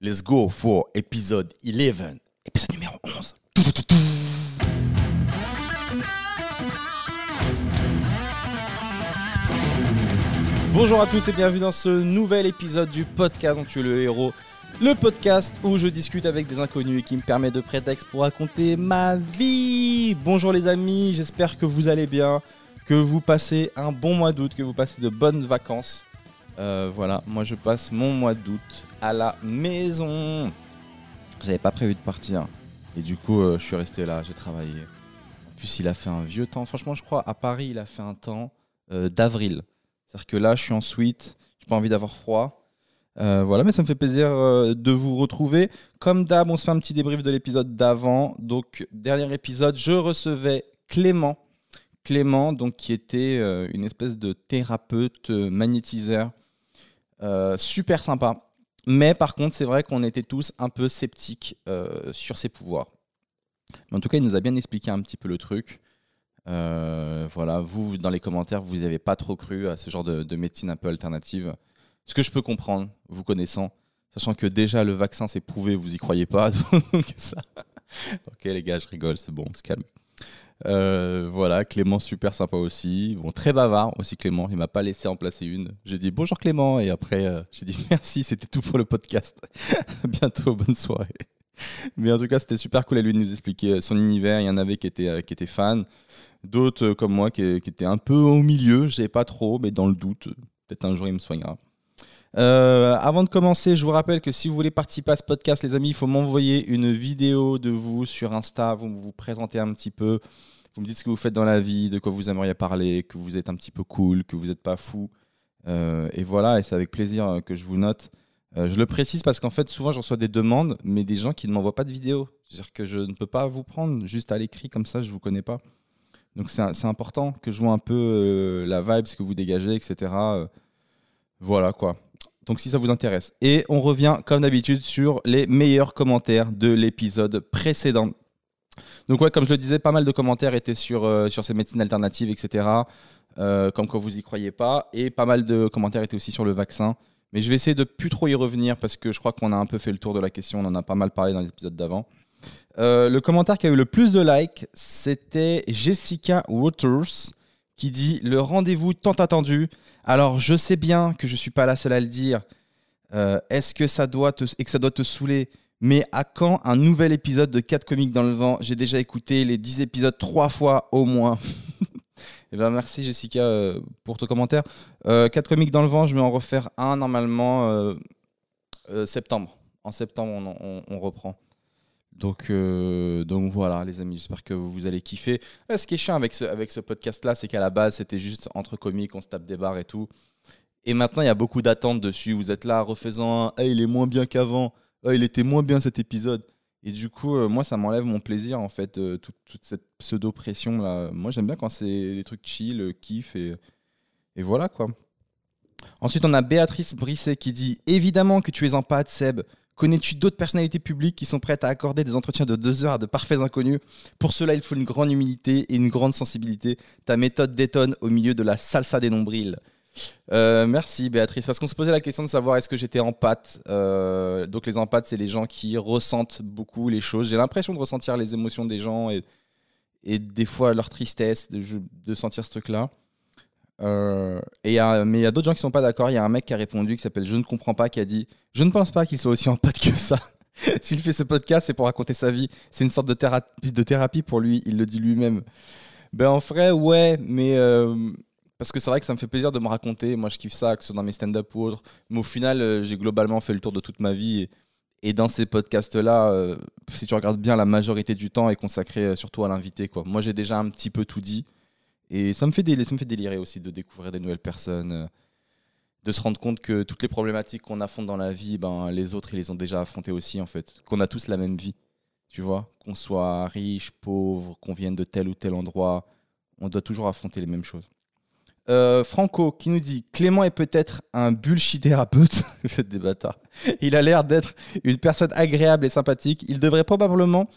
Let's go for épisode 11, épisode numéro 11. Bonjour à tous et bienvenue dans ce nouvel épisode du podcast dont tu es le héros. Le podcast où je discute avec des inconnus et qui me permet de prétexte pour raconter ma vie. Bonjour les amis, j'espère que vous allez bien, que vous passez un bon mois d'août, que vous passez de bonnes vacances. Euh, voilà, moi je passe mon mois d'août à la maison. J'avais pas prévu de partir. Et du coup, euh, je suis resté là, j'ai travaillé. En plus, il a fait un vieux temps. Franchement, je crois, à Paris, il a fait un temps euh, d'avril. C'est-à-dire que là, je suis en suite, j'ai pas envie d'avoir froid. Voilà, mais ça me fait plaisir de vous retrouver. Comme d'hab, on se fait un petit débrief de l'épisode d'avant. Donc, dernier épisode, je recevais Clément. Clément, donc, qui était une espèce de thérapeute magnétiseur. Euh, super sympa. Mais par contre, c'est vrai qu'on était tous un peu sceptiques euh, sur ses pouvoirs. Mais en tout cas, il nous a bien expliqué un petit peu le truc. Euh, voilà, vous, dans les commentaires, vous n'avez pas trop cru à ce genre de, de médecine un peu alternative. Ce que je peux comprendre, vous connaissant, sachant que déjà le vaccin c'est prouvé, vous y croyez pas. ok les gars, je rigole, c'est bon, on se calme. Euh, voilà, Clément super sympa aussi. Bon, très bavard aussi Clément. Il m'a pas laissé en placer une. J'ai dit bonjour Clément et après euh, j'ai dit merci. C'était tout pour le podcast. Bientôt, bonne soirée. Mais en tout cas, c'était super cool à lui de nous expliquer son univers. Il y en avait qui étaient euh, qui étaient fans, d'autres euh, comme moi qui, étaient un peu au milieu. Je pas trop, mais dans le doute, peut-être un jour il me soignera. Euh, avant de commencer, je vous rappelle que si vous voulez participer à ce podcast, les amis, il faut m'envoyer une vidéo de vous sur Insta. Vous vous présentez un petit peu. Vous me dites ce que vous faites dans la vie, de quoi vous aimeriez parler, que vous êtes un petit peu cool, que vous n'êtes pas fou. Euh, et voilà, et c'est avec plaisir euh, que je vous note. Je le précise parce qu'en fait, souvent, je reçois des demandes, mais des gens qui ne m'envoient pas de vidéo. C'est-à-dire que je ne peux pas vous prendre juste à l'écrit comme ça, je ne vous connais pas. Donc c'est important que je vois un peu la vibe, ce que vous dégagez, etc. Voilà quoi. Donc si ça vous intéresse. Et on revient comme d'habitude sur les meilleurs commentaires de l'épisode précédent. Donc ouais, comme je le disais, pas mal de commentaires étaient sur, euh, sur ces médecines alternatives, etc. Euh, comme quoi vous y croyez pas. Et pas mal de commentaires étaient aussi sur le vaccin. Mais je vais essayer de plus trop y revenir parce que je crois qu'on a un peu fait le tour de la question. On en a pas mal parlé dans l'épisode d'avant. Euh, le commentaire qui a eu le plus de likes, c'était Jessica Waters qui dit le rendez-vous tant attendu. Alors je sais bien que je suis pas la seule à le dire. Euh, Est-ce que ça doit te et que ça doit te saouler? Mais à quand un nouvel épisode de 4 comiques dans le vent? J'ai déjà écouté les 10 épisodes trois fois au moins. Et ben merci Jessica euh, pour ton commentaire. Euh, 4 comiques dans le vent, je vais en refaire un normalement euh, euh, septembre. En septembre, on reprend. Donc, euh, donc voilà, les amis, j'espère que vous allez kiffer. Euh, ce qui est chiant avec ce, avec ce podcast-là, c'est qu'à la base, c'était juste entre comiques, on se tape des barres et tout. Et maintenant, il y a beaucoup d'attentes dessus. Vous êtes là, refaisant un il est moins bien qu'avant. Ah, il était moins bien cet épisode. Et du coup, euh, moi, ça m'enlève mon plaisir, en fait, toute, cette pseudo-pression là. Moi, j'aime bien quand c'est des trucs chill, kiff et, et voilà quoi. Ensuite, on a Béatrice Brisset qui dit Évidemment que tu es en pâte, Seb. Connais-tu d'autres personnalités publiques qui sont prêtes à accorder des entretiens de deux heures à de parfaits inconnus? Pour cela, il faut une grande humilité et une grande sensibilité. Ta méthode détonne au milieu de la salsa des nombrils. Euh, merci Béatrice, parce qu'on se posait la question de savoir est-ce que j'étais empathe. Euh, donc les empathes, c'est les gens qui ressentent beaucoup les choses. J'ai l'impression de ressentir les émotions des gens et, des fois leur tristesse, de, de sentir ce truc-là. Euh, et y a- mais il y a d'autres gens qui sont pas d'accord. Il y a un mec qui a répondu qui s'appelle Je ne comprends pas, qui a dit Je ne pense pas qu'il soit aussi empathe que ça. S'il fait ce podcast, c'est pour raconter sa vie. C'est une sorte de thérapie, de thérapie pour lui. Il le dit lui-même. Ben en vrai, ouais, mais euh, parce que c'est vrai que ça me fait plaisir de me raconter. Moi, je kiffe ça, que ce soit dans mes stand-up ou autre. Mais au final, euh, j'ai globalement fait le tour de toute ma vie. Et, dans ces podcasts-là, si tu regardes bien, la majorité du temps est consacrée surtout à l'invité. Moi, j'ai déjà un petit peu tout dit. Et ça me fait, déli- ça me fait délirer aussi de découvrir des nouvelles personnes. euh, de se rendre compte que toutes les problématiques qu'on affronte dans la vie, ben, les autres, ils les ont déjà affrontées aussi, en fait. Qu'on a tous la même vie, tu vois. Qu'on soit riche, pauvre, qu'on vienne de tel ou tel endroit, on doit toujours affronter les mêmes choses. Euh, Franco qui nous dit Clément est peut-être un bullshit thérapeute. Vous êtes des bâtards. Il a l'air d'être une personne agréable et sympathique. Il devrait probablement,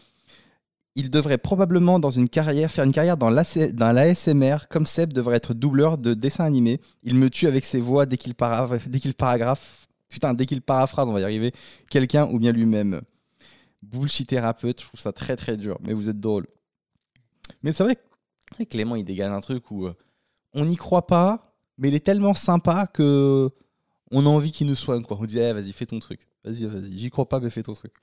il devrait probablement dans une carrière faire une carrière dans l'ASMR comme Seb devrait être doubleur de dessins animés. Il me tue avec ses voix dès qu'il para- dès qu'il paragraphe Putain, dès qu'il paraphrase, on va y arriver. Quelqu'un ou bien lui-même. Bullshit thérapeute, je trouve ça très très dur, mais vous êtes drôle. Mais c'est vrai que Clément, il dégage un truc où euh, on n'y croit pas, mais il est tellement sympa que on a envie qu'il nous soigne. Quoi. On dit, eh, vas-y, fais ton truc. Vas-y, vas-y. J'y crois pas, mais fais ton truc.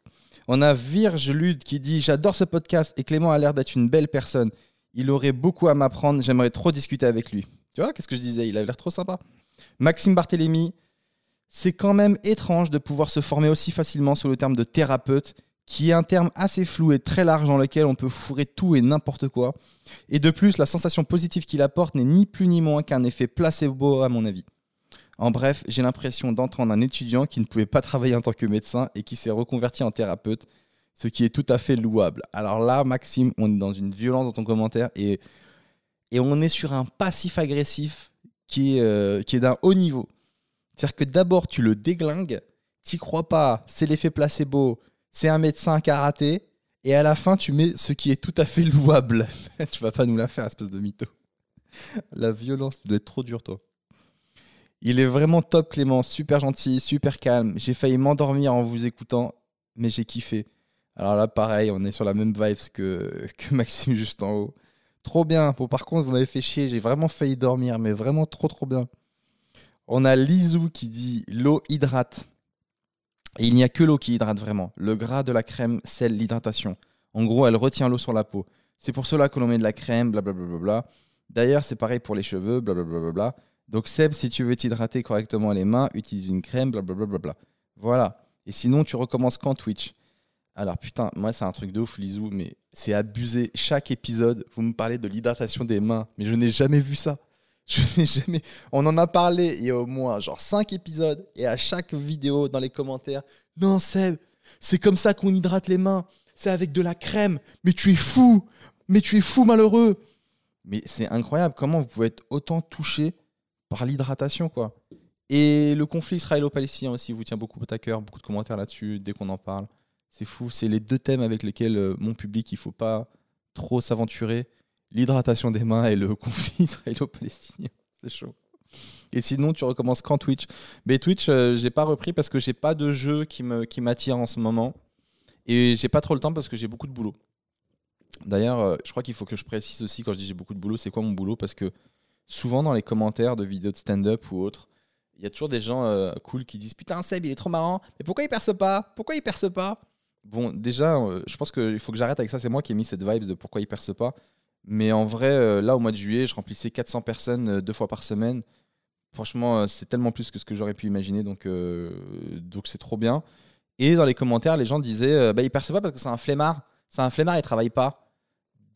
On a Virge Lude qui dit J'adore ce podcast et Clément a l'air d'être une belle personne. Il aurait beaucoup à m'apprendre. J'aimerais trop discuter avec lui. Tu vois, qu'est-ce que je disais? Il a l'air trop sympa. Maxime Barthélémy C'est quand même étrange de pouvoir se former aussi facilement sous le terme de thérapeute, qui est un terme assez flou et très large dans lequel on peut fourrer tout et n'importe quoi. Et de plus, la sensation positive qu'il apporte n'est ni plus ni moins qu'un effet placebo, à mon avis. En bref, j'ai l'impression d'entendre un étudiant qui ne pouvait pas travailler en tant que médecin et qui s'est reconverti en thérapeute, ce qui est tout à fait louable. Alors là, Maxime, on est dans une violence dans ton commentaire et, et on est sur un passif agressif qui est, euh, d'un haut niveau. C'est-à-dire que d'abord, tu le déglingues, t'y crois pas, c'est l'effet placebo, c'est un médecin karaté, et à la fin, tu mets ce qui est tout à fait louable. tu vas pas nous la faire, espèce de mytho. La violence, tu dois être trop dur, toi. Il est vraiment top, Clément. Super gentil, super calme. J'ai failli m'endormir en vous écoutant, mais j'ai kiffé. Alors là, pareil, on est sur la même vibe que, que Maxime juste en haut. Trop bien. Bon, par contre, vous m'avez fait chier. J'ai vraiment failli dormir, mais vraiment trop, trop bien. On a Lizou qui dit l'eau hydrate. Et il n'y a que l'eau qui hydrate vraiment. Le gras de la crème scelle l'hydratation. En gros, elle retient l'eau sur la peau. C'est pour cela que l'on met de la crème, blablabla. D'ailleurs, c'est pareil pour les cheveux, blablabla. Donc Seb, si tu veux t'hydrater correctement les mains, utilise une crème, blablabla. Voilà. Et sinon, tu recommences quand Twitch? Alors putain, moi c'est un truc de ouf, Lizou, mais c'est abusé. Chaque épisode, vous me parlez de l'hydratation des mains, mais je n'ai jamais vu ça. Je n'ai jamais. On en a parlé il y a au moins genre 5 épisodes, et à chaque vidéo dans les commentaires, non Seb, c'est comme ça qu'on hydrate les mains. C'est avec de la crème. Mais tu es fou. Mais tu es fou malheureux. Mais c'est incroyable comment vous pouvez être autant touché par l'hydratation, quoi. Et le conflit israélo-palestinien aussi vous tient beaucoup à cœur, beaucoup de commentaires là-dessus dès qu'on en parle. C'est fou, c'est les deux thèmes avec lesquels euh, mon public, il faut pas trop s'aventurer. L'hydratation des mains et le conflit israélo-palestinien. C'est chaud. Et sinon, tu recommences quand Twitch? Mais Twitch, euh, j'ai pas repris parce que j'ai pas de jeu qui me qui m'attire en ce moment. Et j'ai pas trop le temps parce que j'ai beaucoup de boulot. D'ailleurs, euh, je crois qu'il faut que je précise aussi quand je dis j'ai beaucoup de boulot, c'est quoi mon boulot? Parce que souvent dans les commentaires de vidéos de stand-up ou autres, il y a toujours des gens euh, cool qui disent Putain, Seb, il est trop marrant, mais pourquoi il perce pas? Pourquoi il perce pas? Bon, déjà, euh, je pense qu'il faut que j'arrête avec ça. C'est moi qui ai mis cette vibe de pourquoi il perce pas. Mais en vrai, euh, là, au mois de juillet, je remplissais 400 personnes deux fois par semaine. Franchement, c'est tellement plus que ce que j'aurais pu imaginer. Donc, c'est trop bien. Et dans les commentaires, les gens disaient bah, Il perce pas parce que c'est un flemmard. C'est un flemmard, il travaille pas.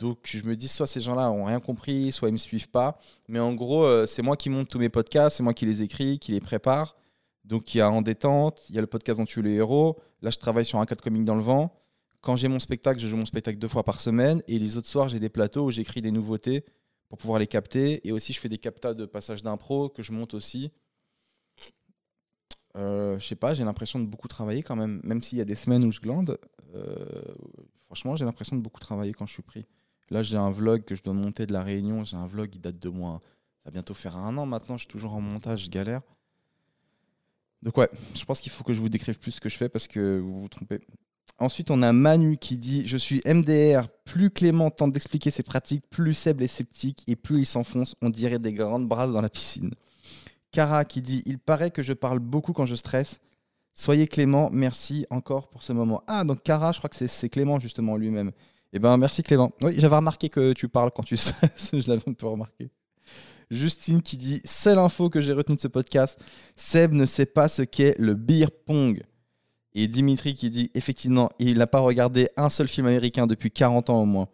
Donc je me dis soit ces gens-là ont rien compris, soit ils me suivent pas. Mais en gros, euh, c'est moi qui monte tous mes podcasts, c'est moi qui les écris, qui les prépare. Donc il y a En détente, il y a le podcast dont tu le héros. Là, je travaille sur un cadre comique dans le vent. Quand j'ai mon spectacle, je joue mon spectacle deux fois par semaine. Et les autres soirs, j'ai des plateaux où j'écris des nouveautés pour pouvoir les capter. Et aussi, je fais des captas de passage d'impro que je monte aussi. Euh, je sais pas, j'ai l'impression de beaucoup travailler quand même, même s'il y a des semaines où je glande. Euh, franchement, j'ai l'impression de beaucoup travailler quand je suis pris. Là, j'ai un vlog que je dois monter de la Réunion. J'ai un vlog qui date de moi. Ça va bientôt faire un an maintenant. Je suis toujours en montage, je galère. Donc, ouais, je pense qu'il faut que je vous décrive plus ce que je fais parce que vous vous trompez. Ensuite, on a Manu qui dit Je suis MDR. Plus Clément tente d'expliquer ses pratiques, plus Seb est sceptique et plus il s'enfonce. On dirait des grandes brasses dans la piscine. Cara qui dit Il paraît que je parle beaucoup quand je stresse. Soyez Clément, merci encore pour ce moment. Ah, donc Cara, je crois que c'est Clément justement lui-même. Eh ben, merci Clément. Oui, j'avais remarqué que tu parles quand tu sais. je l'avais un peu remarqué. Justine qui dit Seule info que j'ai retenue de ce podcast Seb ne sait pas ce qu'est le beer pong. Et Dimitri qui dit Effectivement, il n'a pas regardé un seul film américain depuis 40 ans au moins.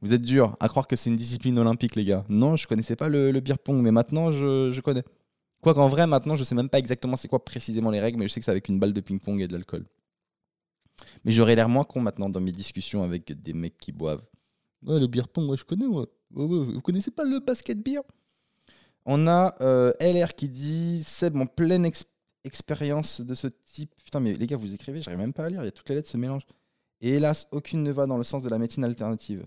Vous êtes dur à croire que c'est une discipline olympique, les gars. Non, je connaissais pas le, beer pong, mais maintenant je, je connais. Quoi qu'en vrai, maintenant, je sais même pas exactement c'est quoi précisément les règles, mais je sais que c'est avec une balle de ping-pong et de l'alcool. Mais j'aurais l'air moins con maintenant dans mes discussions avec des mecs qui boivent. Ouais, le beer pong, moi je connais, moi. vous connaissez pas le basket beer? On a euh, LR qui dit Seb, en pleine expérience de ce type. Putain, mais les gars, vous écrivez, j'arrive même pas à lire, il y a toutes les lettres se mélangent. Et hélas, aucune ne va dans le sens de la médecine alternative.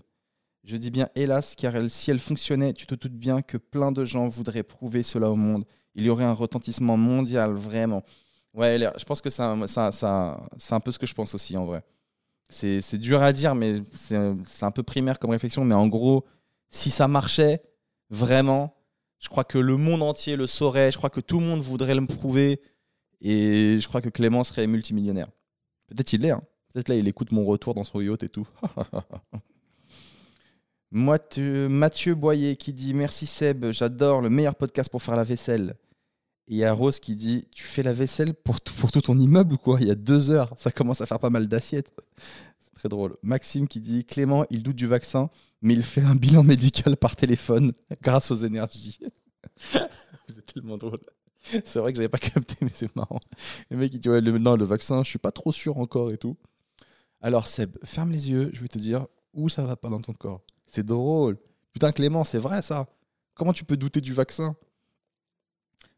Je dis bien hélas, car elle, si elle fonctionnait, tu te doutes bien que plein de gens voudraient prouver cela au monde. Il y aurait un retentissement mondial, vraiment. Ouais, je pense que c'est un, peu ce que je pense aussi en vrai. C'est dur à dire, mais c'est un peu primaire comme réflexion. Mais en gros, si ça marchait vraiment, je crois que le monde entier le saurait. Je crois que tout le monde voudrait le prouver. Et je crois que Clément serait multimillionnaire. Peut-être il l'est. Hein. Peut-être là, il écoute mon retour dans son yacht et tout. Moi, Mathieu Boyer qui dit Merci Seb, j'adore le meilleur podcast pour faire la vaisselle. Et il y a Rose qui dit Tu fais la vaisselle pour tout, ton immeuble ou quoi Il y a deux heures, ça commence à faire pas mal d'assiettes. C'est très drôle. Maxime qui dit Clément, il doute du vaccin, mais il fait un bilan médical par téléphone grâce aux énergies. Vous êtes tellement drôle. C'est vrai que j'avais pas capté, mais c'est marrant. Le mec, il dit Ouais, le, le vaccin, je suis pas trop sûr encore et tout. Alors, Seb, ferme les yeux, je vais te dire où ça va pas dans ton corps. C'est drôle. Putain, Clément, c'est vrai ça. Comment tu peux douter du vaccin?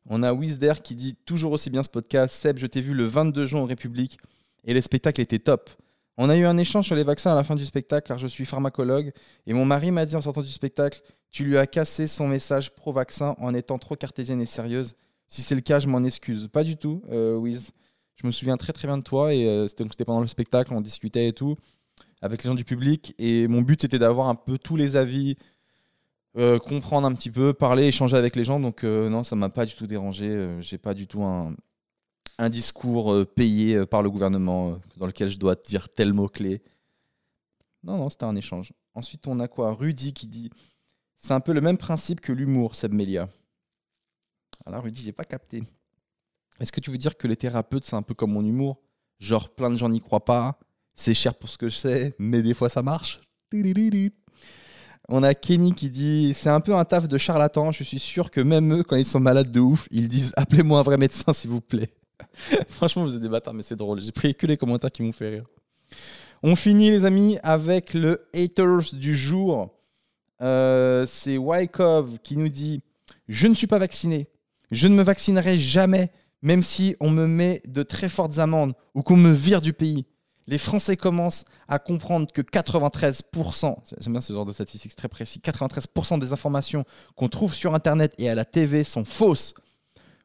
On a Wisder qui dit toujours aussi bien ce podcast. Seb, je t'ai vu le 22 juin en République et le spectacle était top. On a eu un échange sur les vaccins à la fin du spectacle car je suis pharmacologue et mon mari m'a dit en sortant du spectacle Tu lui as cassé son message pro-vaccin en étant trop cartésienne et sérieuse. Si c'est le cas, je m'en excuse. Pas du tout, euh, Wiz. Je me souviens très très bien de toi et euh, c'était pendant le spectacle, on discutait et tout avec les gens du public et mon but c'était d'avoir un peu tous les avis, euh, comprendre un petit peu, parler, échanger avec les gens. Donc non, ça m'a pas du tout dérangé. J'ai pas du tout un, discours payé par le gouvernement dans lequel je dois dire tel mot clé. Non, non, c'était un échange. Ensuite, on a quoi? Rudy qui dit c'est un peu le même principe que l'humour, Seb Melia. Alors Rudy, j'ai pas capté. Est-ce que tu veux dire que les thérapeutes, c'est un peu comme mon humour? Genre, plein de gens n'y croient pas, c'est cher pour ce que je sais, mais des fois ça marche. On a Kenny qui dit C'est un peu un taf de charlatan. Je suis sûr que même eux, quand ils sont malades de ouf, ils disent Appelez-moi un vrai médecin, s'il vous plaît. Franchement, vous êtes des bâtards, mais c'est drôle. J'ai pris que les commentaires qui m'ont fait rire. On finit, les amis, avec le haters du jour. Euh, c'est Wykov qui nous dit Je ne suis pas vacciné. Je ne me vaccinerai jamais, même si on me met de très fortes amendes ou qu'on me vire du pays. Les Français commencent à comprendre que 93%, j'aime bien ce genre de statistiques très précis, 93% des informations qu'on trouve sur Internet et à la TV sont fausses.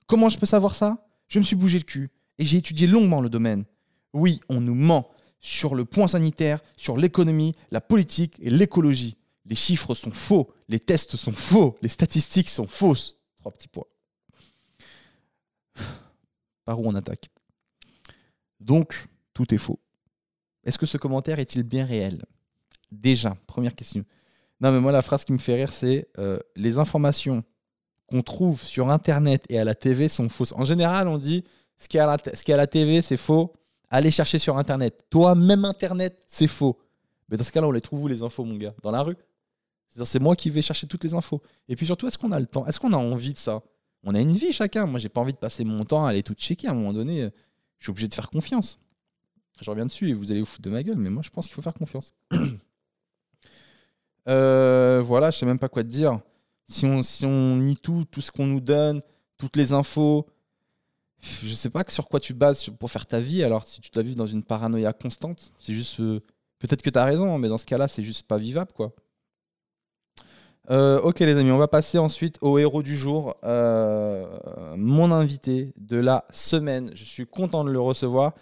Comment je peux savoir ça? Je me suis bougé le cul et j'ai étudié longuement le domaine. Oui, on nous ment sur le point sanitaire, sur l'économie, la politique et l'écologie. Les chiffres sont faux, les tests sont faux, les statistiques sont fausses. Trois petits points. Par où on attaque? Donc, tout est faux. Est-ce que ce commentaire est-il bien réel? Déjà, première question. Non, mais moi, la phrase qui me fait rire, c'est euh, les informations qu'on trouve sur Internet et à la TV sont fausses. En général, on dit ce qui est à la, à la TV, c'est faux. Allez chercher sur Internet. Toi, même Internet, c'est faux. Mais dans ce cas-là, on les trouve où les infos, mon gars? Dans la rue C'est moi qui vais chercher toutes les infos. Et puis surtout, est-ce qu'on a le temps? Est-ce qu'on a envie de ça? On a une vie chacun. Moi, j'ai pas envie de passer mon temps à aller tout checker. À un moment donné, je suis obligé de faire confiance. Je reviens dessus et vous allez vous foutre de ma gueule, mais moi, je pense qu'il faut faire confiance. Euh, voilà, je sais même pas quoi te dire. Si on, si on nie tout, tout ce qu'on nous donne, toutes les infos, je sais pas sur quoi tu bases pour faire ta vie. Alors, si tu dois vivre dans une paranoïa constante, c'est juste. Euh, peut-être que tu as raison, mais dans ce cas-là, c'est juste pas vivable, quoi. Euh, ok les amis, on va passer ensuite au héros du jour. Mon invité de la semaine, je suis content de le recevoir.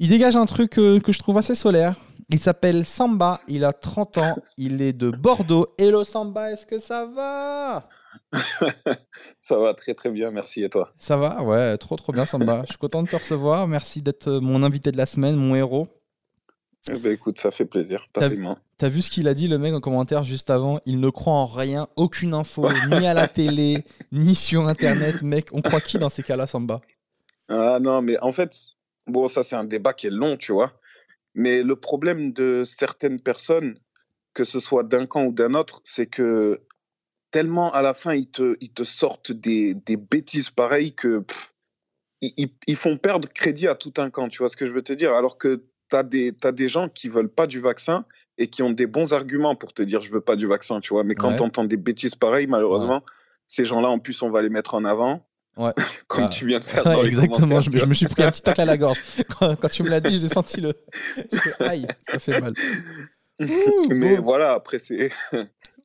Il dégage un truc euh, que je trouve assez solaire. Il s'appelle Samba, il a 30 ans, il est de Bordeaux. Hello Samba, est-ce que ça va? Ça va très très bien, merci. Et toi? Ça va, ouais, trop trop bien Samba. je suis content de te recevoir, merci d'être mon invité de la semaine, mon héros. Eh ben, écoute, ça fait plaisir, T'as vu ce qu'il a dit, le mec, en commentaire juste avant? Il ne croit en rien, aucune info, ni à la télé, ni sur Internet. Mec, on croit qui dans ces cas-là, Samba? Ah non, mais en fait, bon, ça, c'est un débat qui est long, tu vois. Mais le problème de certaines personnes, que ce soit d'un camp ou d'un autre, c'est que tellement à la fin, ils te, ils te sortent des, des bêtises pareilles que ils, ils, font perdre crédit à tout un camp, tu vois ce que je veux te dire? Alors que tu as des, des gens qui veulent pas du vaccin et qui ont des bons arguments pour te dire je veux pas du vaccin, tu vois. Mais quand tu entends des bêtises pareilles, malheureusement, ces gens-là, en plus, on va les mettre en avant. Ouais. Comme tu viens de faire dans Exactement, je, me suis pris un petit tacle à la gorge. Quand, tu me l'as dit, j'ai senti le. Aïe, ça fait mal. Mais voilà, après, c'est.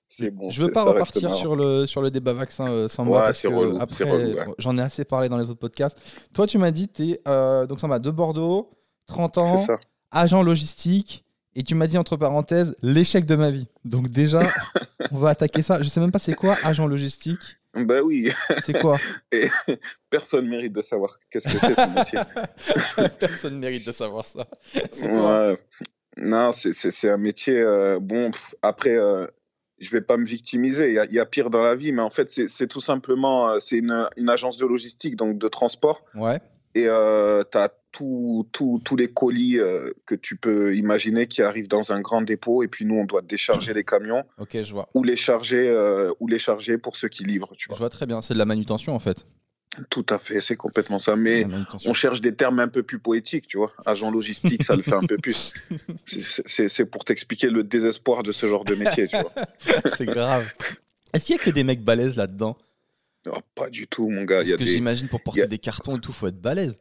c'est bon. Je veux pas ça repartir sur le, sur le débat vaccin euh, sans Ouais, moi parce que relou, après ouais. j'en ai assez parlé dans les autres podcasts. Toi, tu m'as dit t'es euh, donc Samba de Bordeaux, 30 ans, ça. agent logistique et tu m'as dit entre parenthèses l'échec de ma vie. Donc déjà, on va attaquer ça. Je sais même pas c'est quoi agent logistique. Ben oui, C'est quoi? Et personne mérite de savoir qu'est-ce que c'est ce métier. Personne mérite de savoir ça. Ouais. Non, c'est- c'est c'est un métier. euh, bon, pff, après, euh, je vais pas me victimiser. Il y a, il y a pire dans la vie, mais en fait, c'est c'est tout simplement, euh, c'est une, une agence de logistique, donc de transport, Ouais. et euh, tu as tous tous les colis euh, que tu peux imaginer qui arrivent dans un grand dépôt, et puis nous, on doit décharger les camions Ok, je vois. ou les charger, euh, ou les charger pour ceux qui livrent. Tu Je vois. très bien. C'est de la manutention en fait. Tout à fait, c'est complètement ça. Mais on cherche des termes un peu plus poétiques, tu vois. Agent logistique, ça le fait un peu plus. C'est- pour t'expliquer le désespoir de ce genre de métier, tu vois. C'est grave. Est-ce qu'il y a que des mecs balèzes là-dedans? Oh, pas du tout, mon gars. Y Parce a que des... j'imagine pour porter a- des cartons et tout, faut être balèze.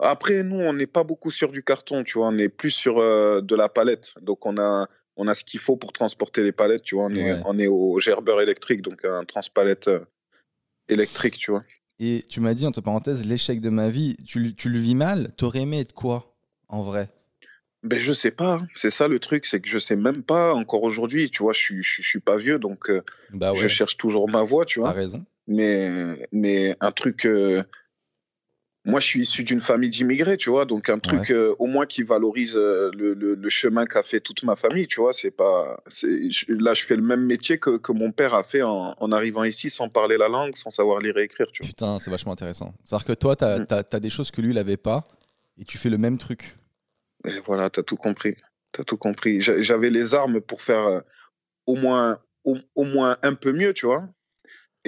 Après, nous, on n'est pas beaucoup sur du carton, tu vois. On est plus sur euh, de la palette. Donc, on a, on a ce qu'il faut pour transporter les palettes, tu vois. On, est, Ouais. on est au gerbeur électrique, donc un transpalette euh, électrique, tu vois. Et tu m'as dit, entre parenthèses, l'échec de ma vie, tu, le- tu le vis mal? T'aurais aimé être quoi, en vrai? Ben, je sais pas. hein. C'est ça le truc, c'est que je sais même pas encore aujourd'hui, tu vois. Je suis, je, je suis pas vieux, donc euh, Bah je cherche toujours ma voie, tu t'as vois. raison. mais mais un truc euh, moi je suis issu d'une famille d'immigrés tu vois donc un truc euh, au moins qui valorise euh, le, le, le chemin qu'a fait toute ma famille tu vois c'est pas je- là je fais le même métier que, que mon père a fait en, en arrivant ici sans parler la langue sans savoir lire et écrire tu vois Putain, c'est vachement intéressant. C'est-à-dire que toi, t'as Mm. as, des choses que lui, il avait pas, et tu fais le même truc. et voilà t'as tout compris t'as tout compris J'a- j'avais les armes pour faire euh, au moins au, au moins un peu mieux tu vois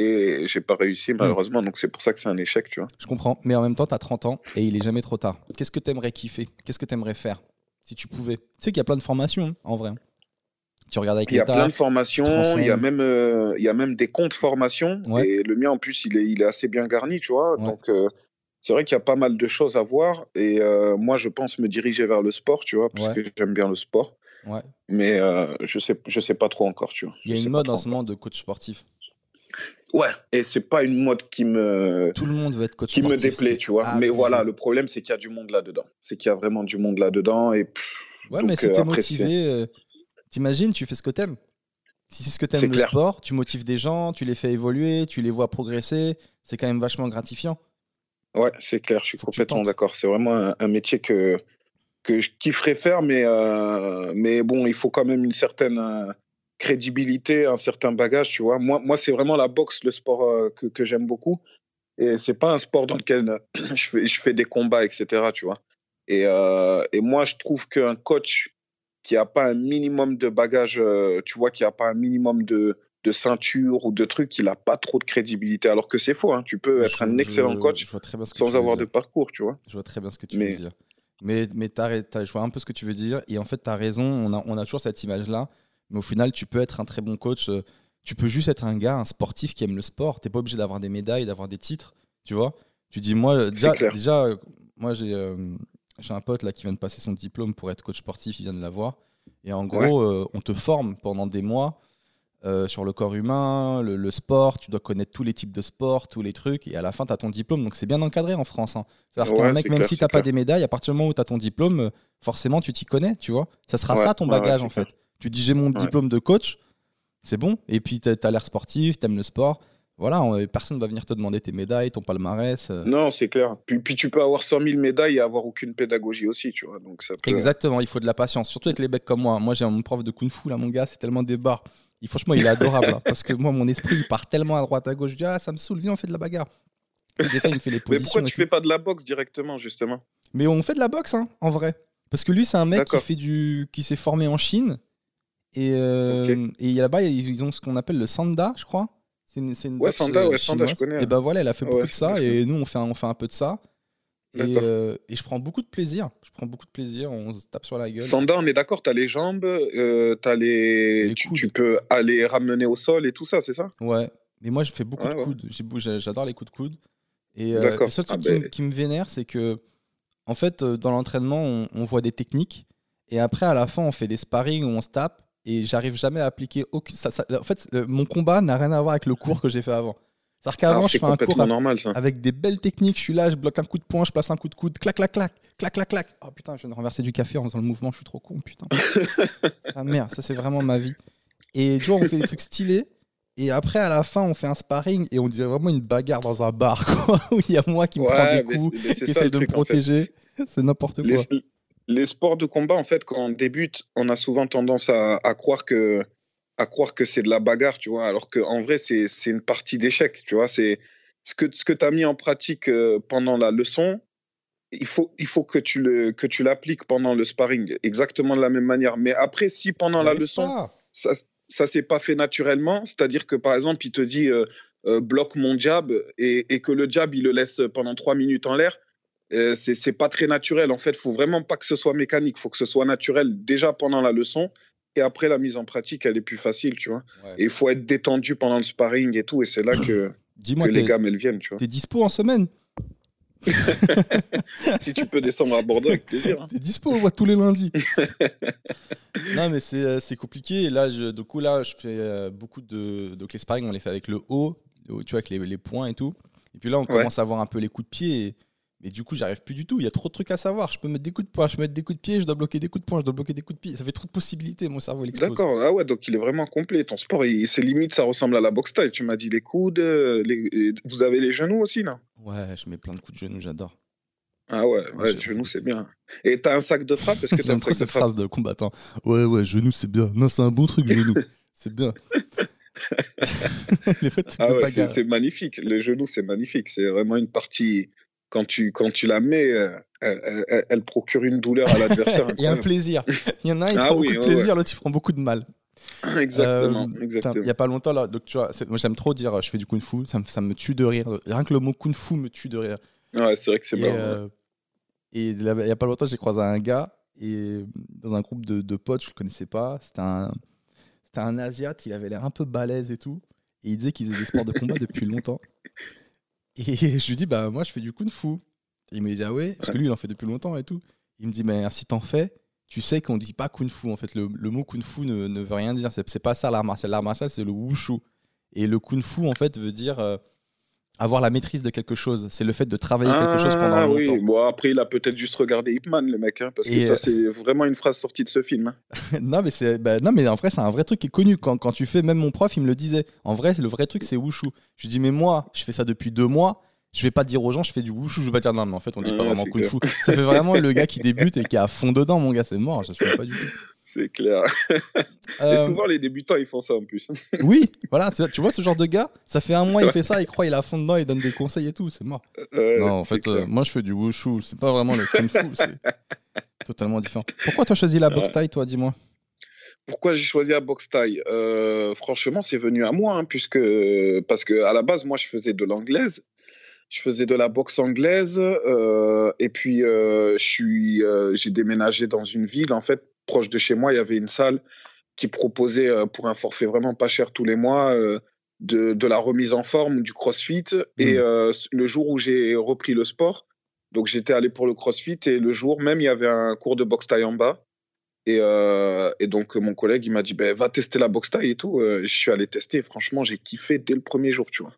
et j'ai pas réussi malheureusement donc c'est pour ça que c'est un échec tu vois Je comprends. Mais en même temps, t'as 30 ans, et il est jamais trop tard. Qu'est-ce que t'aimerais kiffer? Qu'est-ce que t'aimerais faire Si tu pouvais? Tu sais qu'il y a plein de formations, hein, en vrai. Tu regardes avec Il y a plein de formations, tu il y a même euh, il y a même des comptes formations Ouais. et le mien en plus il est il est assez bien garni, tu vois. Ouais. Donc euh, c'est vrai qu'il y a pas mal de choses à voir et euh, moi je pense me diriger vers le sport, tu vois, parce Ouais. que j'aime bien le sport. Ouais. Mais euh, je sais je sais pas trop encore, tu vois. Il y a une mode en ce moment de coach sportif. Ouais, et c'est pas une mode qui me Tout le monde veut être coach qui me déplaît, tu vois. Mais voilà, le problème c'est qu'il y a du monde là-dedans. C'est qu'il y a vraiment du monde là-dedans et pff, Ouais, Donc, mais si euh, t'es motivé, euh, t'imagines, tu fais ce que t'aimes. Si c'est ce que C'est t'aimes le clair. sport, tu motives des gens, tu les fais évoluer, tu les vois progresser, c'est quand même vachement gratifiant. Ouais, c'est clair, je suis Faut complètement d'accord. C'est vraiment un, un métier que, que je kifferais faire, mais, euh, mais bon, il faut quand même une certaine euh, crédibilité, un certain bagage, tu vois. Moi, moi c'est vraiment la boxe, le sport euh, que, que j'aime beaucoup. Et c'est pas un sport dans lequel euh, je fais, je fais des combats, etc., tu vois. Et, euh, et moi, je trouve qu'un coach qui a pas un minimum de bagage, euh, tu vois, qui a pas un minimum de, de ceinture ou de trucs, il a pas trop de crédibilité. Alors que c'est faux, hein. Tu peux être Je- un excellent je- coach sans avoir de parcours, tu vois. Je vois très bien ce que tu Mais- veux dire. Mais, mais t'as- je vois un peu ce que tu veux dire. Et en fait, tu as raison. On a, on a toujours cette image-là. Mais au final, tu peux être un très bon coach. euh, Tu peux juste être un gars, un sportif qui aime le sport. T'es pas obligé d'avoir des médailles, d'avoir des titres. Tu vois Tu dis, moi, euh, déjà, déjà euh, moi, j'ai euh, un pote là qui vient de passer son diplôme pour être coach sportif. Il vient de l'avoir. Et en gros, euh, on te forme pendant des mois euh, sur le corps humain, le, le sport. Tu dois connaître tous les types de sport, tous les trucs. Et à la fin, tu as ton diplôme. Donc, c'est bien encadré en France. hein. C'est-à-dire Ouais, qu'un mec, même clair, si c'est t'as pas des médailles, à partir du moment où tu as ton diplôme, forcément, tu t'y connais, tu vois. Ça sera Ouais, ça ton ouais, bagage, en fait. Tu dis, j'ai mon Ouais. diplôme de coach, c'est bon. Et puis, tu as l'air sportif, tu aimes le sport. Voilà, on- personne va venir te demander tes médailles, ton palmarès. euh. Non, c'est clair. Puis, puis tu peux avoir 100 000 médailles et avoir aucune pédagogie aussi, tu vois. Donc ça peut... Exactement, il faut de la patience, surtout avec les becs comme moi. Moi, j'ai mon prof de kung fu, là, mon gars, c'est tellement des barres. Il, franchement, il est adorable. hein, parce que moi, mon esprit, il part tellement à droite, à gauche. Je dis, ah, ça me saoule, viens, on fait de la bagarre. Et des fois, il me fait les Mais pourquoi et tu fais pas de la boxe directement, justement? Mais on fait de la boxe, hein, en vrai. Parce que lui, c'est un mec qui fait du, qui s'est formé en Chine. Et, euh, et là-bas, ils ont ce qu'on appelle le sanda, je crois. C'est une, Ouais, sanda, euh, ouais, sanda, je connais. Et ben voilà, elle a fait Ouais, beaucoup de ça. Et nous, on fait, un, on fait un peu de ça. Et, euh, et je prends beaucoup de plaisir. Je prends beaucoup de plaisir. On se tape sur la gueule. Sanda, on est d'accord, t'as les jambes, euh, t'as les... Les tu, peux aller ramener au sol et tout ça, c'est ça? Ouais. Mais moi, je fais beaucoup Ouais, de coudes. J'adore les coups de coude. Et euh, D'accord. le seul truc Ah qui, me- ben. qui me vénère, c'est que, en fait, dans l'entraînement, on, on voit des techniques. Et après, à la fin, on fait des sparring où on se tape. Et j'arrive jamais à appliquer aucun. Ça, ça- en fait, le- mon combat n'a rien à voir avec le cours que j'ai fait avant. C'est-à-dire qu'avant, je fais un cours normal, ça. avec des belles techniques. Je suis là, je bloque un coup de poing, je place un coup de coude, clac, clac, clac, clac, clac, clac. Oh putain, je viens de renverser du café en faisant le mouvement, je suis trop con, putain. ah merde, ça c'est vraiment ma vie. Et vois, on fait des trucs stylés. Et après, à la fin, on fait un sparring et on dirait vraiment une bagarre dans un bar, quoi, où il y a moi qui me prends Ouais, des mais coups, qui essaye de me truc, en fait. protéger. C'est n'importe quoi. Les, les sports de combat, en fait, quand on débute, on a souvent tendance à, à croire que à croire que c'est de la bagarre, tu vois, alors qu'en vrai, c'est une partie d'échec, tu vois. C'est ce que ce que tu as mis en pratique euh, pendant la leçon, il faut il faut que tu le que tu l'appliques pendant le sparring, exactement de la même manière. Mais après, si pendant la leçon, pas. ça ça s'est pas fait naturellement, c'est-à-dire que par exemple, il te dit euh, euh, bloque mon jab et, et que le jab il le laisse pendant trois minutes en l'air, euh, c'est pas très naturel. En fait, faut vraiment pas que ce soit mécanique, faut que ce soit naturel déjà pendant la leçon et après la mise en pratique, elle est plus facile, tu vois. Ouais. Et il faut être détendu pendant le sparring et tout, et c'est là que, que les gammes elles viennent, tu vois. t'es dispo en semaine? Si tu peux descendre à Bordeaux avec plaisir. hein. T'es dispo, on voit tous les lundis. non, mais c'est euh, c'est compliqué. Et là, je, du coup, là, je fais euh, beaucoup de. Donc, les sparring, on les fait avec le haut, tu vois, avec les, les points et tout. Et puis là, on commence à voir un peu les coups de pied. Et, mais du coup, j'arrive plus du tout. Il y a trop de trucs à savoir. Je peux mettre des coups de poing, je peux mettre des coups de pied, je dois bloquer des coups de poing, je dois bloquer des coups de pied. Ça fait trop de possibilités. Mon cerveau, il explose. D'accord, ah ouais, donc il est vraiment complet. Ton sport, il- c'est limite, ça ressemble à la boxe taille. Tu m'as dit les coudes, euh, les- vous avez les genoux aussi, là? Ouais, je mets plein de coups de genoux, j'adore. Ah ouais, ouais, genoux, c'est bien. Et t'as un sac de frappe? Est-ce que t'as un sac de cette frappe? phrase de combattant. Ouais, ouais, genou, c'est bien. Non, c'est un bon truc, genou. c'est bien. Ah ouais, c'est magnifique. Le genou, c'est magnifique. C'est vraiment une partie. Quand tu, quand tu la mets, euh, elle, elle- elle procure une douleur à l'adversaire. Il y a un plaisir. Il y en a un, il Ah prend oui, beaucoup de ouais, plaisir, l'autre, il prend beaucoup de mal. exactement, Euh, exactement. Il y a pas longtemps, là, donc, tu vois, moi j'aime trop dire euh, je fais du kung fu, ça me, ça me tue de rire. Rien que le mot kung fu me tue de rire. Ouais, c'est vrai que c'est marrant. ouais. et il y a pas longtemps, j'ai croisé un gars et dans un groupe de, de potes, je le connaissais pas. C'était un, c'était un Asiate, il avait l'air un peu balèze et tout. Et il disait qu'il faisait des sports de combat depuis longtemps. Et je lui dis, bah moi je fais du kung fu. Il me dit, ah ouais, parce que lui il en fait depuis longtemps et tout. Il me dit, mais si t'en fais, tu sais qu'on dit pas kung fu. En fait, le, le mot kung fu ne, ne veut rien dire. C'est pas ça l'art martial. L'art martial, c'est le wushu. Et le kung fu, en fait, veut dire euh, avoir la maîtrise de quelque chose. C'est le fait de travailler quelque chose pendant Ah longtemps. oui, bon après il a peut-être juste regardé Ip Man, le mec, hein, parce que ça euh, c'est vraiment une phrase sortie de ce film. hein. non, mais c'est, bah, non, mais en vrai, c'est un vrai truc qui est connu. Quand, quand tu fais, même mon prof, il me le disait. En vrai, le vrai truc, c'est wushu. Je lui dis, mais moi, je fais ça depuis deux mois. Je vais pas dire aux gens, je fais du wushu. Je vais pas dire, non, mais en fait, on dit pas Ouais, vraiment kung clair. fu. Ça fait vraiment le gars qui débute et qui est à fond dedans, mon gars. C'est mort, je sais pas du tout. C'est clair. Euh, Et souvent les débutants ils font ça en plus. oui, voilà, tu vois ce genre de gars, ça fait un mois, il fait ça, il croit, il est à fond dedans, il donne des conseils et tout, c'est mort. Euh, non, en fait, euh, moi, je fais du wushu. C'est pas vraiment le kung fu, c'est totalement différent. Pourquoi tu as choisi la boxe taille, toi, dis-moi? Pourquoi j'ai choisi la boxe taille Euh, Franchement, c'est venu à moi, hein, puisque parce que à la base, moi, je faisais de l'anglaise, je faisais de la boxe anglaise, euh, et puis euh, je suis, euh, j'ai déménagé dans une ville en fait proche de chez moi. Il y avait une salle qui proposait euh, pour un forfait vraiment pas cher tous les mois. euh, de, de la remise en forme, du crossfit. Et Mhm. euh, le jour où j'ai repris le sport, donc j'étais allé pour le crossfit et le jour même, il y avait un cours de boxe taille en bas. Et, euh, et donc, mon collègue, il m'a dit, ben, va tester la boxe taille et tout. Euh, je suis allé tester. Franchement, j'ai kiffé dès le premier jour, tu vois.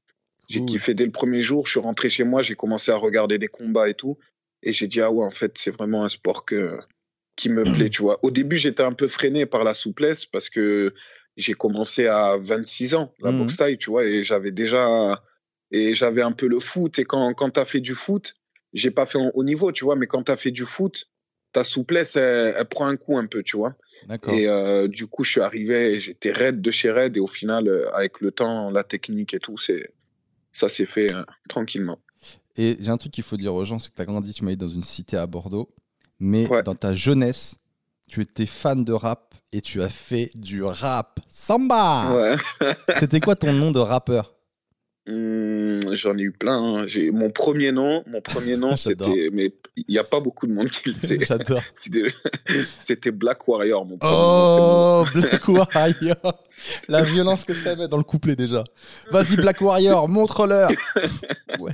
J'ai kiffé dès le premier jour. Je suis rentré chez moi, j'ai commencé à regarder des combats et tout. Et j'ai dit, ah ouais, en fait, c'est vraiment un sport que, qui me plaît, tu vois. Au début, j'étais un peu freiné par la souplesse parce que j'ai commencé à 26 ans, la Mhm. boxe taille, tu vois, et j'avais déjà, et j'avais un peu le foot. Et quand, quand t'as fait du foot, j'ai pas fait en haut niveau, tu vois, mais quand t'as fait du foot, ta souplesse, elle, elle prend un coup un peu, tu vois. D'accord. Et euh, du coup, je suis arrivé, j'étais raide de chez raide, et au final, euh, avec le temps, la technique et tout, c'est, ça s'est fait euh, tranquillement. Et j'ai un truc qu'il faut dire aux gens, c'est que tu as grandi, tu m'as dit, dans une cité à Bordeaux, mais Ouais. dans ta jeunesse, tu étais fan de rap et tu as fait du rap. Samba Ouais. C'était quoi ton nom de rappeur? Hum, J'en ai eu plein. hein. J'ai mon premier nom, mon premier nom, c'était, mais il n'y a pas beaucoup de monde qui le sait. J'adore. C'était Black Warrior, mon premier nom. Oh, Black Warrior La violence que ça met dans le couplet déjà. Vas-y, Black Warrior, montre-leur Ouais.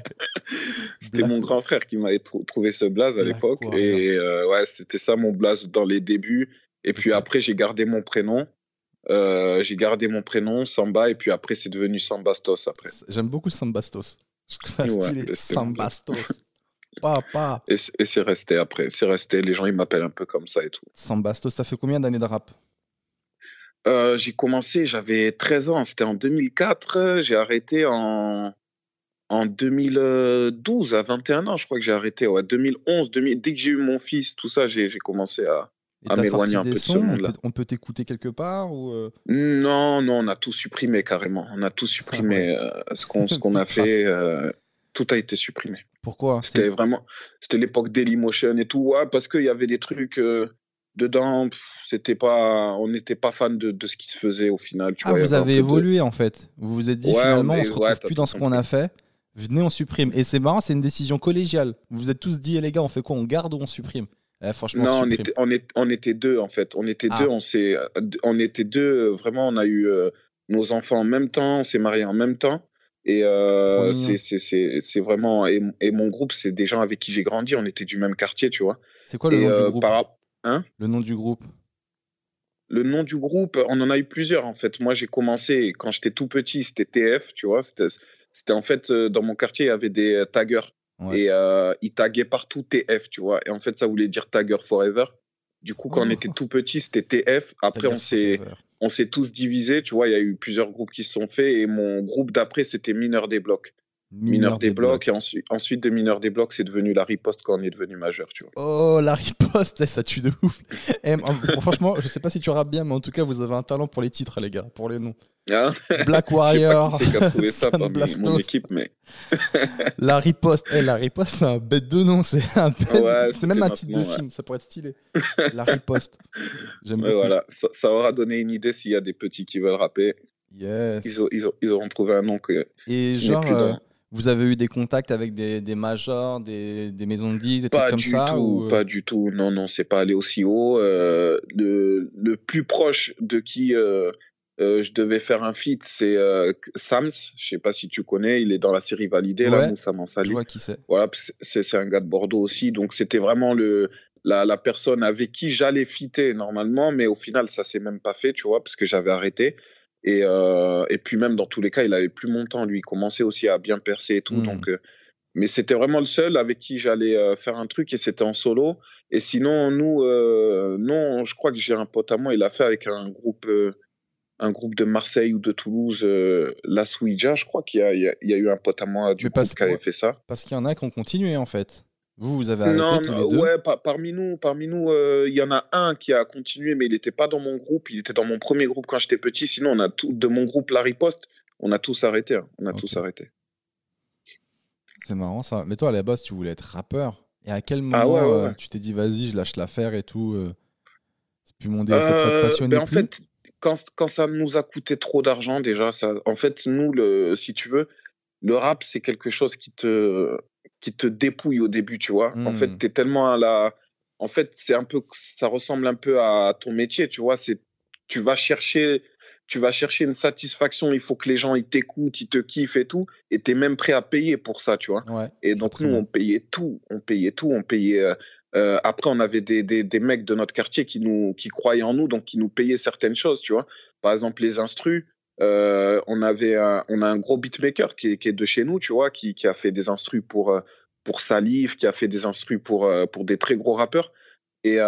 C'était mon grand frère qui m'avait trou- trouvé ce blaze à l'époque. Et euh, ouais, c'était ça mon blaze dans les débuts. Et puis après, j'ai gardé mon prénom. J'ai gardé mon prénom, Samba, et puis après, c'est devenu Sambastos après. J'aime beaucoup Sambastos. Je trouve ça stylé. Sambastos. Papa. Et, et c'est resté après. C'est resté. Les gens, ils m'appellent un peu comme ça et tout. Sambastos, t'as fait combien d'années de rap? Euh, J'ai commencé, j'avais 13 ans. C'était en 2004. J'ai arrêté en, en 2012, à 21 ans, je crois que j'ai arrêté. Ouais, 2011, 2000, dès que j'ai eu mon fils, tout ça, j'ai commencé à, à m'éloigner un peu de ce monde-là. On peut t'écouter quelque part ou euh? Non, non, on a tout supprimé carrément. On a tout supprimé. Ah euh, ce qu'on a fait, euh, tout a été supprimé. Pourquoi? C'était vraiment, c'était l'époque Dailymotion et tout. Ouais, parce qu'il y avait des trucs dedans. C'était pas, on n'était pas fan de, de, ce qui se faisait au final. Tu ah, vous avez évolué en fait. Vous vous êtes dit finalement, on, se retrouve plus dans ce qu'on a fait. Venez, on supprime. Et c'est marrant, c'est une décision collégiale. Vous vous êtes tous dit, eh, les gars, on fait quoi? On garde ou on supprime? Eh, franchement, non, on était, on, est, on était deux en fait. On était ah. deux, on s'est, on était deux. Vraiment, on a eu euh, nos enfants en même temps, on s'est mariés en même temps. Et euh, c'est vraiment et, et, mon groupe, c'est des gens avec qui j'ai grandi. On était du même quartier, tu vois. C'est quoi le nom du euh, groupe hein? Le nom du groupe. Le nom du groupe, on en a eu plusieurs en fait. Moi, j'ai commencé quand j'étais tout petit, c'était TF, tu vois. C'était en fait dans mon quartier, il y avait des taggers. Et euh, il taguait partout TF, tu vois. Et en fait, ça voulait dire Tagger Forever. Du coup, quand on était tout petit, c'était TF. Après, on s'est, on s'est tous divisés, tu vois. Il y a eu plusieurs groupes qui se sont faits. Et mon groupe d'après, c'était Mineur des Blocs. Mineur, des, blocs, et ensuite, ensuite de mineur des blocs, c'est devenu la riposte quand on est devenu majeur, tu vois. Oh, la riposte, ça tue de ouf. Eh, franchement, je sais pas si tu rappes bien, mais en tout cas, vous avez un talent pour les titres, les gars, pour les noms. Ah. Black Warrior. trouvé ça parmi mon équipe, mais. la riposte, eh, la riposte, c'est un bête de nom, c'est un c'est même un titre de film, ça pourrait être stylé. La riposte. J'aime beaucoup. Voilà, ça, aura donné une idée s'il y a des petits qui veulent rapper. Yes. Ils, ils, auront trouvé un nom que. Et genre, euh, vous avez eu des contacts avec des, des majors, des, des, maisons de disques, des pas trucs comme ça tout, euh Pas du tout, non, non, c'est pas allé aussi haut. Euh, le, le, plus proche de qui euh, euh je devais faire un feat, c'est Sams. Je sais pas si tu connais, il est dans la série Validée, là, Moussa Mansali. Je vois qui c'est. Voilà, c'est un gars de Bordeaux aussi. Donc c'était vraiment le, la, la personne avec qui j'allais fitter normalement, mais au final, ça s'est même pas fait, tu vois, parce que j'avais arrêté. Et, euh, et puis même dans tous les cas, il avait plus mon temps. Lui, il commençait aussi à bien percer et tout. Hmm. Donc, euh, mais c'était vraiment le seul avec qui j'allais euh, faire un truc et c'était en solo. Et sinon, nous, euh, non, je crois que j'ai un pote à moi, il a fait avec un groupe, un groupe de Marseille ou de Toulouse, La Suija, je crois qu'il y, y, y a, eu un pote à moi du groupe qui avait fait ça. Parce qu'il y en a qui ont continué en fait. Vous, vous avez arrêté non, tous les deux ouais, parmi nous, parmi nous, euh, il y en a un qui a continué, mais il n'était pas dans mon groupe. Il était dans mon premier groupe quand j'étais petit. Sinon, on a tout de mon groupe La Riposte, on a tous arrêté. Hein. On a tous arrêté. C'est marrant ça. Mais toi, à la base, tu voulais être rappeur. Et à quel ah moment euh, tu t'es dit, vas-y, je lâche l'affaire et tout euh, C'est plus mon délire, ça te passionnait ben, En fait, quand, quand ça nous a coûté trop d'argent, déjà, ça, en fait, nous, le, si tu veux, le rap, c'est quelque chose qui te, qui te dépouille au début, tu vois. En fait, hmm. tu es tellement à la. En fait, c'est un peu, ça ressemble un peu à ton métier, tu vois. C'est, tu vas chercher, tu vas chercher une satisfaction. Il faut que les gens ils t'écoutent, ils te kiffent et tout, et t'es même prêt à payer pour ça, tu vois. et donc nous, on payait tout, on payait tout, on payait. Euh, euh, après, on avait des, des, des, mecs de notre quartier qui nous, qui croyaient en nous, donc qui nous payaient certaines choses, tu vois. Par exemple, les instrus. Euh, on avait un, on a un gros beatmaker qui est, de chez nous, tu vois, qui, a fait des instrus pour euh, pour Salif, qui a fait des instrus pour euh, pour des très gros rappeurs. Et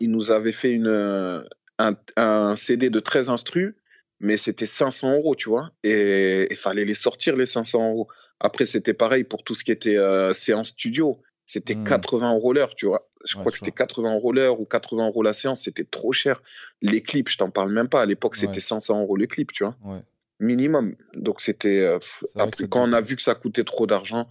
il nous avait fait une un, un CD de 13 instrus, mais c'était 500 euros, tu vois. Et il fallait les sortir les 500 euros. Après, c'était pareil pour tout ce qui était séance studio. C'était 80 hmm. euros l'heure, tu vois. Je crois que c'était 80 euros l'heure ou 80 euros la séance, c'était trop cher. Les clips, je t'en parle même pas. À l'époque, c'était 500 euros le clip, tu vois. Minimum. Donc c'était. Euh, quand on a vu que ça coûtait trop d'argent,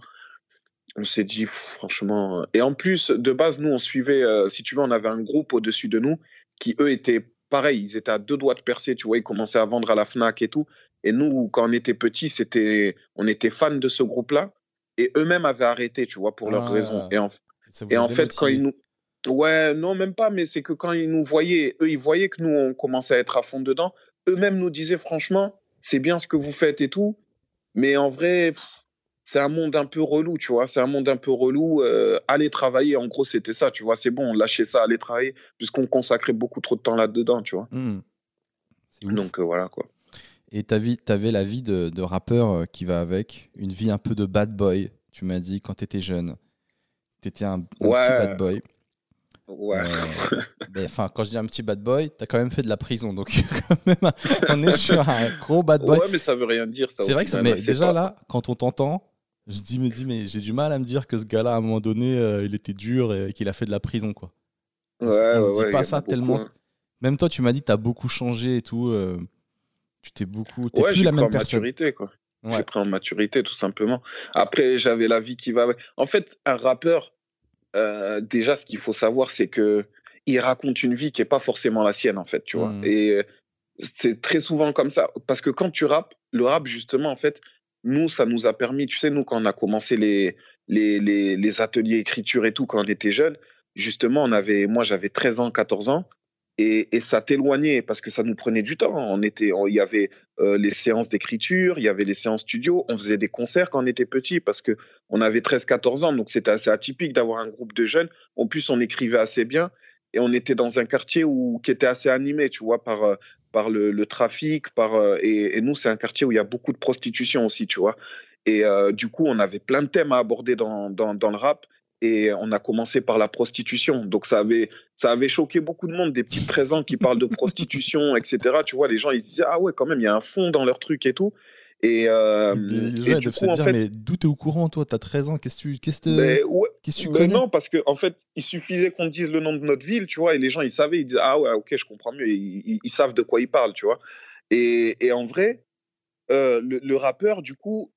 on s'est dit, franchement. Euh, et en plus, de base, nous, on suivait, euh, si tu veux, on avait un groupe au-dessus de nous qui, eux, étaient pareil. Ils étaient à deux doigts de percer, tu vois. Ils commençaient à vendre à la Fnac et tout. Et nous, quand on était petits, c'était, on était fans de ce groupe-là et eux-mêmes avaient arrêté, tu vois, pour leurs ah. raisons. Et en, et en fait, quand ils nous. Ouais, non, même pas, mais c'est que quand ils nous voyaient, eux, ils voyaient que nous, on commençait à être à fond dedans. Eux-mêmes nous disaient, franchement, c'est bien ce que vous faites et tout. Mais en vrai, c'est un monde un peu relou, tu vois. C'est un monde un peu relou. Euh, aller travailler, en gros, c'était ça, tu vois. C'est bon, lâcher ça, aller travailler, puisqu'on consacrait beaucoup trop de temps là-dedans, tu vois. Mmh. Donc voilà quoi. Et t'avais la vie de, de, rappeur qui va avec, une vie un peu de bad boy, tu m'as dit, quand t'étais jeune. T'étais un, un petit bad boy. Ouais. Euh, enfin, quand je dis un petit bad boy, t'as quand même fait de la prison, donc quand même, on est sur un gros bad boy. Ouais, mais ça veut rien dire. C'est vrai que ça, mais déjà là, quand on t'entend, je dis, me dis, mais j'ai du mal à me dire que ce gars-là, à un moment donné, euh, il était dur et qu'il a fait de la prison, quoi. Ouais, on se dit pas ça tellement. Hein. Même toi, tu m'as dit, t'as beaucoup changé et tout. Euh, tu t'es beaucoup. T'es plus la même personne. maturité, quoi. J'ai pris en maturité, tout simplement. Après, j'avais la vie qui va. En fait, un rappeur, euh, déjà, ce qu'il faut savoir, c'est que il raconte une vie qui est pas forcément la sienne, en fait, tu vois. Hmm. Et c'est très souvent comme ça, parce que quand tu rappes, le rap, justement, en fait, nous, ça nous a permis, tu sais, nous, quand on a commencé les, les, les, les ateliers écriture et tout, quand on était jeunes, justement, on avait, moi, j'avais 13 ans, 14 ans, et, ça t'éloignait parce que ça nous prenait du temps. On était, il y avait euh, les séances d'écriture, il y avait les séances studio, on faisait des concerts quand on était petit parce que on avait 13-14 ans, donc c'était assez atypique d'avoir un groupe de jeunes. En plus, on écrivait assez bien et on était dans un quartier où qui était assez animé, tu vois, par euh, par le, le trafic, par euh, et, et, nous c'est un quartier où il y a beaucoup de prostitution aussi, tu vois. Et du coup, on avait plein de thèmes à aborder dans dans, dans le rap et on a commencé par la prostitution. Donc ça avait ça avait choqué beaucoup de monde, des petits 13 ans qui parlent de prostitution, etc. Tu vois, les gens ils se disaient ah ouais quand même il y a un fond dans leur truc et tout. Et, euh, et du coup, en fait, mais d'où t'es au courant toi? T'as 13 ans, qu'est-ce que tu qu'est-ce que tu connais? Non, parce que en fait, il suffisait qu'on dise le nom de notre ville, tu vois, et les gens ils savaient, ils disaient ah ouais ok je comprends mieux, ils, ils, savent de quoi ils parlent, tu vois. Et, et en vrai, euh, le, le, rappeur du coup,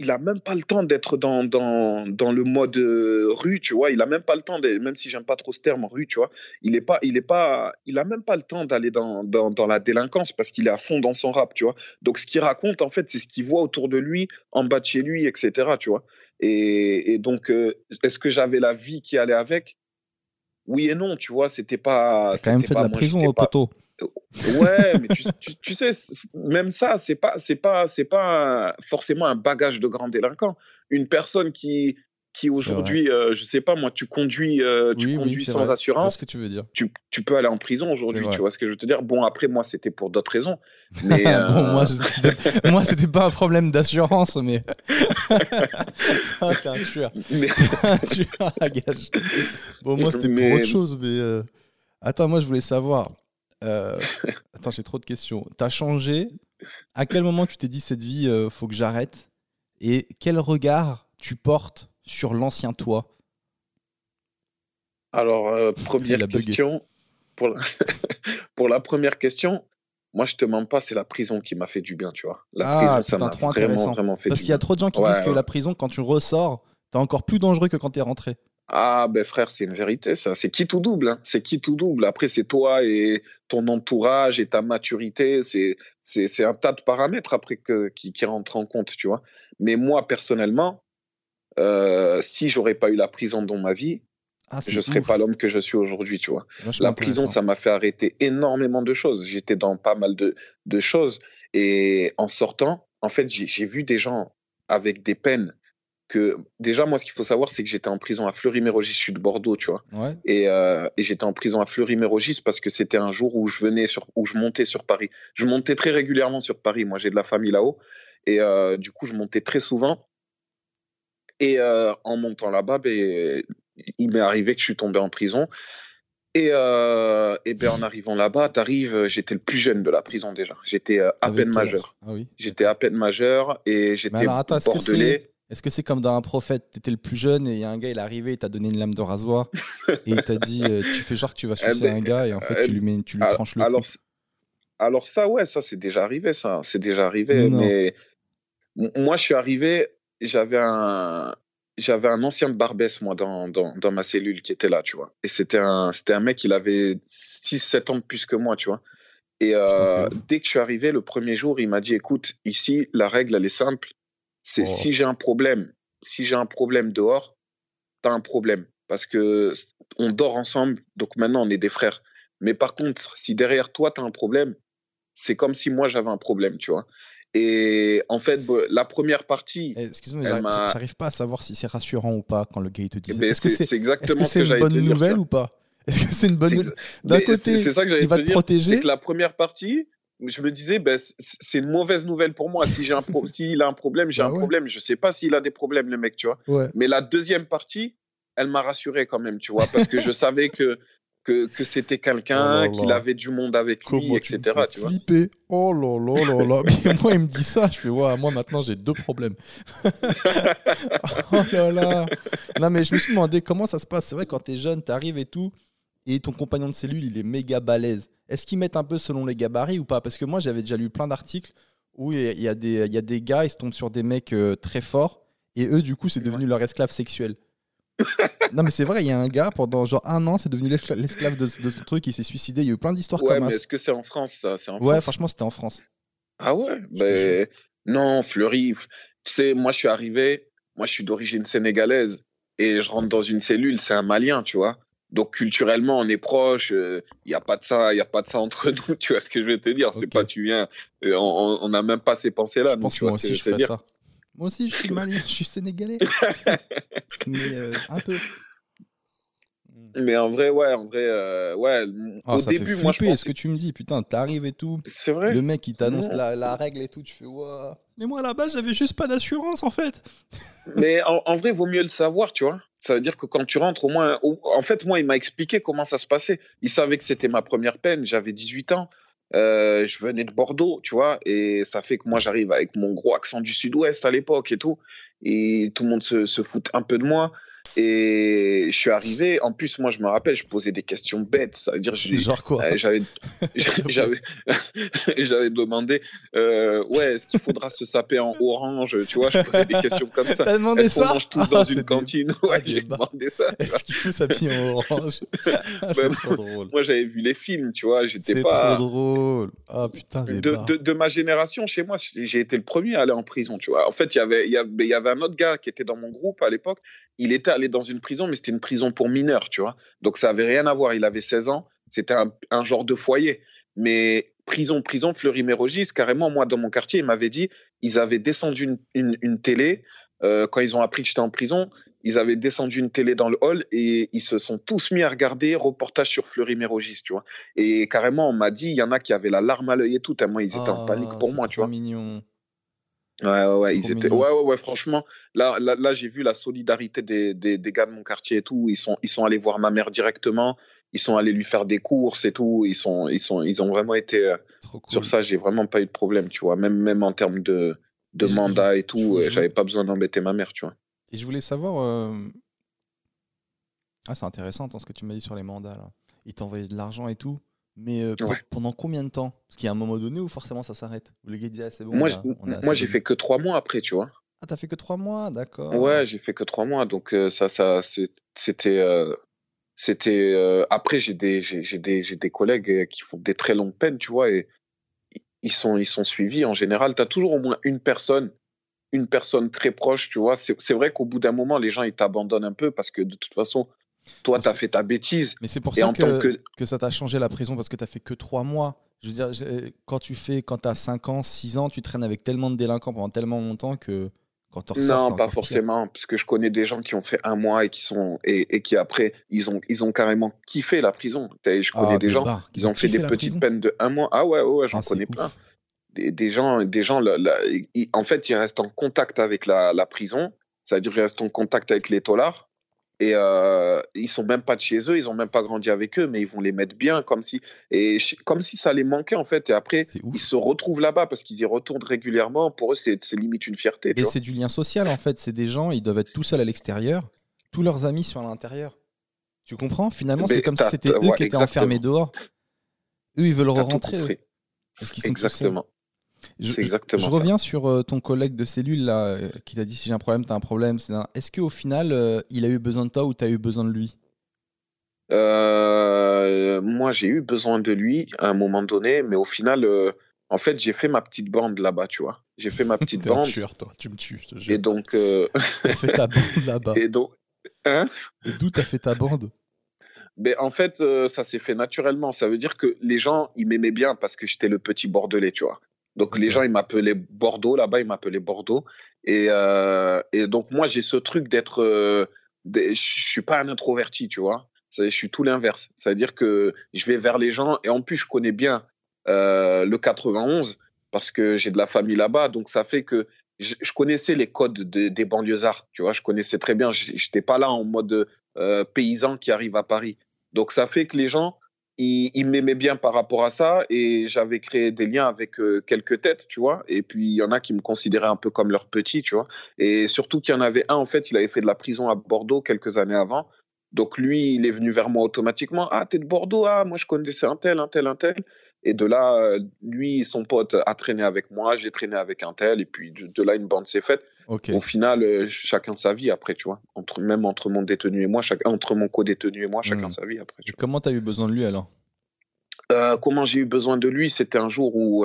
il a même pas le temps d'être dans, dans, dans le mode euh, rue, tu vois. Il a même pas le temps, de, même si j'aime pas trop ce terme rue, tu vois. Il est pas, il est pas, il a même pas le temps d'aller dans, dans, dans, la délinquance parce qu'il est à fond dans son rap, tu vois. Donc ce qu'il raconte, en fait, c'est ce qu'il voit autour de lui, en bas de chez lui, etc., tu vois. Et, et donc, euh, est-ce que j'avais la vie qui allait avec? Oui et non, tu vois. C'était pas. T'as quand même fait de la prison au poteau. Ouais, mais tu, tu, sais, même ça, c'est pas, c'est pas, c'est pas forcément un bagage de grand délinquant. Une personne qui, qui aujourd'hui, euh, je sais pas, moi, tu conduis, euh, tu conduis sans assurance. ce que tu veux dire. Tu, tu peux aller en prison aujourd'hui, tu vois ce que je veux te dire. Bon, après, moi, c'était pour d'autres raisons. Mais, bon, moi, euh, moi, c'était pas un problème d'assurance, mais. ah, t'es un tueur. Mais... un tueur à gage. Bon, moi, c'était pour autre chose, mais. Attends, moi, je voulais savoir. Euh, attends, j'ai trop de questions. T'as changé? À quel moment tu t'es dit cette vie, euh, faut que j'arrête? Et quel regard tu portes sur l'ancien toi? Alors, euh, première question. Pour la... pour la première question, moi, je te mens pas, c'est la prison qui m'a fait du bien, tu vois. La ah, prison, ça m'a vraiment, vraiment fait Parce qu'il y a trop de gens qui disent que la prison, quand tu ressors, t'es encore plus dangereux que quand t'es rentré. Ah ben frère, c'est une vérité ça. C'est qui tout double, hein. c'est qui tout double. Après c'est toi et ton entourage et ta maturité. C'est c'est un tas de paramètres après que qui qui rentrent en compte, tu vois. Mais moi personnellement, euh, si j'aurais pas eu la prison dans ma vie, ah, je serais pas l'homme que je suis aujourd'hui, tu vois. La prison, ça m'a fait arrêter énormément de choses. J'étais dans pas mal de de choses et en sortant, en fait, j'ai vu des gens avec des peines que déjà moi ce qu'il faut savoir c'est que j'étais en prison à Fleury-Mérogis sud Bordeaux tu vois et, euh, et j'étais en prison à Fleury-Mérogis parce que c'était un jour où je venais sur où je montais sur Paris je montais très régulièrement sur Paris moi j'ai de la famille là-haut et euh, du coup je montais très souvent et euh, en montant là-bas ben il m'est arrivé que je suis tombé en prison et, euh, et ben en arrivant là-bas, t'arrives, j'étais le plus jeune de la prison déjà. J'étais à peine majeur. Ah oui. J'étais à peine majeur et j'étais bordelais. Est-ce que c'est comme dans un prophète, tu étais le plus jeune et il y a un gars, il est arrivé, il t'a donné une lame de rasoir et il t'a dit euh, tu fais genre que tu vas sucer eh ben, un gars et en fait tu lui, mets, tu lui ah, tranches le alors, alors ça, ouais, ça c'est déjà arrivé, ça. C'est déjà arrivé. Mais moi, je suis arrivé, j'avais un, j'avais un ancien Barbès, moi, dans, dans, dans, ma cellule qui était là, tu vois. Et c'était un, c'était un mec, il avait 6-7 ans de plus que moi, tu vois. Et euh, dès que je suis arrivé, le premier jour, il m'a dit, écoute, ici, la règle, elle est simple c'est oh. si j'ai un problème, si j'ai un problème dehors, t'as un problème. Parce que on dort ensemble, donc maintenant on est des frères. Mais par contre, si derrière toi t'as un problème, c'est comme si moi j'avais un problème, tu vois. Et en fait, la première partie. Eh, excuse-moi, j'arrive pas à savoir si c'est rassurant ou pas quand le gars te dit. Eh ben, est-ce que c'est exactement -ce une bonne nouvelle ou pas? Est-ce que c'est une bonne D'un côté, ça que il va te, te protéger. C'est que la première partie, je me disais, ben, c'est une mauvaise nouvelle pour moi. Si j'ai un s'il a un problème, j'ai Bah un ouais. problème. Je sais pas s'il a des problèmes, le mec, tu vois. Ouais. Mais la deuxième partie, elle m'a rassuré quand même, tu vois, parce que je savais que que, que c'était Oh quelqu'un, là. qu'il avait du monde avec lui, Comment etc. tu me Tu vois. flipper. Oh là là là là. Mais moi, il me dit ça. Je fais, ouais, moi maintenant, j'ai deux problèmes. oh là là. Non, mais je me suis demandé comment ça se passe. C'est vrai, quand t'es jeune, t'arrives et tout, et ton compagnon de cellule, il est méga balèze. Est-ce qu'ils mettent un peu selon les gabarits ou pas? Parce que moi, j'avais déjà lu plein d'articles où il y, a- des- il y a des gars, ils se tombent sur des mecs euh, très forts, et eux, du coup, c'est devenu leur esclave sexuel. non, mais c'est vrai, il y a un gars, pendant genre un an, c'est devenu l'escla- l'esclave de, de ce truc, il s'est suicidé. Il y a eu plein d'histoires Ouais, comme mais ça. est-ce que c'est en France, ça? En Ouais, France franchement, c'était en France. Ah ouais? Ben, Non, Fleury. Tu sais, moi, je suis arrivé, moi, je suis d'origine sénégalaise, et je rentre dans une cellule, c'est un Malien, tu vois. Donc, culturellement, on est proche, il n'y a pas de ça, il y a pas de ça entre nous, tu vois ce que je veux te dire. C'est pas, tu viens, euh, on n'a même pas ces pensées-là, Je nous, pense tu que vois moi ce que aussi, je je te dire. ça. Moi aussi, je suis malien, je suis sénégalais. mais euh, un peu. Mais en vrai, ouais, en vrai, euh, ouais, Ah, au ça début, fait moi, je flipper, ce que tu me dis. Putain, t'arrives et tout. C'est vrai Le mec, il t'annonce Non. la, la règle et tout. Tu fais, ouah. Mais moi, là-bas, j'avais juste pas d'assurance, en fait. Mais en, en vrai, vaut mieux le savoir, tu vois. Ça veut dire que quand tu rentres, au moins. En fait, moi, il m'a expliqué comment ça se passait. Il savait que c'était ma première peine. J'avais 18 ans. Euh, je venais de Bordeaux, tu vois. Et ça fait que moi, j'arrive avec mon gros accent du sud-ouest à l'époque et tout. Et tout le monde se, se fout un peu de moi. Et je suis arrivé. En plus, moi, je me rappelle, je posais des questions bêtes. Ça veut dire, je, Genre quoi euh, j'avais j'avais j'avais demandé euh, ouais est-ce qu'il faudra se saper en orange tu vois je posais des questions comme ça T'as demandé ça mange tous Ah, dans c'est une cantine ah, ouais des j'ai demandé ça. Est-ce qu'il faut s'habiller en orange Ah, C'est trop drôle. moi j'avais vu les films tu vois j'étais C'est pas trop drôle. Ah putain, de, barres. de, de ma génération chez moi j'ai été le premier à aller en prison tu vois en fait il y avait il y avait, il y avait un autre gars qui était dans mon groupe à l'époque il était allé dans une prison mais c'était une prison pour mineurs tu vois. Donc ça avait rien à voir. Il avait 16 ans. C'était un, un genre de foyer. Mais prison prison Fleury-Mérogis carrément moi dans mon quartier ils m'avaient dit ils avaient descendu une, une, une télé euh, quand ils ont appris que j'étais en prison ils avaient descendu une télé dans le hall et ils se sont tous mis à regarder reportage sur Fleury-Mérogis tu vois. Et carrément on m'a dit il y en a qui avaient la larme à l'œil et tout tellement ils étaient en panique pour c'est moi tu vois. mignon. Ouais, ouais, ils étaient. Ouais, ouais, ouais, franchement, là, là, là j'ai vu la solidarité des, des, des gars de mon quartier et tout. Ils sont, ils sont allés voir ma mère directement. Ils sont allés lui faire des courses et tout. Ils sont, ils sont, ils ont vraiment été euh, cool. sur ça. J'ai vraiment pas eu de problème, tu vois. Même, même en termes de, mandat et tout, euh, j'avais pas besoin d'embêter ma mère, tu vois. Et je voulais savoir. euh, Ah, c'est intéressant hein, ce que tu m'as dit sur les mandats là. Ils t'envoyaient de l'argent et tout. Mais euh, Ouais. pendant combien de temps? Parce qu'il y a un moment donné où forcément ça s'arrête. Où les gars disent ah, c'est bon. moi, j'ai fait que trois mois après, tu vois. Ah, t'as fait que trois mois, d'accord. Ouais, j'ai fait que trois mois, donc euh, ça, ça, c'était, euh, c'était. après, j'ai des, j'ai des, des collègues qui font des très longues peines, tu vois, et ils sont, ils sont suivis. En général, t'as toujours au moins une personne, une personne très proche, tu vois. C'est vrai qu'au bout d'un moment, les gens ils t'abandonnent un peu parce que de toute façon, toi, t'as c'est- fait ta bêtise. Mais c'est pour ça que, que, que ça t'a changé la prison parce que t'as fait que trois mois. Je veux dire, quand tu fais, quand t'as 5 ans, 6 ans, tu traînes avec tellement de délinquants pendant tellement longtemps que quand tu non, pas pire. forcément, parce que je connais des gens qui ont fait un mois et qui sont et, et qui après, ils ont, ils ont carrément kiffé la prison. Je connais Ah, des gens. Ils ont fait des petites peines de un mois. Ah ouais, ouais, ouais, j'en Ah, connais ouf. plein. Des, des gens, des gens ils- en fait, ils restent en contact avec la, la prison. C'est-à-dire, ils restent en contact avec les tolards. Et euh, ils sont même pas de chez eux, ils ont même pas grandi avec eux, mais ils vont les mettre bien, comme si, et comme si ça les manquait en fait. Et après, ils se retrouvent là-bas parce qu'ils y retournent régulièrement. Pour eux, c'est limite une fierté. Et c'est du lien social en fait. C'est des gens, ils doivent être tout seuls à l'extérieur. Tous leurs amis sont à l'intérieur. Tu comprends? Finalement, c'est comme si c'était eux ouais, qui étaient exactement. enfermés dehors. Eux, ils veulent tout rentrer. Parce qu'ils sont. Exactement. Je- exactement je ça. reviens sur euh, ton collègue de cellule là, euh, qui t'a dit si j'ai un problème, t'as un problème. Est-ce qu'au final, euh, il a eu besoin de toi ou t'as eu besoin de lui? Euh, moi, j'ai eu besoin de lui à un moment donné, mais au final, euh, en fait, j'ai fait ma petite bande là-bas, tu vois. J'ai fait ma petite T'es un bande. tueur, toi. Tu me tues. je te Et donc, fait ta bande là-bas. et donc, hein? D'où t'as fait ta bande? Mais en fait, euh, ça s'est fait naturellement. Ça veut dire que les gens, ils m'aimaient bien parce que j'étais le petit Bordelais, tu vois. Donc les gens, ils m'appelaient Bordeaux là-bas, ils m'appelaient Bordeaux. Et, euh, et donc moi, j'ai ce truc d'être, euh, je suis pas un introverti, tu vois. Je suis tout l'inverse. C'est-à-dire que je vais vers les gens et en plus, je connais bien le 91 parce que j'ai de la famille là-bas. Donc ça fait que je, connaissais les codes des banlieusards, tu vois, je connaissais très bien. J'étais pas là en mode paysan qui arrive à Paris. Donc ça fait que les gens, ils, m'aimaient bien par rapport à ça et j'avais créé des liens avec quelques têtes, tu vois. Et puis il y en a qui me considéraient un peu comme leur petit, tu vois. Et surtout qu'il y en avait un, en fait, il avait fait de la prison à Bordeaux quelques années avant. Donc lui, il est venu vers moi automatiquement. Ah, t'es de Bordeaux Ah, moi je connaissais un tel, un tel, un tel. Et de là, lui, son pote a traîné avec moi, j'ai traîné avec un tel, et puis de, là, une bande s'est faite. Au final, chacun sa vie après, tu vois. Entre, même entre mon détenu et moi, entre mon co-détenu et moi, chacun hmm. sa vie après. Et comment tu as eu besoin de lui alors? Euh, Comment j'ai eu besoin de lui C'était un jour où,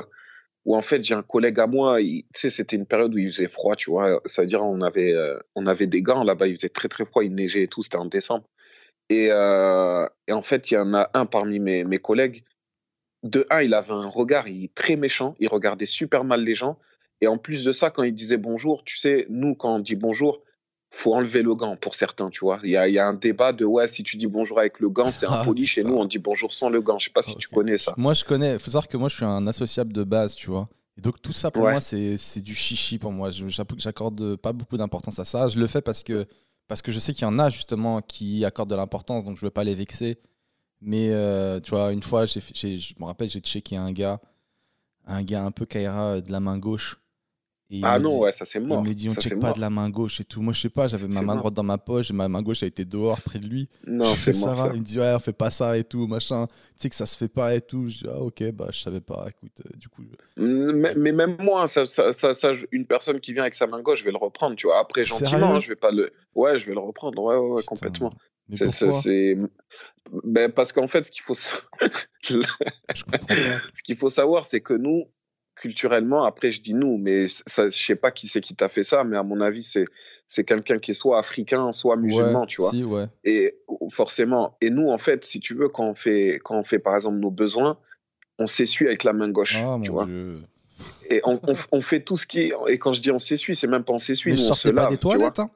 où en fait, j'ai un collègue à moi, tu sais, c'était une période où il faisait froid, tu vois. C'est-à-dire, on avait, euh, on avait des gants là-bas, il faisait très très froid, il neigeait et tout, c'était en décembre. Et, euh, et, en fait, il y en a un parmi mes, mes collègues de un, il avait un regard il, très méchant, il regardait super mal les gens. Et en plus de ça, quand il disait bonjour, tu sais, nous, quand on dit bonjour, faut enlever le gant pour certains, tu vois. Il y a, un débat de ouais, si tu dis bonjour avec le gant, c'est impoli. Ah, Chez nous, on dit bonjour sans le gant. Je sais pas si tu connais ça. Moi, je connais. Il faut savoir que moi, je suis un associable de base, tu vois. Et donc, tout ça, pour moi, c'est du chichi pour moi. J'accorde pas beaucoup d'importance à ça. Je le fais parce que, parce que je sais qu'il y en a, justement, qui accordent de l'importance, donc je veux pas les vexer. Mais euh, tu vois, une fois, je me rappelle, j'ai checké un gars, un gars un peu Kaira de la main gauche. Ah non, ouais, ça c'est mort. Il me dit, on check pas de la main gauche et tout. Moi, je sais pas, j'avais ma main droite dans ma poche et ma main gauche a été dehors près de lui. Non, c'est mort. Ça. Il me dit, ouais, on fait pas ça et tout, machin. Tu sais que ça se fait pas et tout. Je dis, ah, ok, bah, je savais pas. Écoute, euh, du coup. Mais, mais, même moi, ça, ça, ça, une personne qui vient avec sa main gauche, je vais le reprendre, tu vois. Après, gentiment, hein, je vais pas le. Ouais, je vais le reprendre. Ouais, ouais, complètement. C'est ben parce qu'en fait, ce qu'il faut, ce qu'il faut savoir, c'est que nous, culturellement, après je dis nous, mais ça, je sais pas qui c'est qui t'a fait ça, mais à mon avis, c'est c'est quelqu'un qui est soit africain, soit musulman, tu vois. ouais. Et forcément, et nous, en fait, si tu veux, quand on fait quand on fait par exemple nos besoins, on s'essuie avec la main gauche, ah, tu vois. Et on, on, fait tout ce qui et quand je dis on s'essuie, c'est même pas on s'essuie, nous on se lave. Pas des toilettes, hein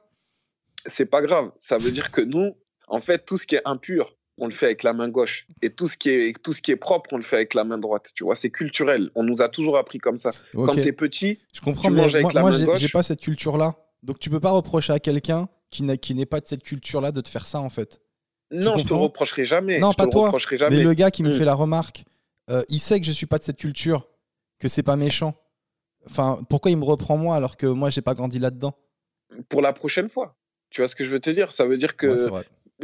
c'est pas grave. Ça veut dire que nous, en fait, tout ce qui est impur, on le fait avec la main gauche. Et tout ce qui est, tout ce qui est propre, on le fait avec la main droite. Tu vois, c'est culturel. On nous a toujours appris comme ça. Quand Quand t'es petit, je comprends, tu manges avec la main gauche. J'ai pas cette culture-là. Donc tu peux pas reprocher à quelqu'un qui n'est pas de cette culture-là de te faire ça, en fait. Non, je te reprocherai jamais. Non, pas toi. Jamais. Mais le gars qui me hmm. fait la remarque, euh, il sait que je suis pas de cette culture, que c'est pas méchant. Enfin, pourquoi il me reprend moi alors que moi j'ai pas grandi là-dedans? Pour la prochaine fois. Tu vois ce que je veux te dire? Ça veut dire que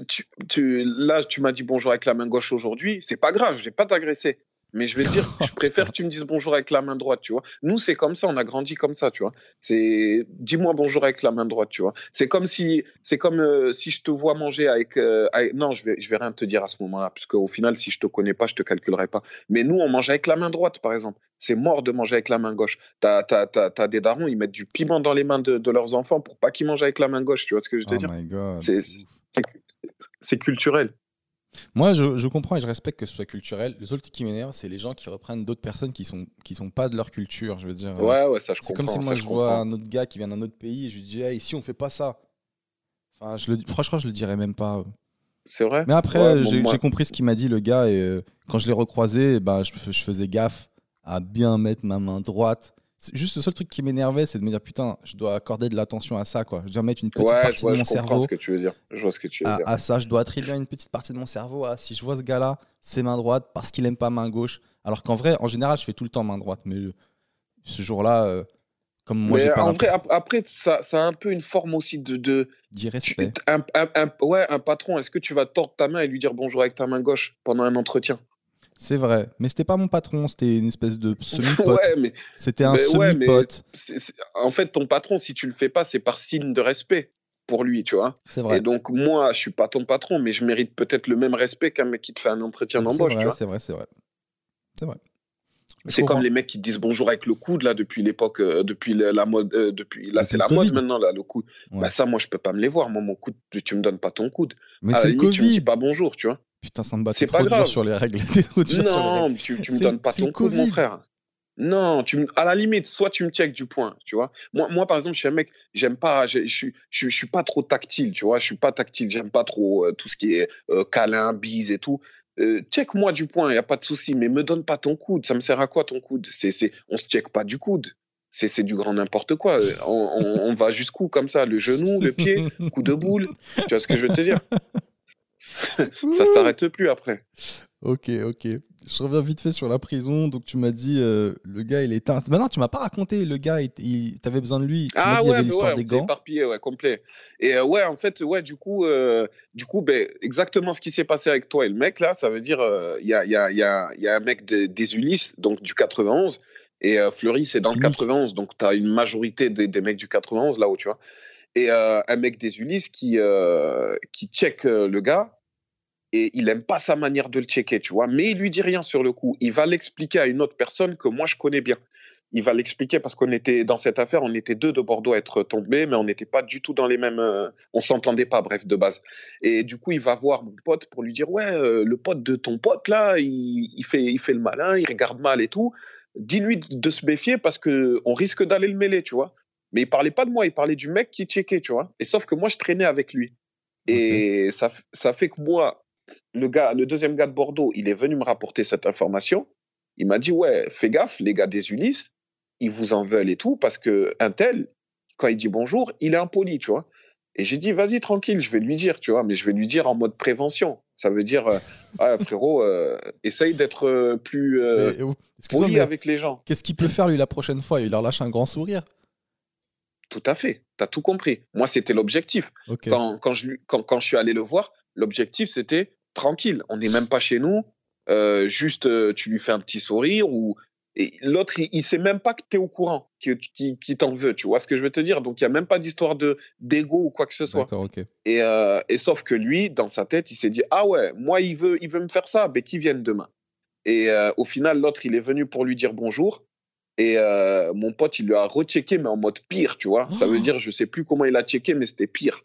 tu, tu, là, tu m'as dit bonjour avec la main gauche aujourd'hui. C'est pas grave, je vais pas t'agresser. Mais je vais te dire, je préfère que tu me dises bonjour avec la main droite, tu vois. Nous, c'est comme ça, on a grandi comme ça, tu vois. C'est, dis-moi bonjour avec la main droite, tu vois. C'est comme si, c'est comme euh, si je te vois manger avec, euh, non, je vais, je vais rien te dire à ce moment-là, puisque au final, si je te connais pas, je te calculerai pas. Mais nous, on mange avec la main droite, par exemple. C'est mort de manger avec la main gauche. T'as, t'as, t'as, t'as des darons, ils mettent du piment dans les mains de, de, leurs enfants pour pas qu'ils mangent avec la main gauche, tu vois ce que je veux te oh dire. C'est, c'est culturel. Moi, je, comprends et je respecte que ce soit culturel. Le seul truc qui m'énerve, c'est les gens qui reprennent d'autres personnes qui sont qui sont pas de leur culture. Je veux dire. Ouais, ouais, ça je comprends. C'est comme si moi je, vois un autre gars qui vient d'un autre pays et je lui dis, ici on fait pas ça. Enfin, je le, franchement, je le dirais même pas. C'est vrai? Mais après, j'ai compris ce qu'il m'a dit le gars et euh, quand je l'ai recroisé, bah, je, je faisais gaffe à bien mettre ma main droite Juste le seul truc qui m'énervait, c'est de me dire putain, je dois accorder de l'attention à ça, quoi. Je dois mettre une petite partie de mon cerveau. Ce que tu veux dire. Je vois ce que tu veux à, dire. à, ça, je dois attribuer une petite partie de mon cerveau à si je vois ce gars-là, c'est main droite parce qu'il aime pas main gauche. Alors qu'en vrai, en général, je fais tout le temps main droite. Mais ce jour-là, euh, comme moi, j'ai pas. En vrai, après, ça, ça, a un peu une forme aussi de. de D'irrespect. ouais, un patron, est-ce que tu vas tordre ta main et lui dire bonjour avec ta main gauche pendant un entretien? C'est vrai, mais c'était pas mon patron, c'était une espèce de semi-pote. c'était un semi-pote. en fait, ton patron, si tu le fais pas, c'est par signe de respect pour lui, tu vois. C'est vrai. Et donc, moi, je suis pas ton patron, mais je mérite peut-être le même respect qu'un mec qui te fait un entretien d'embauche, tu vois. C'est vrai, c'est vrai. C'est vrai. C'est comme les mecs qui te disent bonjour avec le coude là depuis l'époque, euh, depuis la, mode, euh, depuis là c'est la mode maintenant là le coude. Bah ça moi je peux pas me les voir, moi mon coude tu me donnes pas ton coude. Mais c'est le Covid. Tu me dis pas bonjour, tu vois. Putain, ça me bat trop dur sur les règles. non, tu, me donnes pas ton coup, mon frère. Non, tu à la limite, soit tu me check du point, tu vois. Moi, moi, par exemple, je suis un mec, j'aime pas, je, je, je, suis pas trop tactile, tu vois. Je suis pas tactile, j'aime pas trop euh, tout ce qui est euh, câlin, bise et tout. euh, check-moi du point, il n'y a pas de souci, mais me donne pas ton coude. Ça me sert à quoi ton coude? C'est, c'est, On se check pas du coude. C'est, c'est du grand n'importe quoi. On, on, on va jusqu'où comme ça? Le genou, le pied, coup de boule? Tu vois ce que je veux te dire? Ça s'arrête plus après. Ok, ok. Je reviens vite fait sur la prison. Donc, tu m'as dit, euh, le gars, il est. Maintenant, tu m'as pas raconté, le gars, il, t'avais besoin de lui. Tu ah m'as dit, ouais, il y avait l'histoire ouais, des gants. éparpillé, ouais, complet. Et euh, ouais, en fait, ouais, du coup, euh, du coup, ben, exactement ce qui s'est passé avec toi et le mec là, ça veut dire, il y a, il y a, il y a, il y a un mec de- des Ulysses, donc du 91, et Fleury, c'est dans le Cynique. 91, donc tu as une majorité des, des mecs du 91 là-haut, tu vois. Et euh, un mec des Ulysses qui, euh, qui check euh, le gars, et il aime pas sa manière de le checker, tu vois. Mais il lui dit rien sur le coup. Il va l'expliquer à une autre personne que moi je connais bien. Il va l'expliquer parce qu'on était dans cette affaire, on était deux de Bordeaux à être tombés, mais on n'était pas du tout dans les mêmes. on s'entendait pas, bref, de base. Et du coup, il va voir mon pote pour lui dire ouais, le pote de ton pote là, il, il fait, il fait le malin, il regarde mal et tout. Dis-lui de se méfier parce que on risque d'aller le mêler, tu vois. Mais il parlait pas de moi, il parlait du mec qui checkait, tu vois. Et sauf que moi, je traînais avec lui. Et ça, ça fait que moi, le gars, le deuxième gars de Bordeaux, il est venu me rapporter cette information. Il m'a dit ouais, fais gaffe, les gars des Ulysses, ils vous en veulent et tout parce que un tel, quand il dit bonjour, il est impoli, tu vois. Et j'ai dit vas-y tranquille, je vais lui dire, tu vois, mais je vais lui dire en mode prévention. Ça veut dire euh, ah, frérot, euh, essaye d'être euh, plus poli avec les gens. qu'est-ce qu'il peut faire, lui, la prochaine fois? Il leur lâche un grand sourire. Tout à fait, t'as tout compris. Moi, c'était l'objectif. Quand, quand, je, quand, quand je suis allé le voir, l'objectif c'était tranquille, on n'est même pas chez nous, euh, juste euh, tu lui fais un petit sourire ou l'autre il, il sait même pas que tu es au courant, qui, qui t'en veut, tu vois ce que je veux te dire? Donc il y a même pas d'histoire de d'ego ou quoi que ce soit. Et, euh, et sauf que lui, dans sa tête, il s'est dit ah ouais, moi il veut il veut me faire ça, ben qu'il vienne demain. Et au final, l'autre il est venu pour lui dire bonjour. Et euh, mon pote, il lui a rechecké, mais en mode pire, tu vois. Ça veut Oh. dire, je sais plus comment il a checké, mais c'était pire.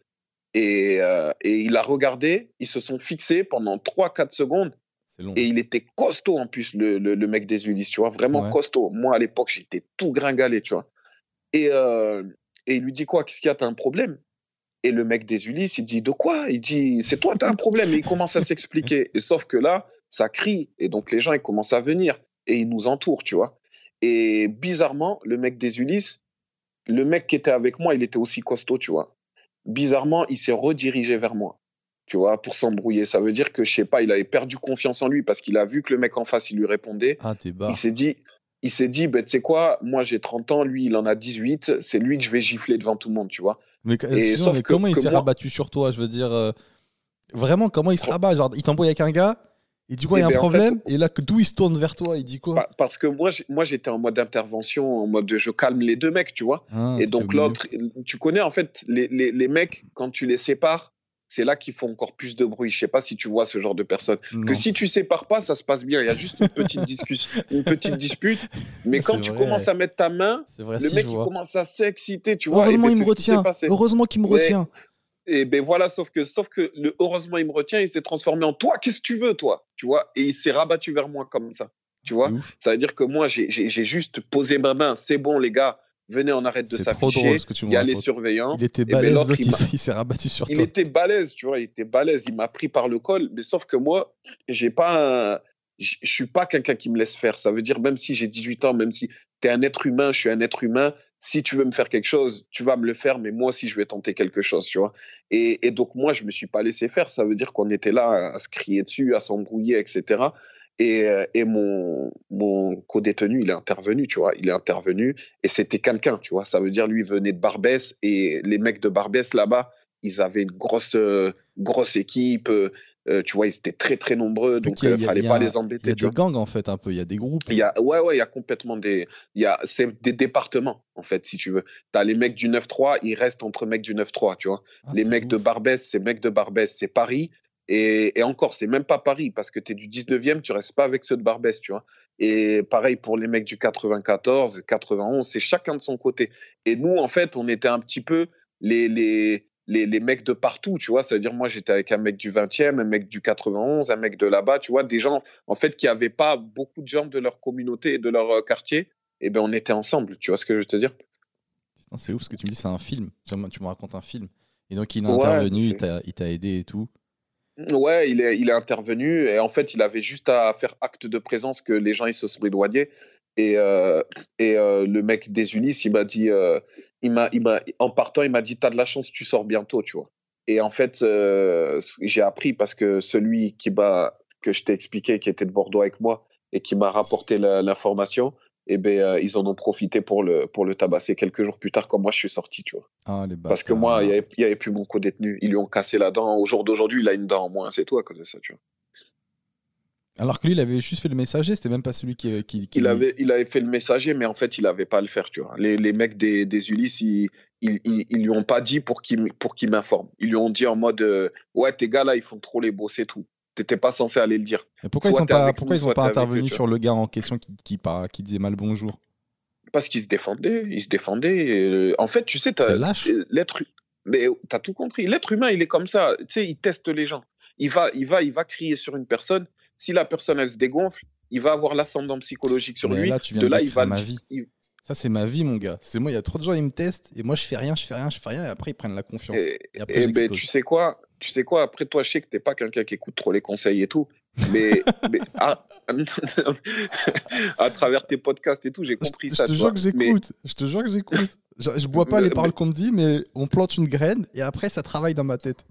Et, euh, et il a regardé, ils se sont fixés pendant 3-4 secondes. Long. Et il était costaud en plus, le, le, le mec des Ulysses, tu vois. Vraiment Ouais. costaud. Moi, à l'époque, j'étais tout gringalé, tu vois. Et, euh, et il lui dit quoi? Qu'est-ce qu'il y a? T'as un problème? Et le mec des Ulysses, il dit De quoi? Il dit C'est toi, t'as un problème. Et il commence à s'expliquer. Et sauf que là, ça crie. Et donc, les gens, ils commencent à venir. Et ils nous entourent, tu vois. Et bizarrement, le mec des Ulysses, le mec qui était avec moi, il était aussi costaud, tu vois. Bizarrement, il s'est redirigé vers moi, tu vois, pour s'embrouiller. Ça veut dire que, je sais pas, il avait perdu confiance en lui parce qu'il a vu que le mec en face, il lui répondait. Ah, t'es bas. Il s'est dit, il s'est dit, ben, tu sais quoi, moi j'ai 30 ans, lui il en a 18, c'est lui que je vais gifler devant tout le monde, tu vois. Mais, Et excuse-moi, sauf mais que- comment il s'est moi- rabattu sur toi Je veux dire, euh, vraiment, comment il se rabat Genre, il t'embrouille avec un gars, il dit quoi, il y a Eh un ben, en fait, problème, et là, que- d'où il se tourne vers toi, il dit quoi Pa- Parce que moi, j'ai- moi j'étais en mode intervention, en mode je calme les deux mecs, tu vois. Ah, Et donc l'autre, tu connais en fait, les, les, les mecs, quand tu les sépares, c'est là qu'ils font encore plus de bruit. Je sais pas si tu vois ce genre de personnes. Que Non. si tu sépares pas, ça se passe bien. Il y a juste une petite discussion, une petite dispute. Mais quand tu vrai. commences à mettre ta main, vrai, le si, mec il commence à s'exciter, tu vois. Heureusement, ben, il me retient. Heureusement qu'il me retient. Et ben voilà, sauf que, sauf que le heureusement il me retient, il s'est transformé en toi, qu'est-ce que tu veux, toi, tu vois, et il s'est rabattu vers moi comme ça, tu vois? Ouf. Ça veut dire que moi j'ai juste posé ma main, c'est bon les gars, venez on arrête de s'afficher, tu il y a les surveillants. Il était ben, balèze, il il s'est- il rabattu sur Il toi. était balèze, tu vois, il était balèze, il m'a pris par le col, mais sauf que moi, j'ai pas, un- je suis pas quelqu'un qui me laisse faire. Ça veut dire même si j'ai 18 ans, même si t'es un être humain, je suis un être humain. Si tu veux me faire quelque chose, tu vas me le faire, mais moi aussi je vais tenter quelque chose, tu vois. Et, donc moi je me suis pas laissé faire. Ça veut dire qu'on était là à se crier dessus, à s'embrouiller, etc. Et, euh, et mon, mon co-détenu, il est intervenu, tu vois. Il est intervenu et c'était quelqu'un, tu vois. Ça veut dire lui venait de Barbès et les mecs de Barbès là-bas, ils avaient une grosse, euh, grosse équipe. Euh, tu vois, ils étaient très très nombreux, Donc, euh, il y a- fallait il y a pas les Il y embêter. a tu des gangs en fait, un peu. Il y a des groupes. Il y a, ouais, ouais, il y a complètement des, il y a, c'est des départements, en fait, si tu veux. T'as les mecs du 9-3, ils restent entre mecs du 9-3, tu vois. Ah, les mecs de. Barbès, c'est mecs de Barbès, c'est Paris. Et, et encore, c'est même pas Paris, parce que t'es du 19e, tu restes pas avec ceux de Barbès, tu vois. Et pareil pour les mecs du 94, 91, c'est chacun de son côté. Et nous, en fait, on était un petit peu les, les, les, les mecs de partout, tu vois. C'est-à-dire, moi, j'étais avec un mec du 20e, un mec du 91, un mec de là-bas, tu vois, des gens, en fait, qui avaient pas beaucoup de gens de leur communauté et de leur euh, quartier. Et ben, on était ensemble, tu vois ce que je veux te dire? Putain, c'est ouf ce que tu me dis, c'est un film. Tu me tu me racontes un film. Et donc, il est Ouais, intervenu, c'est- il t'a il t'a aidé et tout. Ouais, il est, il est intervenu et en fait, il avait juste à faire acte de présence que les gens ils se sont éloignés. Et, euh, et euh, le mec des Ulysses, il m'a dit, euh, il m'a, il m'a, en partant, il m'a dit, t'as de la chance, tu sors bientôt, tu vois. Et en fait, j'ai appris parce que celui qui m'a, que je t'ai expliqué, qui était de Bordeaux avec moi et qui m'a rapporté l'information, eh ben, ils en ont profité pour le, pour le tabasser quelques jours plus tard, quand moi je suis sorti, tu vois. Ah, les Parce que moi, il y avait, plus mon co-détenu. Ils lui ont cassé la dent. Au jour d'aujourd'hui, il a une dent en moins. C'est cause de ça, tu vois. Alors que lui, il avait juste fait le messager, c'était même pas celui qui. qui, qui- Il avait, il avait fait le messager, mais en fait, il avait pas à le faire, tu vois. Les, les mecs des, des Ulysses, ils, ils, ils, ils lui ont pas dit pour qu'il pour. Ils lui ont dit en mode, euh, ouais, tes gars là, ils font trop les beaux, c'est tout. T'étais pas censé aller le dire. Et pourquoi ils soit t'es pas, avec pourquoi nous, ils ont soit pas eux, intervenu sur le gars en question qui, qui, par- qui disait mal bonjour? Parce qu'ils se défendaient, ils se défendaient. et, euh, en fait, tu sais, euh, l'être, mais t'as tout compris. L'être humain, il est comme ça. Tu sais, il teste les gens. Il va, il va, il va crier sur une personne. Si la personne elle se dégonfle, il va avoir l'ascendant psychologique sur Mais lui. là, tu viens de là, il va. ma vie. il- Ça, c'est ma vie, mon gars. C'est moi, il y a trop de gens, ils me testent, et moi, je fais rien, je fais rien, je fais rien, et après, ils prennent la confiance. Et, Et après, et ben, tu sais quoi, tu sais quoi? Après, toi, je sais que t'es pas quelqu'un qui écoute trop les conseils et tout, mais, mais à, à travers tes podcasts et tout, j'ai compris je, ça. je te jure que j'écoute. Je te jure que j'écoute. Je, bois pas les paroles qu'on me dit, mais on plante une graine et après ça travaille dans ma tête.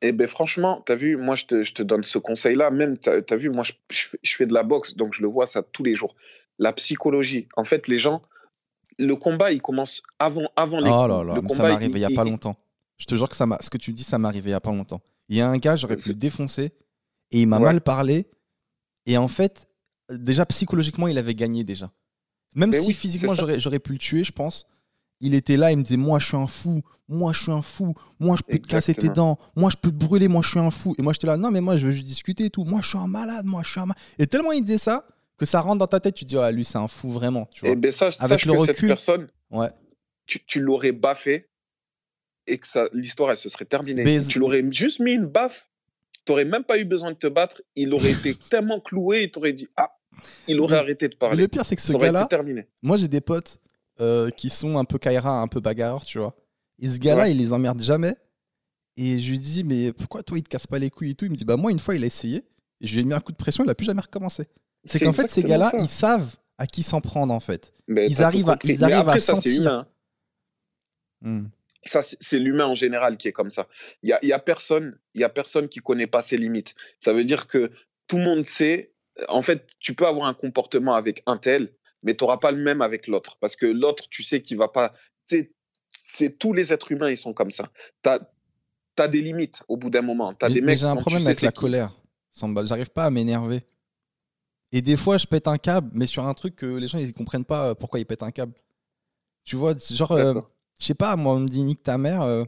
Eh ben franchement, t'as vu, moi je te, je te donne ce conseil-là. Même, t'as as vu, moi je, je fais- je fais de la boxe, donc je le vois ça tous les jours. La psychologie. En fait, les gens, le combat, il commence avant, avant les. Oh là là, le ça m'est arrivé il y a pas longtemps. Je te jure que ça ce que tu dis, ça m'est arrivé il y a pas longtemps. Il y a un gars, j'aurais pu C'est- le défoncer et il m'a Ouais. mal parlé. Et en fait, déjà psychologiquement, il avait gagné déjà. Même Mais si oui, physiquement j'aurais pu le tuer, je pense. Il était là, il me disait Moi, je suis un fou. Moi, je suis un fou. Moi, je peux te casser tes dents. Moi, je peux te brûler. Moi, je suis un fou. Et moi, j'étais là Non, mais moi, je veux juste discuter et tout. Moi, je suis un malade. Moi, je suis un malade. Et tellement il disait ça que ça rentre dans ta tête. Tu te dis Ah, lui, c'est un fou vraiment. Tu vois. Eh ben ça, Avec le que cette recul- personne, Ouais. tu, tu l'aurais baffé et que l'histoire, elle se serait terminée. Si tu l'aurais juste mis une baffe, t'aurais même pas eu besoin de te battre. Il aurait été tellement cloué, il t'aurait dit ah, il aurait Mais- arrêté de Mais parler. le pire, c'est que ce gars-là. Moi, j'ai des potes euh, qui sont un peu Kaira, un peu bagarreurs, tu vois. Et ce gars-là, Ouais. il les emmerde jamais. Et je lui dis, mais pourquoi toi, il te casse pas les couilles et tout? Il me dit, bah moi, une fois, il a essayé. Et je lui ai mis un coup de pression, il a plus jamais recommencé. C'est qu'en fait, ces gars-là, ça. ils savent à qui s'en prendre, en fait. Mais ils arrivent à- ils arrivent à après, ça, c'est sentir. humain. Hmm. Ça, c'est l'humain en général qui est comme ça. Il y a, y a personne, il y a personne qui connaît pas ses limites. Ça veut dire que tout le monde sait. En fait, tu peux avoir un comportement avec un tel, mais tu n'auras pas le même avec l'autre, parce que l'autre, tu sais qu'il va pas. tu C'est tous les êtres humains, ils sont comme ça. T'as as des limites au bout d'un moment. Mais- des mais mecs. j'ai un tu problème avec la qui- colère. J'arrive pas à m'énerver. Et des fois, je pète un câble, mais sur un truc que les gens, ils comprennent pas euh, pourquoi ils pètent un câble. Tu vois, genre, euh, je sais pas, moi, on me dit nique ta mère, euh,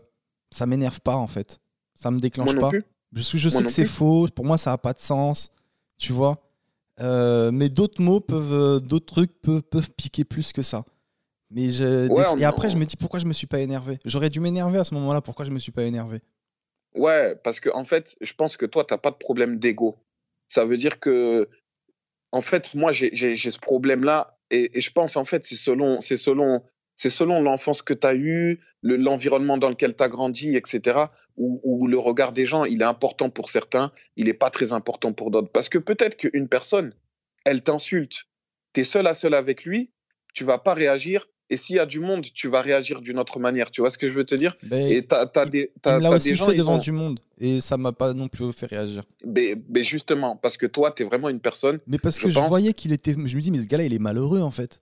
ça m'énerve pas, en fait. Ça me déclenche Moi non pas. plus. Je, je sais que c'est faux, pour moi ça n'a pas de sens, tu vois? Euh, mais d'autres mots peuvent, euh, d'autres trucs peuvent, peuvent piquer plus que ça. Mais je, des- et on- après je me dis pourquoi je me suis pas énervé? J'aurais dû m'énerver à ce moment-là, pourquoi je me suis pas énervé? Ouais, parce que en fait, je pense que toi, t'as pas de problème d'ego. Ça veut dire que, en fait, moi, j'ai ce problème-là, et, et je pense en fait, c'est selon, c'est selon, c'est selon l'enfance que t'as eue, le- l'environnement dans lequel t'as grandi, etc. Où, où le regard des gens, il est important pour certains, il est pas très important pour d'autres. Parce que peut-être qu'une personne, elle t'insulte, t'es seul à seul avec lui, tu vas pas réagir. Et s'il y a du monde, tu vas réagir d'une autre manière. Tu vois ce que je veux te dire? Mais Et t'as des, t'as- t'as aussi des gens, fait devant ont- du monde et ça m'a pas non plus fait réagir. Mais, mais justement, parce que toi, tu es vraiment une personne. Mais parce que je pense- voyais qu'il était. Je me dis, mais ce gars-là, il est malheureux en fait.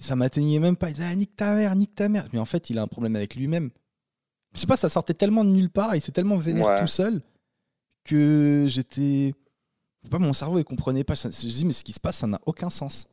Ça m'atteignait même pas. Il disait, ah, nique ta mère, nique ta mère. Mais en fait, il a un problème avec lui-même. Je sais pas, ça sortait tellement de nulle part, il s'est tellement vénère Ouais. tout seul que j'étais. Pas, mon cerveau, il comprenait pas. Je dis, mais ce qui se passe, ça n'a aucun sens.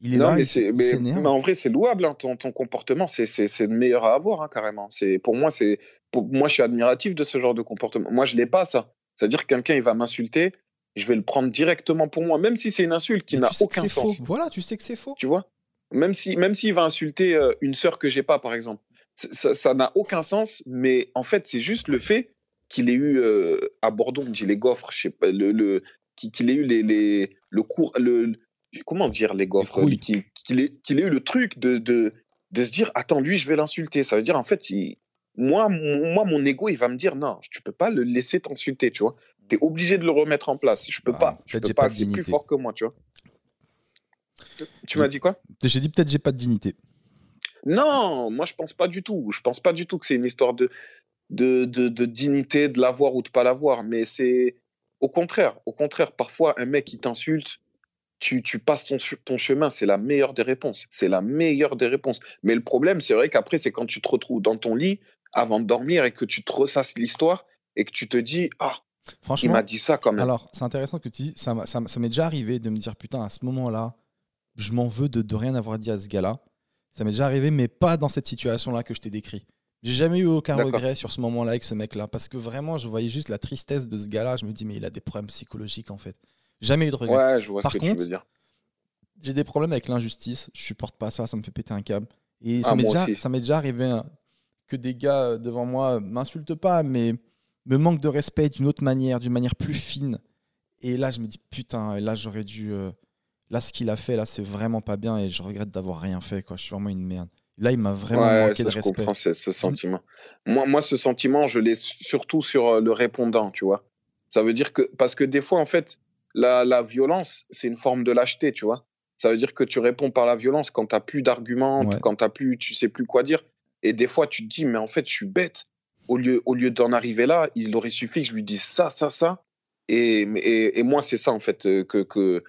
Il est non, là, mais, c'est- mais, mais en vrai, c'est louable, hein, ton, ton comportement. C'est c'est- c'est le meilleur à avoir, hein, carrément. C'est Pour moi, c'est pour moi, je suis admiratif de ce genre de comportement. Moi, je l'ai pas, ça. C'est-à-dire que quelqu'un, il va m'insulter, je vais le prendre directement pour moi, même si c'est une insulte qui Mais n'a tu sais que aucun sens. faux. Voilà, tu sais que c'est faux. Tu vois? Même si même s'il va insulter euh, une sœur que j'ai pas, par exemple. Ça n'a aucun sens, mais en fait, c'est juste le fait qu'il ait eu euh, à Bordeaux, on dit les gaufres, je sais pas, le, le qu'il ait eu les, les le cours, le comment dire les gaufres, qu'il ait, qu'il ait eu le truc de, de de se dire attends lui je vais l'insulter, ça veut dire en fait il- moi mon- moi mon ego il va me dire non tu peux pas le laisser t'insulter, tu vois. T'es obligé de le remettre en place. Je peux Ah, pas. Je peux pas. C'est plus fort que moi, tu vois. Tu m'as dit quoi? J'ai dit peut-être j'ai pas de dignité. Non, moi je pense pas du tout. Je pense pas du tout que c'est une histoire de, de, de, de dignité, de l'avoir ou de pas l'avoir. Mais c'est au contraire. Au contraire, parfois un mec qui t'insulte, tu, tu passes ton, ton chemin. C'est la meilleure des réponses. C'est la meilleure des réponses. Mais le problème, c'est vrai qu'après, c'est quand tu te retrouves dans ton lit avant de dormir et que tu te ressasses l'histoire et que tu te dis Ah, il Franchement, m'a dit ça quand même. alors c'est intéressant que tu dis, ça, ça m'est déjà arrivé de me dire putain, à ce moment-là, je m'en veux de, de rien avoir dit à ce gars-là. Ça m'est déjà arrivé, mais pas dans cette situation-là que je t'ai décrit. J'ai jamais eu aucun regret sur ce moment-là avec ce mec-là, parce que vraiment, je voyais juste la tristesse de ce gars-là. Je me dis, mais il a des problèmes psychologiques en fait. Jamais eu de regret. Ouais, je vois Par ce que contre, tu veux dire. J'ai des problèmes avec l'injustice. Je supporte pas ça. Ça me fait péter un câble. Et Ah, ça m'est déjà, ça arrivé hein, que des gars euh, devant moi m'insultent pas, mais me manquent de respect d'une autre manière, d'une manière plus fine. Et là, je me dis putain, là j'aurais dû. euh, Là, ce qu'il a fait, là, c'est vraiment pas bien et je regrette d'avoir rien fait. Quoi. Je suis vraiment une merde. Là, il m'a vraiment Ouais, manqué ça, de je respect. comprends ce, ce sentiment. Moi, moi, ce sentiment, je l'ai surtout sur euh, le répondant, tu vois. Ça veut dire que, parce que des fois, en fait, la, la violence, c'est une forme de lâcheté, tu vois. Ça veut dire que tu réponds par la violence quand t'as plus d'arguments, Ouais. quand t'as plus, tu sais plus quoi dire. Et des fois, tu te dis, mais en fait, je suis bête. Au lieu, au lieu d'en arriver là, il aurait suffi que je lui dise ça, ça, ça. Et, et, et moi, c'est ça, en fait, euh, que, que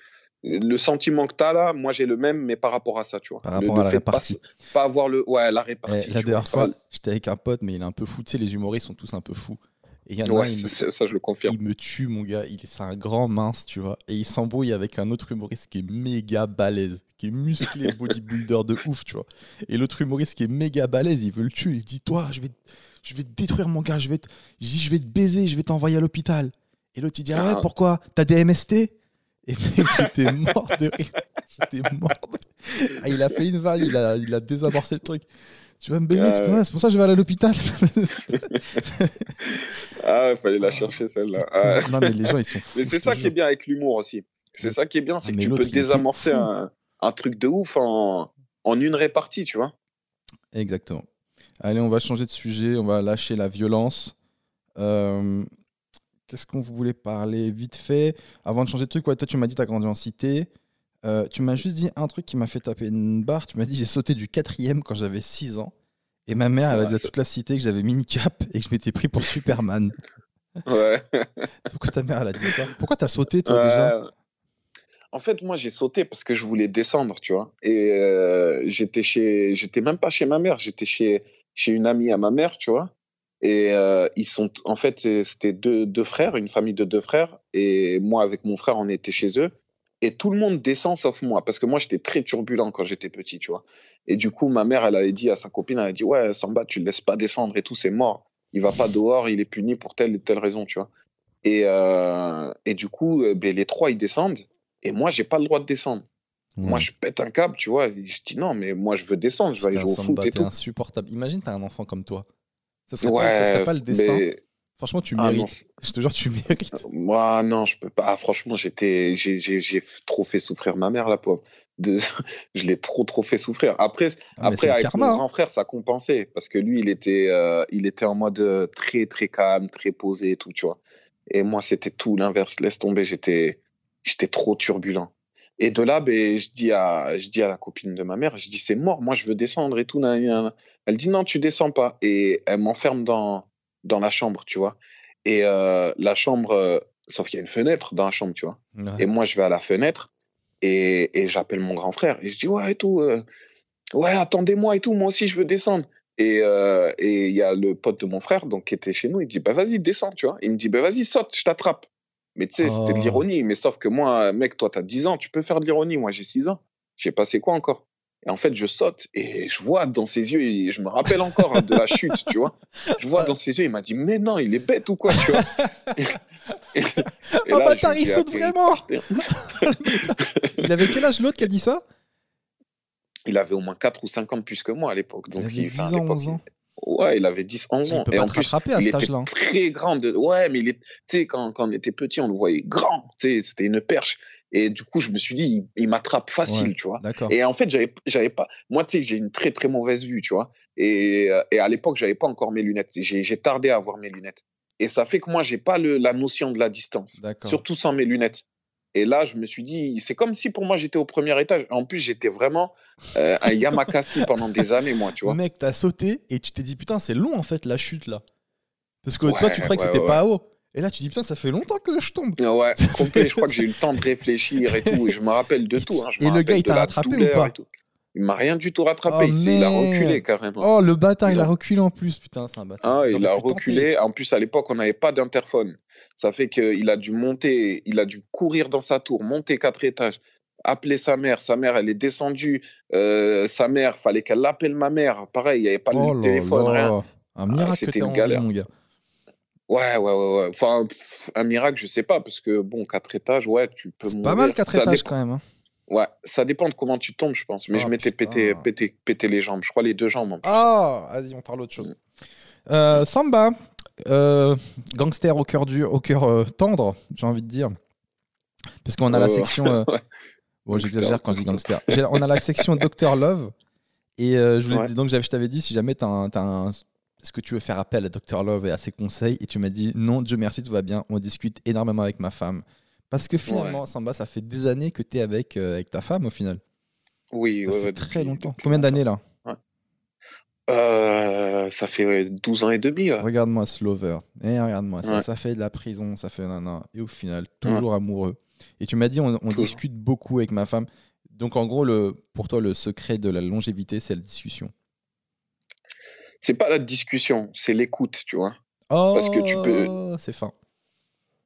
le sentiment que t'as là, moi, j'ai le même, mais par rapport à ça, tu vois. Par rapport le à la pas- répartie. Pas, avoir le, ouais, la Eh, répartie. la tu dernière vois. fois, j'étais avec un pote, mais il est un peu fou. Tu sais, les humoristes sont tous un peu fous. Et il y en a un, il me- ça, je le confirme. Il me tue, mon gars. Il c'est un grand mince, tu vois. Et il s'embrouille avec un autre humoriste qui est méga balèze, qui est musclé, bodybuilder de ouf, tu vois. Et l'autre humoriste qui est méga balèze, il veut le tuer. Il dit Toi, je vais, je vais te détruire, mon gars. Je vais te, je vais te baiser, je vais t'envoyer à l'hôpital. Et l'autre, il dit Ah ouais, pourquoi? T'as des MST Et j'étais mort de rire. J'étais mort de rire. Ah, il a fait une vague, il a, il a désamorcé le truc. Tu vas me baiser, Ah c'est pour ça- c'est pour ça que je vais aller à l'hôpital. Ah, il fallait la chercher celle-là. Ah. non, mais les gens, ils sont fous. Mais c'est ça qui est bien avec l'humour aussi. C'est ça qui est bien, c'est Ah, que tu peux désamorcer un, un truc de ouf en, en une répartie, tu vois. Exactement. Allez, on va changer de sujet, on va lâcher la violence. Euh, Qu'est-ce qu'on voulait parler vite fait Avant de changer de truc, ouais, toi tu m'as dit tu as grandi en cité. Euh, tu m'as juste dit un truc qui m'a fait taper une barre. Tu m'as dit j'ai sauté du quatrième quand j'avais 6 ans. Et ma mère, elle a dit à toute la cité que j'avais mis une cape et que je m'étais pris pour Superman. Ouais. Pourquoi ta mère elle a dit ça? Pourquoi t'as sauté toi déjà? En fait, moi, j'ai sauté parce que je voulais descendre, tu vois. Et euh, j'étais chez, j'étais même pas chez ma mère, j'étais chez chez une amie à ma mère, tu vois. Et euh, ils sont, en fait, c'était deux, deux frères, une famille de deux frères. Et moi, avec mon frère, on était chez eux. Et tout le monde descend sauf moi, parce que moi, j'étais très turbulent quand j'étais petit, tu vois. Et du coup, ma mère, elle avait dit à sa copine, elle a dit, ouais, Samba, tu le laisses pas descendre et tout, c'est mort. Il va pas dehors, il est puni pour telle et telle raison, tu vois. Et, euh, et du coup, euh, ben, les trois, ils descendent. Et moi, j'ai pas le droit de descendre. Moi, je pète un câble, tu vois. et je dis non, mais moi, je veux descendre, je vais aller jouer au foot et tout. insupportable. Imagine t'as un enfant comme toi. Ça serait, pas, ça Ouais, serait pas le destin. mais Franchement, tu Ah, mérites. c'est- je te jure, tu mérites. moi, non, je peux pas. Ah, franchement, j'étais, j'ai, trop fait souffrir ma mère, la pauvre. De... je l'ai trop, trop fait souffrir. Après, Ah, après avec karma, mon hein. grand frère, ça compensait parce que lui, il était, euh, il était en mode euh, très, très calme, très posé et tout, tu vois. Et moi, c'était tout l'inverse. Laisse tomber, j'étais, j'étais trop turbulent. Et de là, ben, je dis à, je dis à la copine de ma mère, je dis c'est mort, moi je veux descendre et tout. nan, nan, nan. Elle dit non, tu descends pas. Et elle m'enferme dans, dans la chambre, tu vois. Et euh, la chambre, euh, sauf qu'il y a une fenêtre dans la chambre, tu vois. Ouais. Et moi, je vais à la fenêtre et, et j'appelle mon grand frère. Et je dis, ouais, et tout, euh, ouais, attendez-moi et tout, moi aussi, je veux descendre. Et et il y a le pote de mon frère, donc, qui était chez nous, il dit, bah vas-y, descends, tu vois. Il me dit, bah vas-y, saute, je t'attrape. Mais tu sais, c'était de Oh. l'ironie. Mais sauf que moi, mec, toi, t'as 10 ans, tu peux faire de l'ironie. Moi, j'ai 6 ans. J'ai passé quoi encore Et en fait, je saute et je vois dans ses yeux, et je me rappelle encore hein, de la chute, tu vois. Je vois dans ses yeux, il m'a dit, mais non, il est bête ou quoi, tu vois. Et, et- et Oh là, bâtard, il saute vraiment. Il avait quel âge l'autre qui a dit ça? Il avait au moins 4 ou 5 ans plus que moi à l'époque. Il avait enfin, à 10 ans, l'époque, 11 ans. Ouais, il avait 10, 11 Il ans. peut Et pas en te plus, à il cet était hein. très grand. De... Ouais, mais il est... tu sais, quand, quand on était petit, on le voyait grand. Tu sais, c'était une perche. Et du coup, je me suis dit, il, il m'attrape facile, Ouais. tu vois. Et en fait, j'avais, j'avais pas. Moi, tu sais, j'ai une très très mauvaise vue, tu vois. Et, euh, et à l'époque, j'avais pas encore mes lunettes. J'ai, j'ai tardé à avoir mes lunettes. Et ça fait que moi, j'ai pas le, la notion de la distance. Surtout sans mes lunettes. Et là, je me suis dit, c'est comme si pour moi, j'étais au premier étage. En plus, j'étais vraiment euh, un Yamakasi pendant des années, moi, tu vois. Mec, t'as sauté et tu t'es dit putain, c'est long en fait la chute là. Parce que toi, tu croyais que c'était ouais, pas haut. Et là, tu dis putain, ça fait longtemps que je tombe. Ouais, complet. Je crois que j'ai eu le temps de réfléchir et tout. Et je me rappelle de tout. hein. Et le gars, il t'a rattrapé ou pas. Il m'a rien du tout rattrapé. Oh, il, s'est- il a reculé carrément. Oh, le bâtard, il a reculé en plus. Putain, c'est un bâtard. Ah, il a reculé. En plus, à l'époque, on n'avait pas d'interphone. Ça fait qu'il a dû monter, il a dû courir dans sa tour, monter quatre étages, appeler sa mère. Sa mère, elle est descendue. Euh, sa mère, fallait qu'elle appelle ma mère. Pareil, il n'y avait pas Oh de téléphone, rien. Un miracle que c'était une galère. mon gars. Ouais, ouais, ouais, ouais. Enfin, pff, un miracle, je sais pas, parce que bon, quatre étages, ouais, tu peux C'est pas mal, quatre étages dépend- quand même. hein. Ouais, ça dépend de comment tu tombes, je pense. Mais Ah, je m'étais putain. pété, pété, pété les jambes. Je crois les deux jambes. en plus. Ah, vas-y, on parle autre chose. Euh, Samba, euh, gangster au cœur dur, au cœur euh, tendre, j'ai envie de dire. Parce qu'on a la section. Bon, j'exagère quand je dis gangster. On a la section Dr Love. Et je, voulais- Ouais. donc, je t'avais dit, si jamais tu as, un. Est-ce que tu veux faire appel à Dr Love et à ses conseils Et tu m'as dit, non, Dieu merci, tout va bien. On discute énormément avec ma femme. Parce que finalement, Samba, ça fait des années que tu es avec, euh, avec ta femme au final. Oui, Ça ouais, fait ouais, très depuis- longtemps. depuis Combien d'années là Euh, ça fait ouais, 12 ans et demi. Regarde-moi ce lover. Eh, regarde-moi, ça, ça fait de la prison, ça fait nana. Et au final, toujours amoureux. Et tu m'as dit, on, discute beaucoup avec ma femme. Donc en gros, le, pour toi, le secret de la longévité, c'est la discussion. C'est pas la discussion, c'est l'écoute, tu vois. Oh, Parce que tu peux- C'est fin.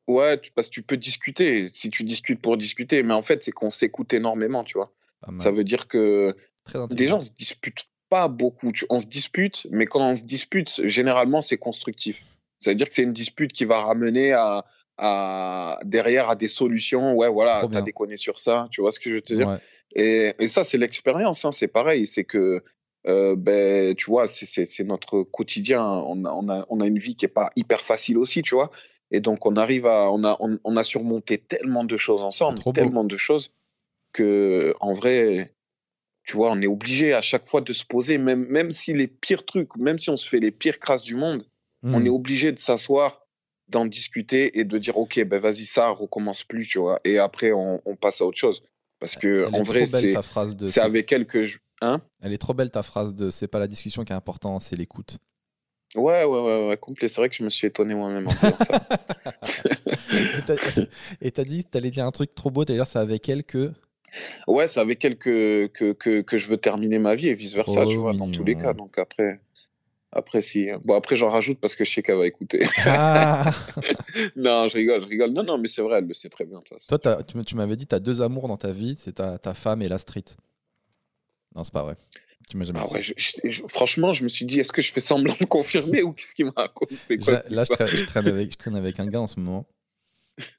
Ouais, tu- parce que tu peux discuter, si tu discutes pour discuter, mais en fait, c'est qu'on s'écoute énormément, tu vois. Ça veut dire que des gens se disputent pas beaucoup. On se dispute, mais quand on se dispute, généralement, c'est constructif. Ça veut dire que c'est une dispute qui va ramener à, à derrière à des solutions. Ouais, voilà, t'as déconné sur ça, tu vois ce que je veux te dire? Ouais. Et, et ça, c'est l'expérience, hein, c'est pareil. C'est que, euh, ben, tu vois, c'est- notre quotidien. On a, on, a, on a une vie qui est pas hyper facile aussi, tu vois. Et donc, on arrive à, on a, on, on a surmonté tellement de choses ensemble, beau. tellement de choses que, en vrai, tu vois, on est obligé à chaque fois de se poser, même, même si les pires trucs, même si on se fait les pires crasses du monde, on Hmm. est obligé de s'asseoir, d'en discuter et de dire, OK, ben, vas-y, ça recommence plus, tu vois. Et après, on, on passe à autre chose. Parce que, Elle en vrai, c'est avec elle que je, hein? Elle est trop belle ta phrase de. C'est pas la discussion qui est important, c'est l'écoute. Ouais, ouais, ouais, ouais, complet. C'est vrai que je me suis étonné moi-même en disant ça. Et t'as- t'as dit, t'allais dire un truc trop beau. D'ailleurs, c'est avec elle que. Ouais, c'est avec elle que, que, que, que je veux terminer ma vie et vice versa, Trop tu vois, dans tous les mignon. cas. Donc après, après si. Bon, après, j'en rajoute parce que je sais qu'elle va écouter. Ah non, je rigole, je rigole. Non, non, mais c'est vrai, elle le sait très bien. Toi, t'as- tu m'avais dit, tu as deux amours dans ta vie, c'est ta, ta femme et la street. Non, c'est pas vrai. Tu m'as jamais Ah dit ouais, je- je- je- franchement, je me suis dit, est-ce que je fais semblant de confirmer ou qu'est-ce qu'il me raconte? C'est ça. quoi Ja- cette Là, je traîne, je traîne avec, je traîne avec un gars en ce moment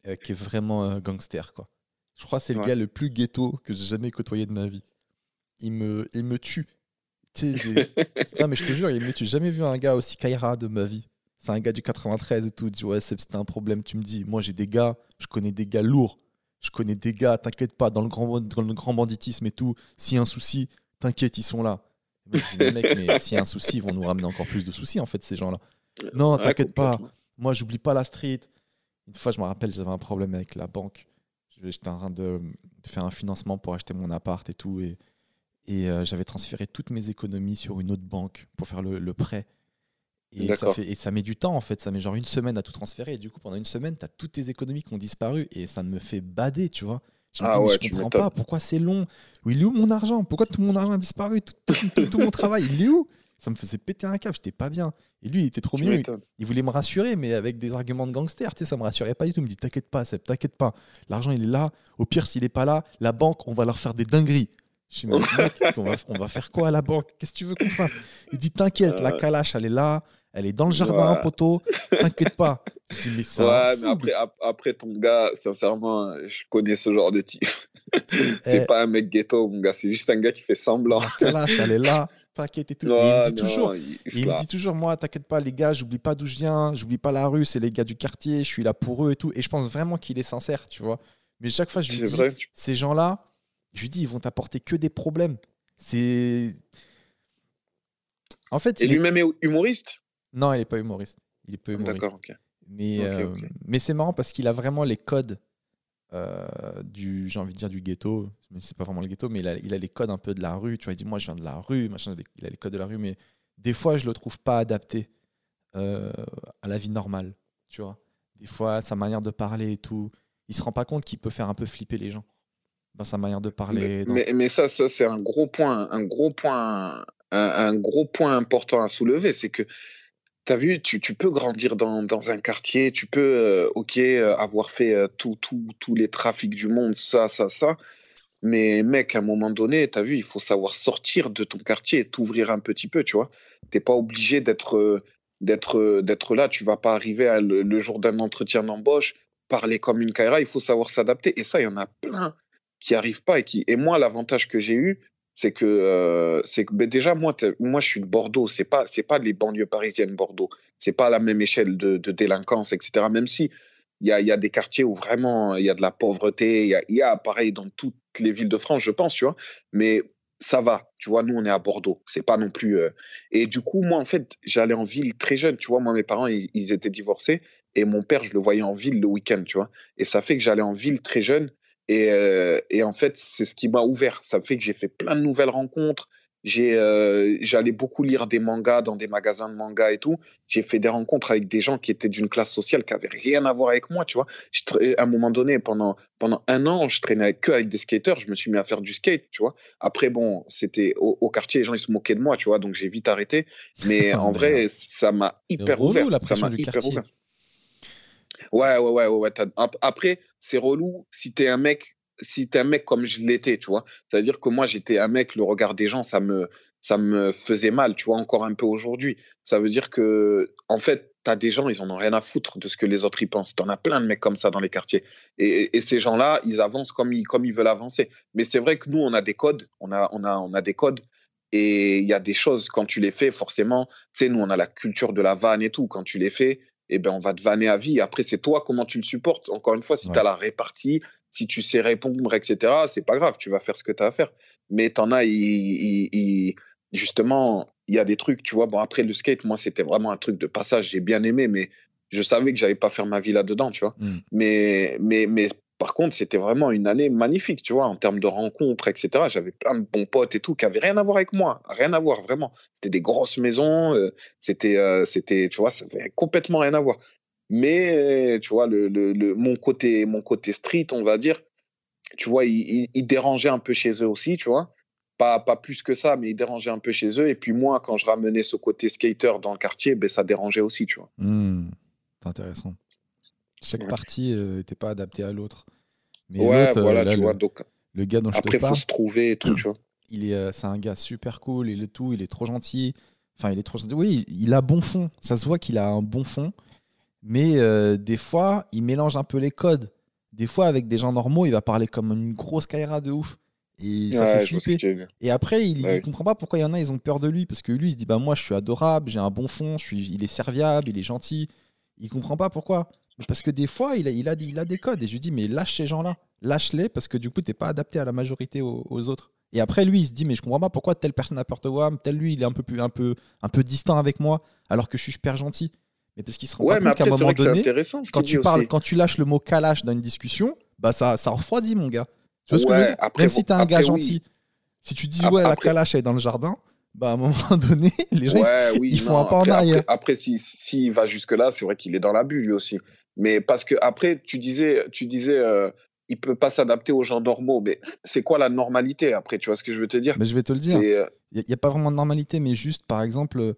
euh, qui est vraiment euh, gangster, quoi. Je crois que c'est le Ouais. gars le plus ghetto que j'ai jamais côtoyé de ma vie. Il me, il me tue. Des- Putain, mais je te jure, il me tue. J'ai jamais vu un gars aussi Kaira de ma vie. C'est un gars du 93 et tout. Il dit, ouais, c'était un problème. Tu me dis, moi, j'ai des gars, je connais des gars lourds. Je connais des gars, t'inquiète pas, dans le, grand, dans le grand banditisme et tout. S'il y a un souci, t'inquiète, ils sont là. Moi, je dis, mais mec, mais s'il y a un souci, ils vont nous ramener encore plus de soucis, en fait, ces gens-là. Non, Ouais, t'inquiète pas. Moi, j'oublie pas la street. Une fois, je me rappelle, j'avais un problème avec la banque. J'étais en train de, de faire un financement pour acheter mon appart et tout. Et, et euh, j'avais transféré toutes mes économies sur une autre banque pour faire le, le prêt. Et ça, fait, et ça met du temps, en fait. Ça met genre une semaine à tout transférer. Et du coup, pendant une semaine, tu as toutes tes économies qui ont disparu. Et ça me fait bader, tu vois. Je me Ah dis, mais je tu comprends pas. Pourquoi c'est long? Il est où mon argent? Pourquoi tout mon argent a disparu? Tout, tout- tout- tout mon travail, il est où? Ça me faisait péter un câble. J'étais pas bien. Et lui, il était trop Tu mignon. Il- voulait me rassurer, mais avec des arguments de gangster, tu sais, ça me rassurait pas du tout. Il me dit T'inquiète pas, Seb, t'inquiète pas. L'argent, il est là. Au pire, s'il est pas là, la banque, on va leur faire des dingueries. Je mais mec, on va, on va faire quoi à la banque? Qu'est-ce que tu veux qu'on fasse? Il dit T'inquiète, la Ouais. calache, elle est là. Elle est dans le jardin, Ouais. poteau. T'inquiète pas. Je dis Mais ça. Ouais, mais après, ap- après ton gars, sincèrement, je connais ce genre de type. c'est Eh. pas un mec ghetto, mon gars, c'est juste un gars qui fait semblant. La calache, elle est là. T'inquiète et tout. et il me dit non, toujours il- me la- dit toujours, moi, t'inquiète pas, les gars, j'oublie pas d'où je viens, j'oublie pas la rue, c'est les gars du quartier, je suis là pour eux et tout. Et je pense vraiment qu'il est sincère, tu vois. Mais chaque fois, je lui dis, vrai. ces gens-là, je lui dis, ils vont t'apporter que des problèmes. C'est. En fait, Et est- lui-même est humoriste? Non, il est pas humoriste. Il est pas humoriste. D'accord, ok. Mais, euh, mais c'est marrant parce qu'il a vraiment les codes euh, du, j'ai envie de dire du ghetto, c'est pas vraiment le ghetto, mais il a, il a, les codes un peu de la rue. Tu vois, il dit moi je viens de la rue, machin, il a les codes de la rue, mais des fois je le trouve pas adapté euh, à la vie normale. Tu vois, des fois sa manière de parler et tout, il se rend pas compte qu'il peut faire un peu flipper les gens dans sa manière de parler. Mais, mais, mais, ça, ça c'est un gros point, un gros point, un, un gros point important à soulever, c'est que T'as vu, tu, peux grandir dans, un quartier, tu peux, euh, ok, euh, avoir fait euh, tous tout, les trafics du monde, ça, ça, ça. Mais mec, à un moment donné, t'as vu, il faut savoir sortir de ton quartier t'ouvrir un petit peu, tu vois. T'es pas obligé d'être là. Tu vas pas arriver le, jour d'un entretien d'embauche, parler comme une Kaira. Il faut savoir s'adapter. Et ça, il y en a plein qui arrivent pas et qui. Et moi, l'avantage que j'ai eu, c'est que euh, c'est que ben déjà moi moi je suis de Bordeaux. C'est pas c'est pas les banlieues parisiennes Bordeaux. C'est pas la même échelle de, de délinquance etc même si il y a, y a des quartiers où vraiment il y a de la pauvreté il y a, y a pareil dans toutes les villes de France je pense tu vois. Mais ça va. Tu vois nous on est à Bordeaux. C'est pas non plus euh... et du coup moi en fait j'allais en ville très jeune tu vois. Moi mes parents ils, ils étaient divorcés et mon père je le voyais en ville le week-end tu vois. Et ça fait que j'allais en ville très jeune et, euh, et en fait, c'est ce qui m'a ouvert. Ça fait que j'ai fait plein de nouvelles rencontres. J'ai, euh, j'allais beaucoup lire des mangas dans des magasins de mangas et tout. J'ai fait des rencontres avec des gens qui étaient d'une classe sociale qui avait rien à voir avec moi, tu vois. Je, à un moment donné, pendant pendant un an, je traînais que avec des skateurs. Je me suis mis à faire du skate, tu vois. Après, bon, c'était au, au, quartier, les gens ils se moquaient de moi, tu vois. Donc j'ai vite arrêté. Mais en vrai, ça m'a hyper ouvert. Ça m'a hyper quartier. ouvert. Ouais, ouais, ouais, ouais. Après, c'est relou si t'es un mec, si t'es un mec comme je l'étais, tu vois. C'est-à-dire que moi, j'étais un mec, le regard des gens, ça me, ça me faisait mal, tu vois, encore un peu aujourd'hui. Ça veut dire que, en fait, t'as des gens, ils en ont rien à foutre de ce que les autres y pensent. T'en as plein de mecs comme ça dans les quartiers. Et, et ces gens-là, ils avancent comme ils, comme ils veulent avancer. Mais c'est vrai que nous, on a des codes, on a, on a, on a des codes. Et il y a des choses, quand tu les fais, forcément, tu sais, nous, on a la culture de la vanne et tout. Quand tu les fais, eh ben on va te vanner à vie. Après, c'est toi comment tu le supportes. Encore une fois, si ouais. tu as la répartie, si tu sais répondre, etc., c'est pas grave, tu vas faire ce que tu as à faire. Mais t'en as, il, il, il, justement, il y a des trucs, tu vois. Bon, après le skate, moi, c'était vraiment un truc de passage. J'ai bien aimé, mais je savais que j'allais pas faire ma vie là-dedans, tu vois. Mm. Mais, mais, mais par contre, c'était vraiment une année magnifique, tu vois, en termes de rencontres, etc. J'avais plein de bons potes et tout qui avaient rien à voir avec moi, rien à voir vraiment. C'était des grosses maisons, euh, c'était, euh, c'était, tu vois, ça avait complètement rien à voir. Mais tu vois, le, mon côté, mon côté street, on va dire, tu vois, il, il, dérangeait un peu chez eux aussi, tu vois. Pas, plus que ça, mais il dérangeait un peu chez eux. Et puis moi, quand je ramenais ce côté skater dans le quartier, ben ça dérangeait aussi, tu vois. Mmh, c'est intéressant. Chaque ouais. partie n'était euh, pas adaptée à l'autre. Mais ouais, voilà, là, tu le, vois. Donc, le gars dont après, je te parle, faut se trouver et tout, tu vois. Il est, euh, c'est un gars super cool, il est tout, il est trop gentil. Enfin, il est trop gentil. Oui, il a bon fond. Ça se voit qu'il a un bon fond. Mais euh, des fois, il mélange un peu les codes. Des fois, avec des gens normaux, il va parler comme une grosse caïra de ouf. Et ça ouais, fait flipper. Et après, il, ouais. il comprend pas pourquoi il y en a, ils ont peur de lui. Parce que lui, il se dit bah, Moi, je suis adorable, j'ai un bon fond, je suis, il est serviable, il est gentil. Il comprend pas pourquoi. Parce que des fois, il a, il a, il a des codes. Et je lui dis Mais lâche ces gens-là. Lâche-les parce que du coup, t'es pas adapté à la majorité aux, aux, autres. Et après, lui, il se dit Mais je comprends pas pourquoi telle personne a peur de moi, tel lui, il est un peu, plus, un, peu, un peu distant avec moi, alors que je suis super gentil. Mais parce qu'il se rend ouais, pas compte qu'à un moment donné, quand tu parles, aussi. quand tu lâches le mot calache dans une discussion, bah ça, ça refroidit, mon gars. Tu vois ce ouais, que je veux dire? après, Même si t'es un gars oui. gentil, si tu dis ouais, la calache elle est dans le jardin, bah à un moment donné, les gens ouais, ils, oui, ils font non, un pas en arrière. Après, après s'il si, si va jusque-là, c'est vrai qu'il est dans la bulle lui aussi. Mais parce que après, tu disais, tu disais, euh, il peut pas s'adapter aux gens normaux. Mais c'est quoi la normalité après Tu vois ce que je veux te dire? Mais je vais te le dire. Il n'y a, a, pas vraiment de normalité, mais juste par exemple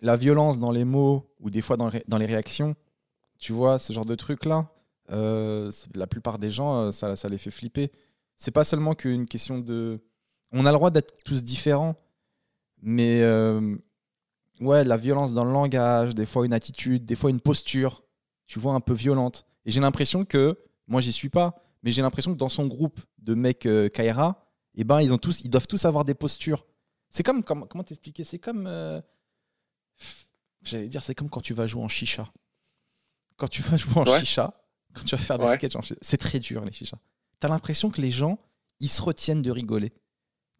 la violence dans les mots ou des fois dans, dans les réactions, tu vois, ce genre de truc-là, euh, la plupart des gens, euh, ça, ça les fait flipper. C'est pas seulement qu'une question de. On a le droit d'être tous différents, mais euh, ouais, la violence dans le langage, des fois une attitude, des fois une posture, tu vois, un peu violente. Et j'ai l'impression que, moi j'y suis pas, mais j'ai l'impression que dans son groupe de mecs euh, Kaira, eh ben, ils, ont tous, ils doivent tous avoir des postures. C'est comme, comme, comment t'expliquer? C'est comme euh, J'allais dire, c'est comme quand tu vas jouer en chicha. Quand tu vas jouer en ouais. chicha, quand tu vas faire des ouais. sketchs en chicha, c'est très dur les chichas. T'as l'impression que les gens, ils se retiennent de rigoler.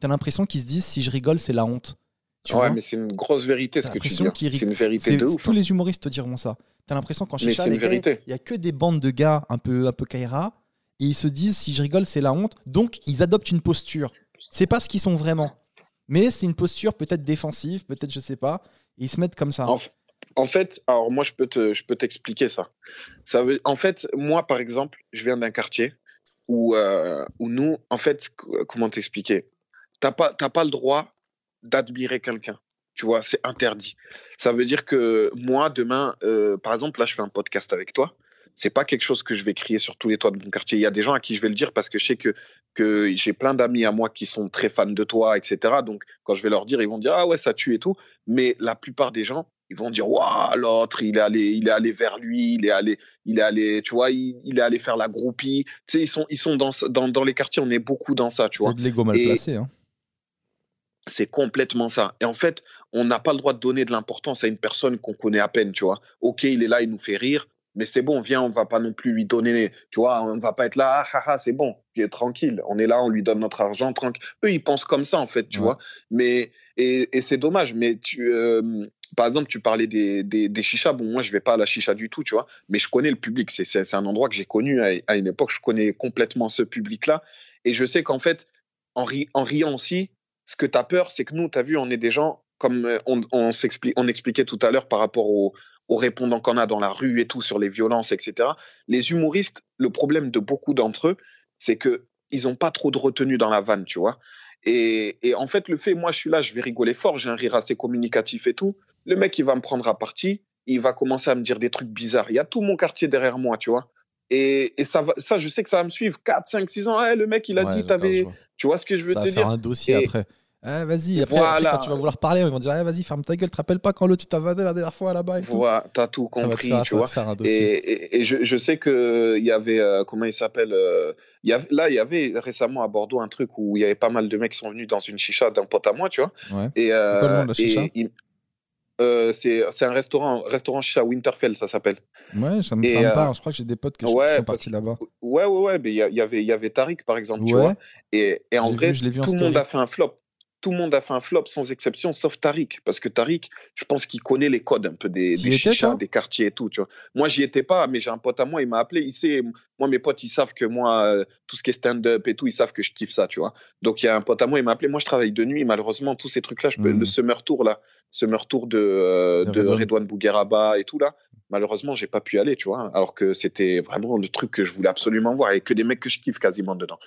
T'as l'impression qu'ils se disent, si je rigole, c'est la honte. Tu ouais, vois mais c'est une grosse vérité ce que tu dis. l'impression hein. qu'ils C'est une vérité de ouf. Tous hein. les humoristes te diront ça. T'as l'impression qu'en Mais chicha, il y a que des bandes de gars un peu, un peu kaira et ils se disent si je rigole, c'est la honte. Donc ils adoptent une posture. C'est pas ce qu'ils sont vraiment. Mais c'est une posture peut-être défensive, peut-être je sais pas. Et ils se mettent comme ça. En, fait, alors moi, je peux te, je peux t'expliquer ça. Ça veut, en fait, moi, par exemple, je viens d'un quartier où, euh, où nous, en fait, comment t'expliquer? T'as pas, t'as pas le droit d'admirer quelqu'un. Tu vois, c'est interdit. Ça veut dire que moi, demain, euh, par exemple, là, je fais un podcast avec toi. C'est pas quelque chose que je vais crier sur tous les toits de mon quartier. Il y a des gens à qui je vais le dire parce que je sais que, que j'ai plein d'amis à moi qui sont très fans de toi, etc. Donc, quand je vais leur dire, ils vont dire, ah ouais, ça tue et tout. Mais la plupart des gens, ils vont dire, waouh, l'autre, il est allé, il est allé vers lui, il est allé, il est allé, tu vois, il, il est allé faire la groupie. Tu sais, ils sont, ils sont dans, dans les quartiers, on est beaucoup dans ça, tu vois. C'est de l'ego mal Et- placé. hein. C'est complètement ça. Et en fait, on n'a pas le droit de donner de l'importance à une personne qu'on connaît à peine, tu vois. Ok, il est là, il nous fait rire, mais c'est bon, viens, on va pas non plus lui donner, tu vois, on va pas être là, ah, ah, ah, c'est bon, est tranquille, on est là, on lui donne notre argent, tranquille. Eux, ils pensent comme ça, en fait, tu Ouais. vois. Mais, et, et c'est dommage, mais tu, euh, par exemple, tu parlais des, des, des chichas, bon, moi, je vais pas à la chicha du tout, tu vois, mais je connais le public, c'est, un endroit que j'ai connu à, à une époque, je connais complètement ce public-là, et je sais qu'en fait, en, ri- en riant aussi, ce que tu as peur, c'est que nous, tu as vu, on est des gens, comme euh, on, on, expliquait tout à l'heure par rapport aux, aux répondants qu'on a dans la rue et tout, sur les violences, etc. Les humoristes, le problème de beaucoup d'entre eux, c'est que ils n'ont pas trop de retenue dans la vanne, tu vois. Et, et en fait, le fait, moi, je suis là, je vais rigoler fort, j'ai un rire assez communicatif et tout. Le mec, il va me prendre à partie, il va commencer à me dire des trucs bizarres. Il y a tout mon quartier derrière moi, tu vois. Et, et ça, va, ça, je sais que ça va me suivre 4, 5, 6 ans. Eh, le mec, il a Ouais, dit, t'avais. Tu vois ce que je veux Ça te va faire dire un dossier Et- après. Ah, vas-y, après, Voilà. après, quand tu vas vouloir parler, ils vont dire ah, vas-y, ferme ta gueule, te rappelles pas quand l'autre tu t'as vanné la dernière fois là-bas et tout. Voilà, t'as tout compris, faire, tu vois. faire. Et, et, et je, je sais que il y avait euh, comment il s'appelle euh, il y avait, là il y avait récemment à Bordeaux un truc où il y avait pas mal de mecs qui sont venus dans une chicha d'un pote à moi tu vois Ouais. et euh, quoi le nom de la chicha? et euh, c'est un restaurant restaurant chicha Winterfell ça s'appelle. Ouais, ça me, ça me euh, parle. Je crois que j'ai des potes que je- ouais, qui sont partis là-bas. ouais ouais ouais mais il y, il y avait il y avait Tariq par exemple tu vois. Et, et en vrai vu, tout le monde a fait un flop. Tout le monde a fait un flop sans exception sauf Tariq. Parce que Tariq je pense qu'il connaît les codes un peu des, des chichas des quartiers et tout tu vois. Moi j'y étais pas mais j'ai un pote à moi il m'a appelé. Il sait moi mes potes ils savent que moi euh, tout ce qui est stand-up et tout ils savent que je kiffe ça tu vois. Donc il y a un pote à moi il m'a appelé. Moi je travaille de nuit malheureusement tous ces trucs là je peux le summer tour là summer tour de euh, De Redouane. Bougueraba et tout là malheureusement j'ai pas pu y aller tu vois alors que c'était vraiment le truc que je voulais absolument voir. Et que des mecs que je kiffe quasiment dedans.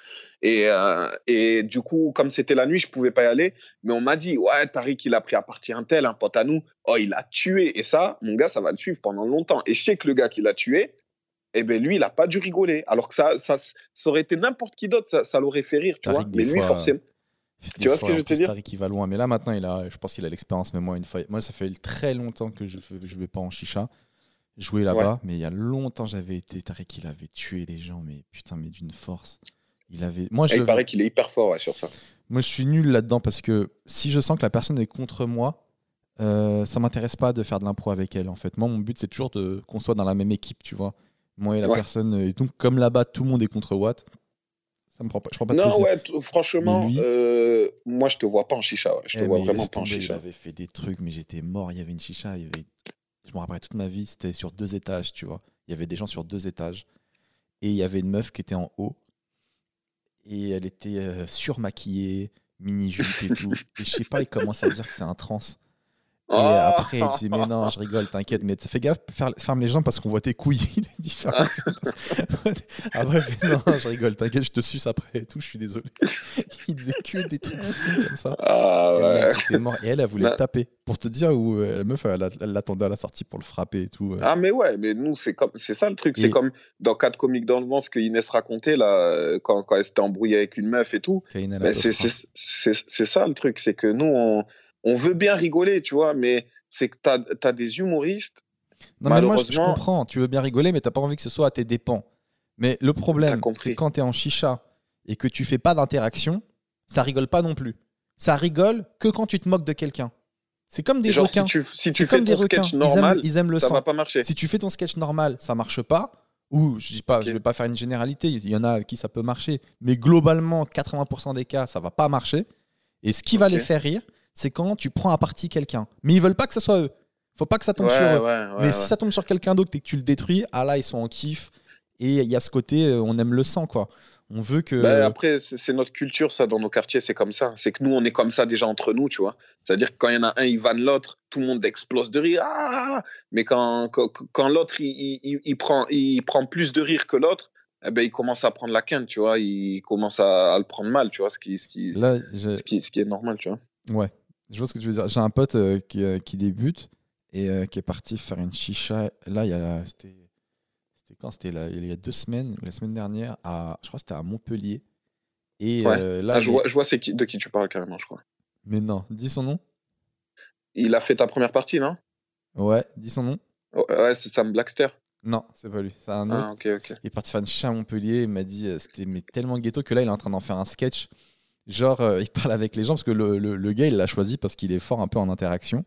Et euh, et du coup comme c'était la nuit je pouvais pas y aller. Mais on m'a dit ouais Tariq il a pris à partie un tel un pote à nous. Oh il a tué. Et ça mon gars ça va le suivre pendant longtemps. Et je sais que le gars qui l'a tué eh ben lui il a pas dû rigoler. Alors que ça ça, ça aurait été n'importe qui d'autre ça, ça l'aurait fait rire tu Tariq, vois. Mais lui fois, forcément Tu vois ce que je veux te dire Tariq, il va loin. Mais là, maintenant, il a, je pense qu'il a l'expérience. Mais moi, une fois, moi, ça fait très longtemps que je ne vais pas en chicha. Jouer là-bas. Mais il y a longtemps, j'avais été. Tariq, il avait tué les gens. Mais putain, mais d'une force. Il avait. Moi, Et je, il paraît qu'il est hyper fort ouais, sur ça moi, je suis nul là-dedans parce que si je sens que la personne est contre moi, euh, ça m'intéresse pas de faire de l'impro avec elle. En fait, moi, mon but, c'est toujours de qu'on soit dans la même équipe, tu vois. Moi et la Ouais. personne. Et donc, comme là-bas, tout le monde est contre Watt. Ça me prend pas. Je prends pas de non plaisir. ouais franchement lui- euh, moi je te vois pas en chicha ouais. je te Eh, vois vraiment pas en chicha avait fait des trucs, mais j'étais mort. Il y avait une chicha. Il y avait... Je me rappellerai toute ma vie. C'était sur deux étages, tu vois. Il y avait des gens sur deux étages. Et il y avait une meuf qui était en haut. Et elle était euh, surmaquillée, mini-jupe et tout. Et je sais pas, il commence à dire que c'est un trans. Et Oh après, il dit Mais non, je rigole, t'inquiète. Mais fais gaffe, fer- ferme les jambes parce qu'on voit tes couilles. Il a dit ferme les jambes. Après, non, je rigole, t'inquiète, je te suce après et tout. Je suis désolé. Il disait que des trucs fous comme ça. ah Et ouais mec, j'étais mort. Et elle, elle voulait Bah. le taper. Pour te dire où euh, la meuf, elle, l'attendait à la sortie pour le frapper et tout. euh. Ah mais ouais, mais nous c'est comme c'est ça le truc, Et- c'est comme dans quatre comiques dans le vent ce que Inès racontait là euh, quand quand elle s'était embrouillée avec une meuf et tout. Ben, c'est ça le truc, c'est que nous on on veut bien rigoler, tu vois, mais c'est que t'as as des humoristes. Non, mais moi, je- comprends. Tu veux bien rigoler, mais t'as pas envie que ce soit à tes dépens. Mais le problème, c'est quand t'es en chicha et que tu fais pas d'interaction, ça rigole pas non plus. Ça rigole que quand tu te moques de quelqu'un. C'est comme des Genre si requins. tu si tu fais comme des ton requins. sketch Ils normal, aiment, ils aiment le ça sang. va pas marcher. Si tu fais ton sketch normal, ça marche pas. Ou je dis pas, je vais pas faire une généralité. Il y en a qui ça peut marcher, mais globalement, 80% des cas, ça va pas marcher. Et ce qui va les faire rire, c'est quand tu prends à partie quelqu'un. Mais ils veulent pas que ce soit eux. Faut pas que ça tombe Ouais, sur eux. ouais, ouais, Mais si ça tombe sur quelqu'un d'autre et que tu le détruis, ah là, ils sont en kiff. Et il y a ce côté, euh, on aime le sang, quoi. On veut que. Bah, après, c'est notre culture, ça, dans nos quartiers, c'est comme ça. C'est que nous, on est comme ça déjà entre nous, tu vois. C'est-à-dire que quand il y en a un, il vanne l'autre, tout le monde explose de rire. Ah Mais quand, quand, quand l'autre, il, il, il- il prend, il prend plus de rire que l'autre, eh ben, il commence à prendre la quinte, tu vois. Il commence à, à le prendre mal, tu vois, ce qui, ce qui, Là, je- ce qui, ce qui est normal, tu vois. ouais, je vois ce que tu veux dire. J'ai un pote euh, qui, euh, qui débute et euh, qui est parti faire une chicha. Là, il y a. C'était c'était quand? C'était là, il y a deux semaines, ou la semaine dernière, à, je crois que c'était à Montpellier. Et Ouais. là, Ah, je vois, je vois c'est qui, de qui tu parles carrément, je crois. Mais non, dis son nom. Il a fait ta première partie, non? Ouais, dis son nom. Oh, Ouais, c'est Sam Blackster. Non, c'est pas lui, c'est un autre. Ah, ok, ok. Il est parti faire une chicha à Montpellier. Il m'a dit c'était mais tellement ghetto que là, il est en train d'en faire un sketch. Genre, euh, il parle avec les gens parce que le, le- le gars, il l'a choisi parce qu'il est fort un peu en interaction.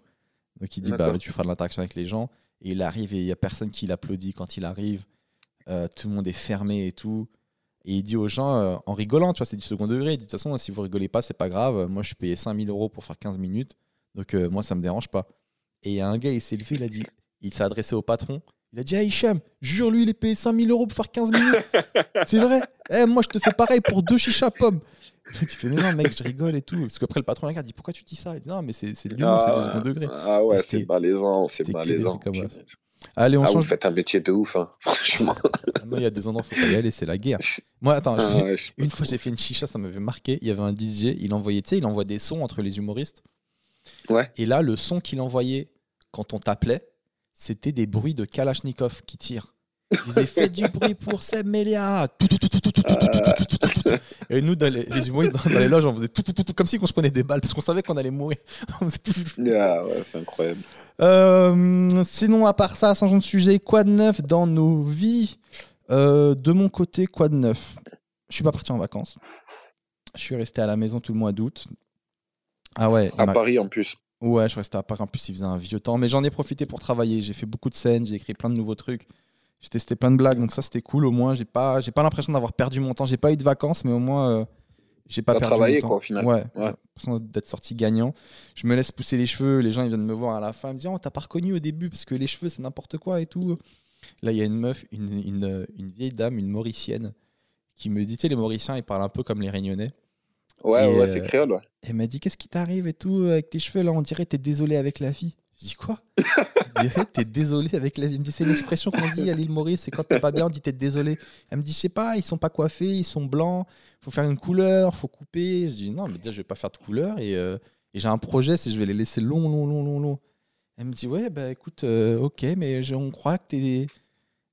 Donc, il dit bah, tu feras de l'interaction avec les gens. Et il arrive et il y a personne qui l'applaudit quand il arrive. Euh, tout le monde est fermé et tout. Et il dit aux gens, euh, en rigolant, tu vois, c'est du second degré. Il dit de toute façon, si vous rigolez pas, c'est pas grave. Moi, je suis payé 5000 euros pour faire 15 minutes. Donc, moi, ça me dérange pas. Et il y a un gars, il s'est levé, il a dit, il s'est adressé au patron. Il a dit, ah, Hicham, jure-lui, il est payé 5000 euros pour faire 15 minutes. c'est vrai. Eh, moi, je te fais pareil pour deux chichas pommes. Tu fais, mais non, mec, je rigole et tout. Parce qu'après, le patron, il regarde, il dit, pourquoi tu dis ça? Il dit, non, mais c'est c'est de l'humour, c'est du second degré. ah ouais, c'est malaisant, c'est malaisant. Allez, on Ah, vous change. faites un métier de ouf, hein. franchement. Ah non, il y a des endroits, faut pas y aller, c'est la guerre. Moi, attends, Ah ouais, une fois, j'ai fait une chicha, ça m'avait marqué. Il y avait un DJ, il envoyait, tu sais, il envoie des sons entre les humoristes. Ouais. Et là, le son qu'il envoyait quand on t'appelait, c'était des bruits de Kalachnikov qui tirent. Vous avez fait du bruit pour Seb Melia. Et nous, dans les, les humoristes, dans, les loges, on faisait tout, tout, tout, tout comme si on se prenait des balles, parce qu'on savait qu'on allait mourir. yeah, ouais, c'est incroyable. Sinon, à part ça, changeons de sujet, quoi de neuf dans nos vies De mon côté, quoi de neuf Je suis pas parti en vacances. Je suis resté à la maison tout le mois d'août. Ah ouais. À. Paris en plus. Ouais, je restais à Paris en plus, il faisait un vieux temps. Mais j'en ai profité pour travailler. J'ai fait beaucoup de scènes, j'ai écrit plein de nouveaux trucs. J'ai testé plein de blagues, donc ça c'était cool. Au moins, j'ai pas, j'ai pas l'impression d'avoir perdu mon temps. J'ai pas eu de vacances, mais au moins, euh, j'ai pas perdu travaillé, mon temps. quoi, au final. Ouais, Ouais. l'impression d'être sorti gagnant. Je me laisse pousser les cheveux. Les gens ils viennent me voir à la fin, ils me disent oh, t'as pas reconnu au début parce que les cheveux c'est n'importe quoi et tout. Là, il y a une meuf, une, une, une vieille dame, une mauricienne, qui me dit tu sais, les Mauriciens ils parlent un peu comme les Réunionnais. Ouais, Et, ouais, euh, c'est créole, ouais. Elle m'a dit Qu'est-ce qui t'arrive et tout avec tes cheveux là? On dirait que t'es désolé avec la vie. Je dis Quoi? Dirait que t'es désolé avec la vie. Elle me dit C'est une expression qu'on dit à l'île Maurice, c'est quand t'es pas bien, on dit t'es désolé. Elle me dit Je sais pas, ils sont pas coiffés, ils sont blancs, faut faire une couleur, faut couper. Je dis Non, mais déjà, je vais pas faire de couleur et, euh, et j'ai un projet, c'est je vais les laisser long, long, long, long, long. Elle me dit Ouais, bah écoute, euh, ok, mais je- on croit que t'es.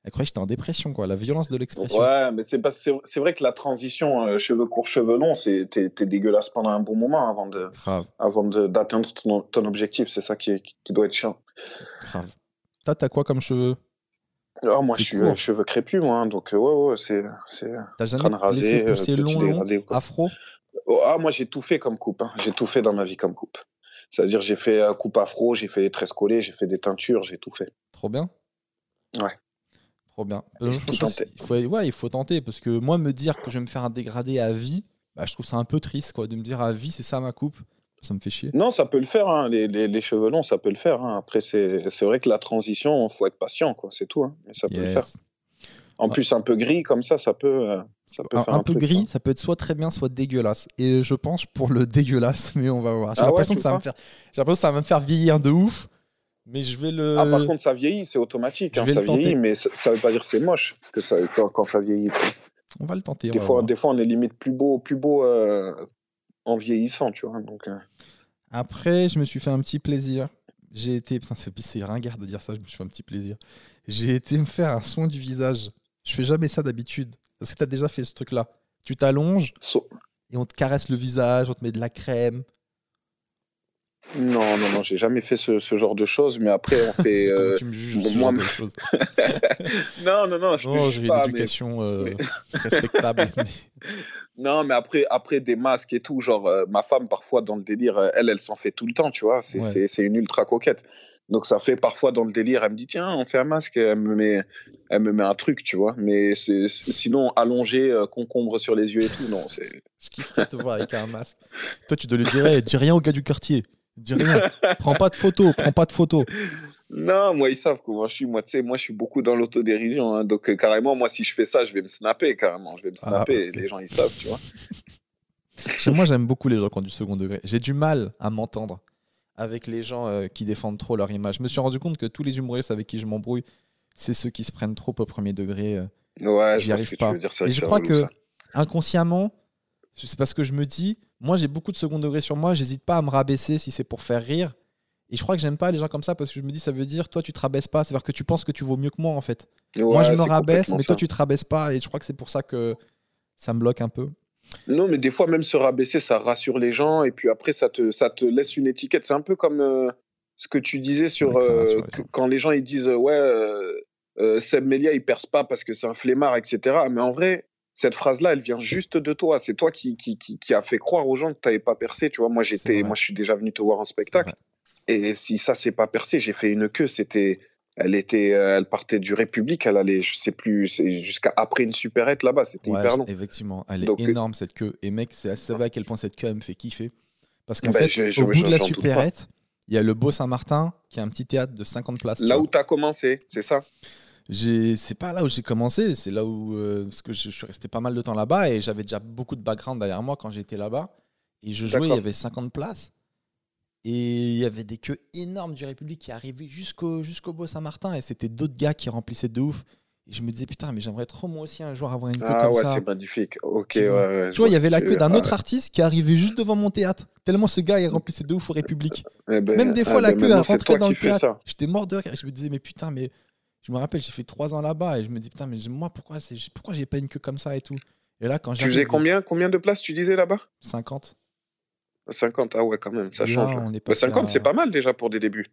Elle croyait que j'étais en dépression, quoi. La violence de l'expression. Ouais, mais c'est c'est vrai que la transition euh, cheveux courts, cheveux longs, c'est, t'es, dégueulasse pendant un bon moment avant de, Grave, avant de, d'atteindre ton, ton objectif. C'est ça qui, est- qui doit être chiant. grave. Toi, t'as quoi comme cheveux? Ah, moi, je suis euh, cheveux crépus, moi, hein, donc euh, ouais, ouais, c'est, T'as jamais rasé, laissé euh, long, long, dégradé, quoi. afro? Oh, ah, moi, j'ai tout fait comme coupe. hein. J'ai tout fait dans ma vie comme coupe. C'est-à-dire, j'ai fait euh, coupe afro, j'ai fait les tresses collées, j'ai fait des teintures, j'ai tout fait. Trop bien. Ouais. Trop bien. Il Euh, faut franchement, tenter. il faut, ouais, il faut tenter parce que moi, me dire que je vais me faire un dégradé à vie, bah, je trouve ça un peu triste quoi, de me dire à vie, c'est ça ma coupe. Ça me fait chier. Non, ça peut le faire, hein. les, les, les cheveux longs, ça peut le faire. hein. Après, c'est, vrai que la transition, faut être patient, quoi, c'est tout. hein. Mais ça peut le faire. En Ouais. plus, un peu gris comme ça, ça peut, euh, ça peut Un, faire un un, peu truc, gris, hein. ça peut être soit très bien, soit dégueulasse. Et je pense pour le dégueulasse, mais on va voir. J'ai Ah l'impression que ça va me crois faire. J'ai l'impression que ça va me faire vieillir de ouf. Mais je vais le. Ah, par contre, ça vieillit, c'est automatique. hein, ça vieillit, mais ça, ça veut pas dire que c'est moche que ça, quand, quand ça vieillit. on va le tenter. Des fois, des fois, on est limite plus beau, plus beau euh, en vieillissant, tu vois. Donc, euh, Après, je me suis fait un petit plaisir. J'ai été. Putain, c'est ringard de dire ça, je me suis fait un petit plaisir. J'ai été me faire un soin du visage. Je fais jamais ça d'habitude. Parce que tu as déjà fait ce truc-là. Tu t'allonges so- et on te caresse le visage, on te met de la crème. Non, non, non, j'ai jamais fait ce, ce genre de choses, mais après, on fait. Euh, tu me juges bon, moi, de choses. Non, non, non, je Non, juge j'ai une mais- éducation euh, respectable. mais- Non, mais après, après des masques et tout, genre, euh, ma femme, parfois, dans le délire, elle, elle s'en fait tout le temps, tu vois. C'est Ouais. une ultra coquette. Donc, ça fait parfois dans le délire, elle me dit, tiens, on fait un masque, elle me met, elle me met un truc, tu vois. Mais sinon, allongé, concombre sur les yeux et tout, non, c'est. Je kifferais te voir avec un masque. Toi, tu dois lui dire, dis rien au gars du quartier. Dis rien. prends pas de photos, prends pas de photos. Non, moi, ils savent comment je suis. Moi, tu sais, moi, je suis beaucoup dans l'autodérision. Hein. Donc, euh, carrément, moi, si je fais ça, je vais me snapper, carrément. Je vais me Ah, snapper. Les gens, ils savent, tu vois. Moi, j'aime beaucoup les gens qui ont du second degré. J'ai du mal à m'entendre avec les gens euh, qui défendent trop leur image. Je me suis rendu compte que tous les humoristes avec qui je m'embrouille, c'est ceux qui se prennent trop au premier degré. euh. Ouais, je ce que pas. tu veux dire. Et je crois relou, que ça. inconsciemment, c'est parce que je me dis, moi j'ai beaucoup de second degré sur moi, j'hésite pas à me rabaisser si c'est pour faire rire. Et je crois que j'aime pas les gens comme ça parce que je me dis, ça veut dire, toi tu te rabaisses pas, c'est-à-dire que tu penses que tu vaux mieux que moi en fait. moi je me rabaisse, mais toi ça. tu te rabaisses pas et je crois que c'est pour ça que ça me bloque un peu. Non, mais des fois, même se rabaisser, ça rassure les gens. Et puis après, ça te, ça te laisse une étiquette. C'est un peu comme euh, ce que tu disais sur euh, les quand les gens ils disent ouais, euh, euh, Seb Melia il perce pas parce que c'est un flemmard, etc. Mais en vrai, cette phrase-là, elle vient juste de toi. C'est toi qui, qui, qui, qui a fait croire aux gens que t'avais pas percé. Tu vois, moi j'étais, moi je suis déjà venu te voir en spectacle. Et si ça c'est pas percé, j'ai fait une queue. C'était, elle était, elle partait du République, elle allait, je sais plus, jusqu'à après une supérette là-bas. C'était Ouais, hyper long. effectivement, elle est Donc, euh, énorme cette queue. Et mec, c'est assez vrai à quel point cette queue elle me fait kiffer. Parce qu'en Bah, fait, je- je- au bout de la supérette, il y a le Beau Saint-Martin qui est un petit théâtre de 50 places. tu Là où t'as commencé, c'est ça. C'est pas là où j'ai commencé, c'est là où. euh, parce que je, je suis resté pas mal de temps là-bas et j'avais déjà beaucoup de background derrière moi quand j'étais là-bas. Et je jouais, il y avait 50 places. Et il y avait des queues énormes du République qui arrivaient jusqu'au jusqu'au Beau Saint-Martin. Et c'était d'autres gars qui remplissaient de ouf. Et je me disais, putain, mais j'aimerais trop moi aussi un jour avoir une queue Ah comme ouais, ça. c'est magnifique. Ok, Tu ouais, vois. ouais, vois, il y avait la queue d'un autre artiste qui arrivait juste devant mon théâtre. Tellement ce gars, il remplissait de ouf au République. Ah, eh ben, Même des ah fois, la ben queue, rentrait toi dans le théâtre. J'étais mort de rire. Je me disais, mais putain, mais je me rappelle, j'ai fait trois ans là-bas et je me dis, putain, mais moi, pourquoi, j'ai pas une queue comme ça et tout? Et là, quand Tu faisais combien, combien de places tu disais là-bas? 50. 50, ah ouais, quand même, ça là, change. on est Bah, passé 50, à- c'est pas mal déjà pour des débuts.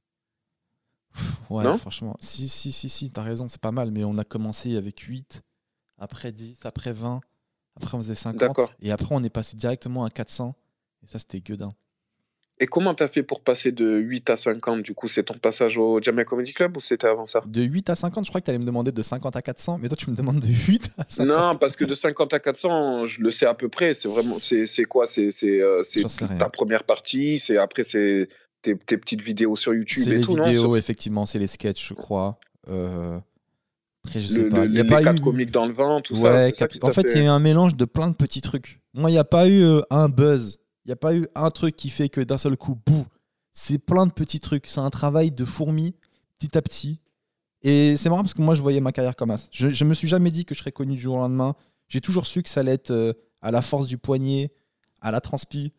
Ouais, Non? franchement. Si, si, si, si, t'as raison, c'est pas mal. Mais on a commencé avec 8, après 10, après 20, après on faisait 50. D'accord. Et après, on est passé directement à 400. Et ça, c'était gueudin. Et comment t'as fait pour passer de 8 à 50 Du coup, c'est ton passage au Jamaica Comedy Club ou c'était avant ça? De 8 à 50, je crois que t'allais me demander de 50 à 400. Mais toi, tu me demandes de 8 à 50. Non, parce que de 50 à 400, je le sais à peu près. C'est vraiment, c'est quoi? C'est euh, ta première partie. C'est après c'est tes, tes petites vidéos sur YouTube C'est et les tout, vidéos, non effectivement, c'est les sketchs, je crois. Euh, Après, je sais le, pas. le- Il y a les pas quatre eu... comiques dans le vent, tout ça. Ouais, ça qui en fait, il y a eu un mélange de plein de petits trucs. Moi, il n'y a pas eu euh, un buzz. Il n'y a pas eu un truc qui fait que d'un seul coup, bouh. C'est plein de petits trucs. C'est un travail de fourmi, petit à petit. Et c'est marrant parce que moi, je voyais ma carrière comme ça. Je, je me suis jamais dit que je serais connu du jour au lendemain. J'ai toujours su que ça allait être euh, à la force du poignet, à la transpi,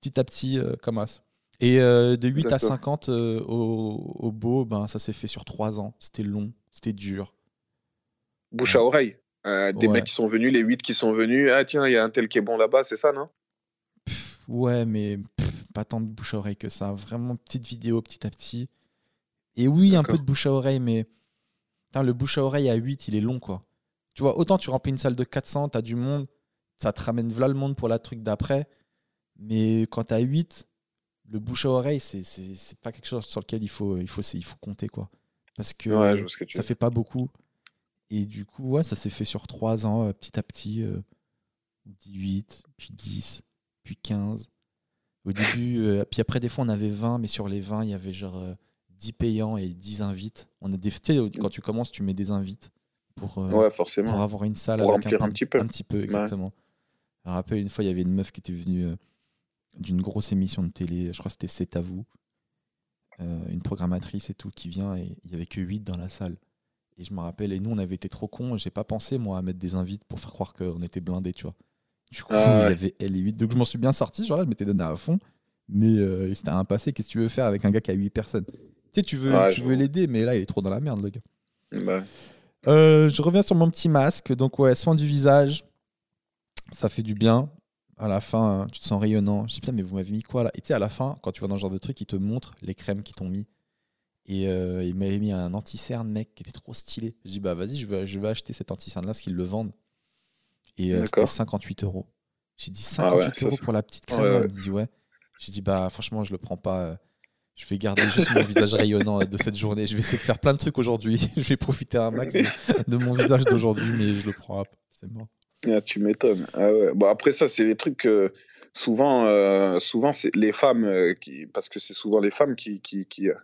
petit à petit, euh, comme as. Et euh, de 8 à D'accord. 50 euh, au, au beau, ben, ça s'est fait sur 3 ans. C'était long, c'était dur. bouche à oreille. Des Ouais. mecs qui sont venus, les 8 qui sont venus. Ah tiens, il y a un tel qui est bon là-bas, c'est ça, non? Ouais, mais pff, pas tant de bouche à oreille que ça. Vraiment petite vidéo petit à petit. Et oui, un peu de bouche à oreille, mais putain, le bouche à oreille à 8, il est long, quoi. Tu vois, autant tu remplis une salle de 400, t'as du monde, ça te ramène v'là le monde pour la truc d'après. Mais quand t'as 8, le bouche à oreille, c'est c'est- pas quelque chose sur lequel il faut, il faut, il faut compter, quoi. Parce que Ouais, ça veux fait pas beaucoup. Et du coup, ouais, ça s'est fait sur 3 ans, euh, petit à petit. euh, 18, puis 10, puis 15. Au début, euh, puis après, des fois, on avait 20, mais sur les 20, il y avait genre euh, 10 payants et 10 invites. On a des, quand tu commences, tu mets des invites pour, euh, Ouais, pour forcément. avoir une salle Pour avec remplir un petit peu. Un petit peu, exactement. Je me rappelle, une fois, il y avait une meuf qui était venue euh, d'une grosse émission de télé, je crois que c'était C'est à vous, euh, une programmatrice et tout, qui vient et il y avait que 8 dans la salle. Et je me rappelle, et nous, on avait été trop cons, j'ai pas pensé, moi, à mettre des invites pour faire croire qu'on était blindés, tu vois. Du coup, Ah il y ouais. avait elle et 8. Donc, je m'en suis bien sorti, genre là, je m'étais donné à fond. Mais euh, c'était un passé, qu'est-ce que tu veux faire avec un gars qui a 8 personnes? Tu sais, tu veux, tu veux l'aider, mais là, il est trop dans la merde, le gars. Bah, Euh, je reviens sur mon petit masque. Donc, ouais, soin du visage, ça fait du bien. À la fin, hein, tu te sens rayonnant. Je dis, putain, mais vous m'avez mis quoi là? Et tu sais, à la fin, quand tu vas dans ce genre de truc, ils te montrent les crèmes qu'ils t'ont mis. Et euh, il m'avait mis un anti-cerne, mec, qui était trop stylé. Je dis, bah vas-y, je vais, je vais acheter cet anti-cerne là, parce qu'ils le vendent. Et euh, c'était D'accord. 58 euros. J'ai dit Ah ouais, 58 ça, euros pour la petite crème. Ouais, me dit, ouais. J'ai dit, bah franchement, je le prends pas. euh, Je vais garder juste mon visage rayonnant euh, de cette journée. Je vais essayer de faire plein de trucs aujourd'hui. je vais profiter un max de, mon visage d'aujourd'hui, mais je le prends pas. C'est mort. ah, tu m'étonnes. Ah. Bon, après ça, c'est les trucs que souvent, euh, souvent c'est les femmes euh, qui, parce que c'est souvent les femmes qui qui qui, euh,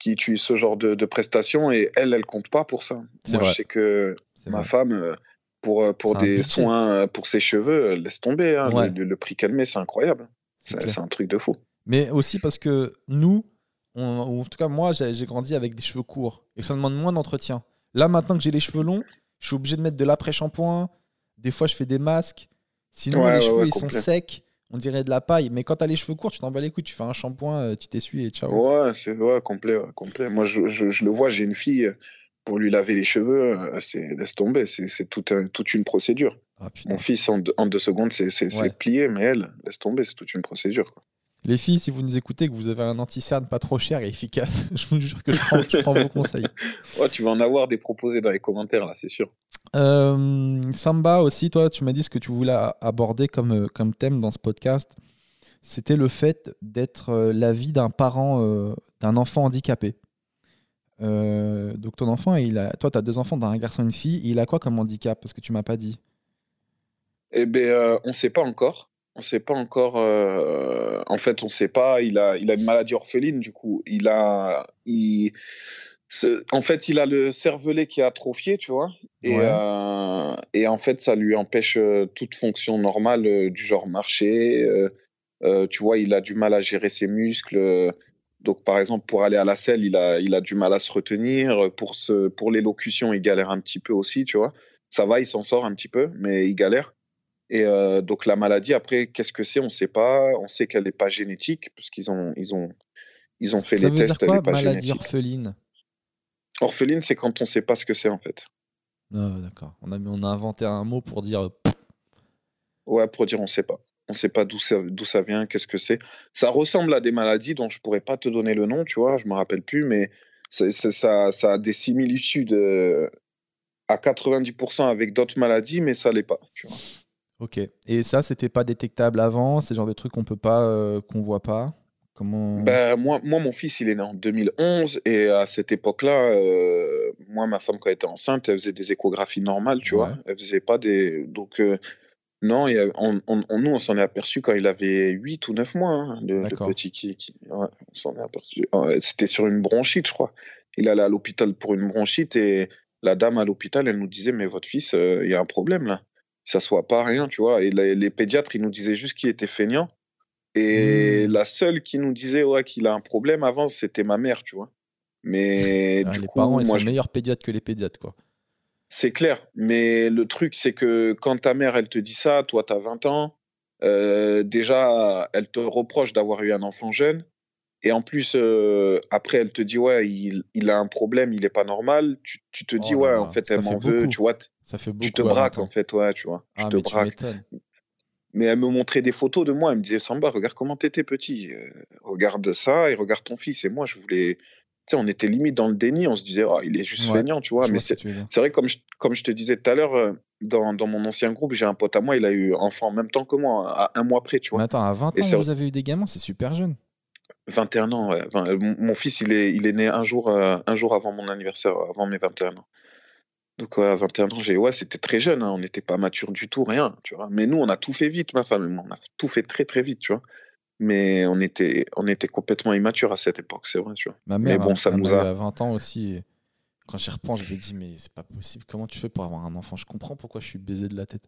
qui utilisent ce genre de, de prestations et elles, elles comptent pas pour ça. Moi, vrai. je sais que ma vrai. femme, pour euh, pour des soins euh, pour ses cheveux, euh, laisse tomber. hein. Ouais. Le, prix met, c'est incroyable. C'est un truc de fou. Mais aussi parce que nous, on- ou en tout cas moi, j'ai grandi avec des cheveux courts et ça demande moins d'entretien. Là, maintenant que j'ai les cheveux longs, je suis obligé de mettre de l'après-shampoing. Des fois, je fais des masques. Sinon, Ouais, les ouais, cheveux, ils sont secs. On dirait de la paille. Mais quand t'as les cheveux courts, tu t'en bats les couilles. Tu fais un shampoing, tu t'essuies et ciao. Ouais, c'est ouais, complet, ouais, complet. Moi, je, je, je le vois, j'ai une fille pour lui laver les cheveux, euh, c'est laisse tomber, c'est c'est tout un- toute une procédure. Ah. Mon fils en deux, en deux secondes, c'est Ouais. plié, mais elle, laisse tomber, c'est toute une procédure. quoi. Les filles, si vous nous écoutez, que vous avez un anti-cerne pas trop cher et efficace, je vous jure que je prends, je prends vos conseils. Ouais, tu vas en avoir des proposés dans les commentaires là, c'est sûr. Euh, Samba aussi, toi, tu m'as dit ce que tu voulais aborder comme, euh, comme thème dans ce podcast. C'était le fait d'être euh, la vie d'un parent, euh, d'un enfant handicapé. Euh, donc ton enfant, il a, toi, tu as deux enfants, un garçon et une fille. Il a quoi comme handicap Parce que tu m'as pas dit? Eh ben, euh, on sait pas encore. On sait pas encore. euh, en fait, on sait pas. Il a, il a une maladie orpheline, du coup. Il a, il, en fait, il a le cervelet qui est atrophié, tu vois. Et, Ouais. euh, et en fait, ça lui empêche toute fonction normale du genre marcher. euh, tu vois, il a du mal à gérer ses muscles. Donc, par exemple, pour aller à la selle, il a, il a du mal à se retenir. Pour, pour l'élocution, il galère un petit peu aussi, tu vois. Ça va, il s'en sort un petit peu, mais il galère. Et euh, donc la maladie, après, qu'est-ce que c'est? On ne sait pas. On sait qu'elle n'est pas génétique, parce qu'ils ont, ils ont, ils ont fait Ça les veut tests, dire elle quoi, n'est pas maladie génétique. orpheline? Orpheline, c'est quand on ne sait pas ce que c'est en fait. Ah, D'accord. On a, on a inventé un mot pour dire. Ouais, pour dire on ne sait pas. On ne sait pas d'où ça, ça vient, qu'est-ce que c'est. Ça ressemble à des maladies dont je pourrais pas te donner le nom, tu vois, je me rappelle plus, mais ça, ça a des similitudes euh, à 90% avec d'autres maladies, mais ça l'est pas, tu vois. Ok. Et ça, c'était pas détectable avant C'est genre de truc qu'on peut pas, euh, qu'on voit pas? Comment? Ben, moi, moi, mon fils, il est né en 2011 et à cette époque-là, euh, moi, ma femme, quand elle était enceinte, elle faisait des échographies normales, tu Ouais. vois. Elle faisait pas des. Donc, euh, non, on, on- on- nous, on s'en est aperçu quand il avait 8 ou 9 mois, hein, le, le petit qui. qui- ouais, on s'en est aperçu. Euh, C'était sur une bronchite, je crois. Il allait à l'hôpital pour une bronchite et la dame à l'hôpital, elle nous disait, mais votre fils, euh, il y a un problème là. Ça soit pas rien, tu vois. Et les, les pédiatres, ils nous disaient juste qu'il était feignant. Et Hmm. la seule qui nous disait ouais, qu'il a un problème avant, c'était ma mère, tu vois. Mais Ah, du les coup, parents, ils moi, sont je- meilleurs pédiatres que les pédiatres, quoi. C'est clair. Mais le truc, c'est que quand ta mère, elle te dit ça, toi, t'as 20 ans, euh, déjà, elle te reproche d'avoir eu un enfant jeune. Et en plus, euh, après, elle te dit, ouais, il, il a un problème, il est pas normal. Tu, tu te Oh dis, là ouais, là, en fait, elle m'en veut, tu vois. Ça fait beaucoup. Tu te à 20 braques, en fait, ouais, tu vois. Tu Ah, te mais braques. Mais elle me montrait des photos de moi. Elle me disait, Samba, regarde comment t'étais petit. Euh, regarde ça et regarde ton fils. Et moi, je voulais. On était limite dans le déni. On se disait, oh, il est juste Ouais, feignant, tu vois. Mais ce c'est vrai, comme je, comme je te disais tout à l'heure, euh, dans, dans mon ancien groupe, j'ai un pote à moi, il a eu enfant en même temps que moi, à un mois près, tu vois. Mais attends, à 20 Et ans, vous avez eu des gamins, c'est super jeune. 21 ans, ouais. Enfin, mon, mon fils, il est, il est né un jour, euh, un jour avant mon anniversaire, avant mes 21 ans. Donc, ouais, à 21 ans, j'ai, ouais, c'était très jeune, hein, on n'était pas mature du tout, rien, tu vois. Mais nous, on a tout fait vite, ma femme et moi, on a tout fait très, très vite, tu vois. Mais on était, on était complètement immature à cette époque, c'est vrai, tu vois. Ma Mais mère, bon, hein, ça nous a- eu à 20 ans aussi. Quand j'y repense, je me dis, mais c'est pas possible. Comment tu fais pour avoir un enfant? Je comprends pourquoi je suis baisé de la tête.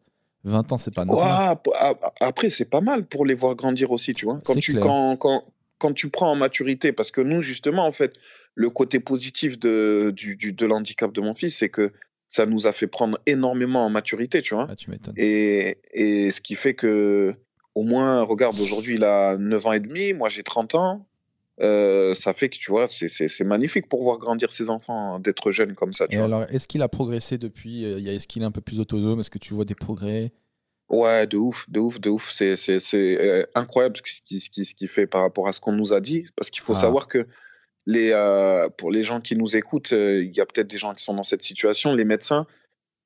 20 ans, c'est pas normal. Ouais, après, c'est pas mal pour les voir grandir aussi, tu vois. Quand tu, quand, quand, quand tu prends en maturité, parce que nous, justement, en fait, le côté positif de, du, du- de l'handicap de mon fils, c'est que ça nous a fait prendre énormément en maturité, tu vois. Ah, tu m'étonnes. Et, et ce qui fait que, au moins, regarde, aujourd'hui, il a 9 ans et demi, moi j'ai 30 ans. Euh, ça fait que, tu vois, c'est- magnifique pour voir grandir ses enfants, hein, d'être jeune comme ça, tu Et vois. alors, est-ce qu'il a progressé depuis euh, Est-ce qu'il est un peu plus autonome? Est-ce que tu vois des progrès? Ouais, de ouf, de ouf, de ouf. C'est, c'est, c'est euh, incroyable ce qu'il ce qui, ce qui fait par rapport à ce qu'on nous a dit. Parce qu'il faut Ah. savoir que les, euh, pour les gens qui nous écoutent, il y a peut-être des gens qui sont dans cette situation. Les médecins,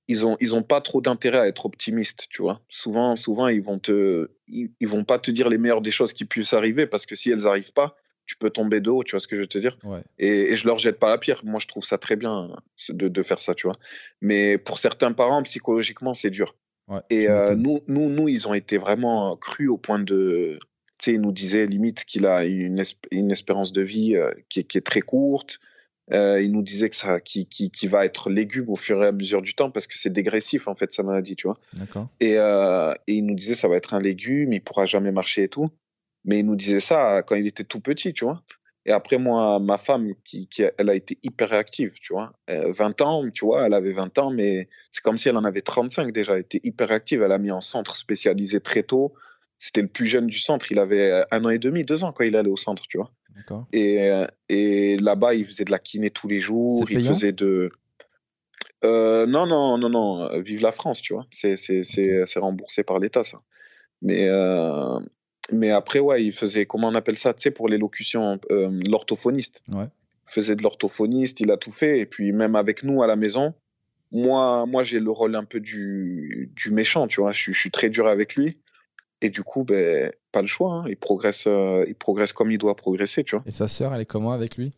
ils ont, ils ont pas trop d'intérêt à être optimistes, tu vois. Souvent, souvent, ils vont te, ils, ils vont pas te dire les meilleures des choses qui puissent arriver parce que si elles arrivent pas, tu peux tomber de haut, tu vois ce que je veux te dire. Ouais. Et, et je leur jette pas la pierre. Moi, je trouve ça très bien de, de faire ça, tu vois. Mais pour certains parents, psychologiquement, c'est dur. et nous, nous, nous, ils ont été vraiment crus au point de. Tu sais, ils nous disaient limite qu'il a une, une espérance de vie qui, est très courte. Il nous disait que ça, qui, qui, qui, va être légume au fur et à mesure du temps parce que c'est dégressif en fait sa maladie, tu vois. Et, et il nous disait ça va être un légume, il pourra jamais marcher et tout. Mais il nous disait ça quand il était tout petit, tu vois. Et après, moi, ma femme, qui, qui elle a été hyper réactive, tu vois. 20 euh, ans, tu vois, elle avait 20 ans, mais c'est comme si elle en avait 35 déjà. Elle était hyper réactive. Elle a mis en centre spécialisé très tôt. C'était le plus jeune du centre. Il avait un an et demi, deux ans quand il allait au centre, tu vois. Et, euh, et là-bas, il faisait de la kiné tous les jours. Il faisait de. Euh, non, non, non, non. Vive la France, tu vois. C'est remboursé par l'État, ça. Mais, euh, mais après, ouais, il faisait, comment on appelle ça, tu sais, pour l'élocution, euh, l'orthophoniste. Ouais. Il faisait de l'orthophoniste, il a tout fait. Et puis, même avec nous à la maison, moi, moi j'ai le rôle un peu du, du méchant, tu vois. Je, je, suis très dur avec lui. Et du coup, ben, pas le choix. Hein. Il, progresse, euh, il progresse comme il doit progresser, tu vois. Et sa sœur, elle est comment avec lui?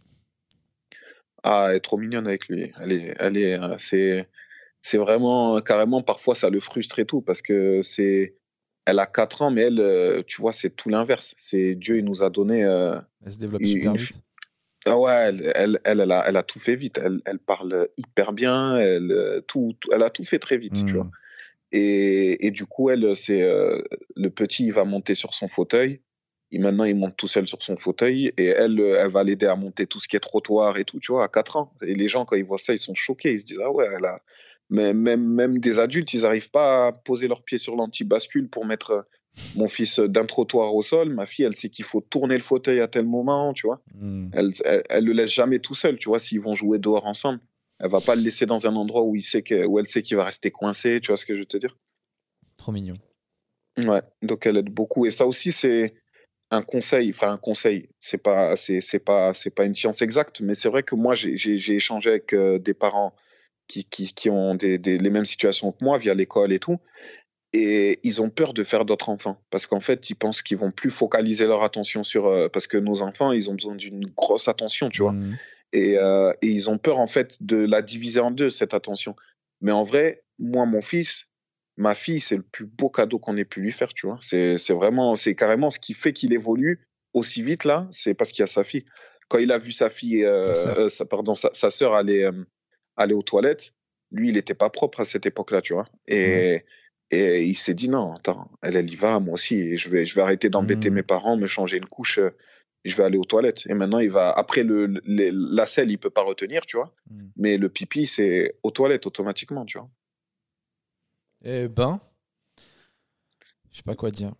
Ah, elle est trop mignonne avec lui. Elle est, elle est, euh, c'est, c'est vraiment, carrément, parfois, ça le frustre et tout, parce que c'est, elle a 4 ans, mais elle, euh, tu vois, c'est tout l'inverse. C'est Dieu, il nous a donné. Euh, elle se développe super vite. Ah ouais, elle, elle, elle, a, elle a tout fait vite. Elle, elle parle hyper bien. Elle, tout, elle a tout fait très vite, tu hmm. vois. Et, et, du coup, elle, c'est le petit, il va monter sur son fauteuil. Et maintenant, il monte tout seul sur son fauteuil. Et elle, elle va l'aider à monter tout ce qui est trottoir et tout, tu vois, à 4 ans. Et les gens, quand ils voient ça, ils sont choqués. Ils se disent, ah ouais, elle a, mais même, même des adultes, ils n'arrivent pas à poser leurs pieds sur l'anti-bascule pour mettre euh, mon fils d'un trottoir au sol. Ma fille, elle sait qu'il faut tourner le fauteuil à tel moment, tu vois. Hmm. Elle, elle, le laisse jamais tout seul, tu vois, s'ils vont jouer dehors ensemble. Elle va pas le laisser dans un endroit où, il sait que, où elle sait qu'il va rester coincé, tu vois ce que je veux te dire? Trop mignon. Ouais, donc elle aide beaucoup. Et ça aussi, c'est un conseil, enfin un conseil, c'est pas, c'est, c'est pas, c'est pas une science exacte, mais c'est vrai que moi, j'ai, j'ai, échangé avec euh, des parents qui, qui, qui ont des, des, les mêmes situations que moi via l'école et tout. Et ils ont peur de faire d'autres enfants parce qu'en fait, ils pensent qu'ils vont plus focaliser leur attention sur. Euh, parce que nos enfants, ils ont besoin d'une grosse attention, tu vois. Mmh. Et, euh, et, ils ont peur, en fait, de la diviser en deux, cette attention. Mais en vrai, moi, mon fils, ma fille, c'est le plus beau cadeau qu'on ait pu lui faire, tu vois. C'est vraiment, c'est carrément ce qui fait qu'il évolue aussi vite, là, c'est parce qu'il y a sa fille. Quand il a vu sa fille, euh, euh sa, pardon, sa, sa sœur aller euh, aller aux toilettes, lui, il n'était pas propre à cette époque-là, tu vois. Et, et il s'est dit, non, attends, elle, elle y va, moi aussi, je vais, je vais arrêter d'embêter mmh. mes parents, me changer une couche, euh, je vais aller aux toilettes. Et maintenant, il va, après le, la selle, il peut pas retenir, tu vois. Mmh. Mais le pipi, c'est aux toilettes automatiquement, tu vois. Eh ben, je sais pas quoi dire.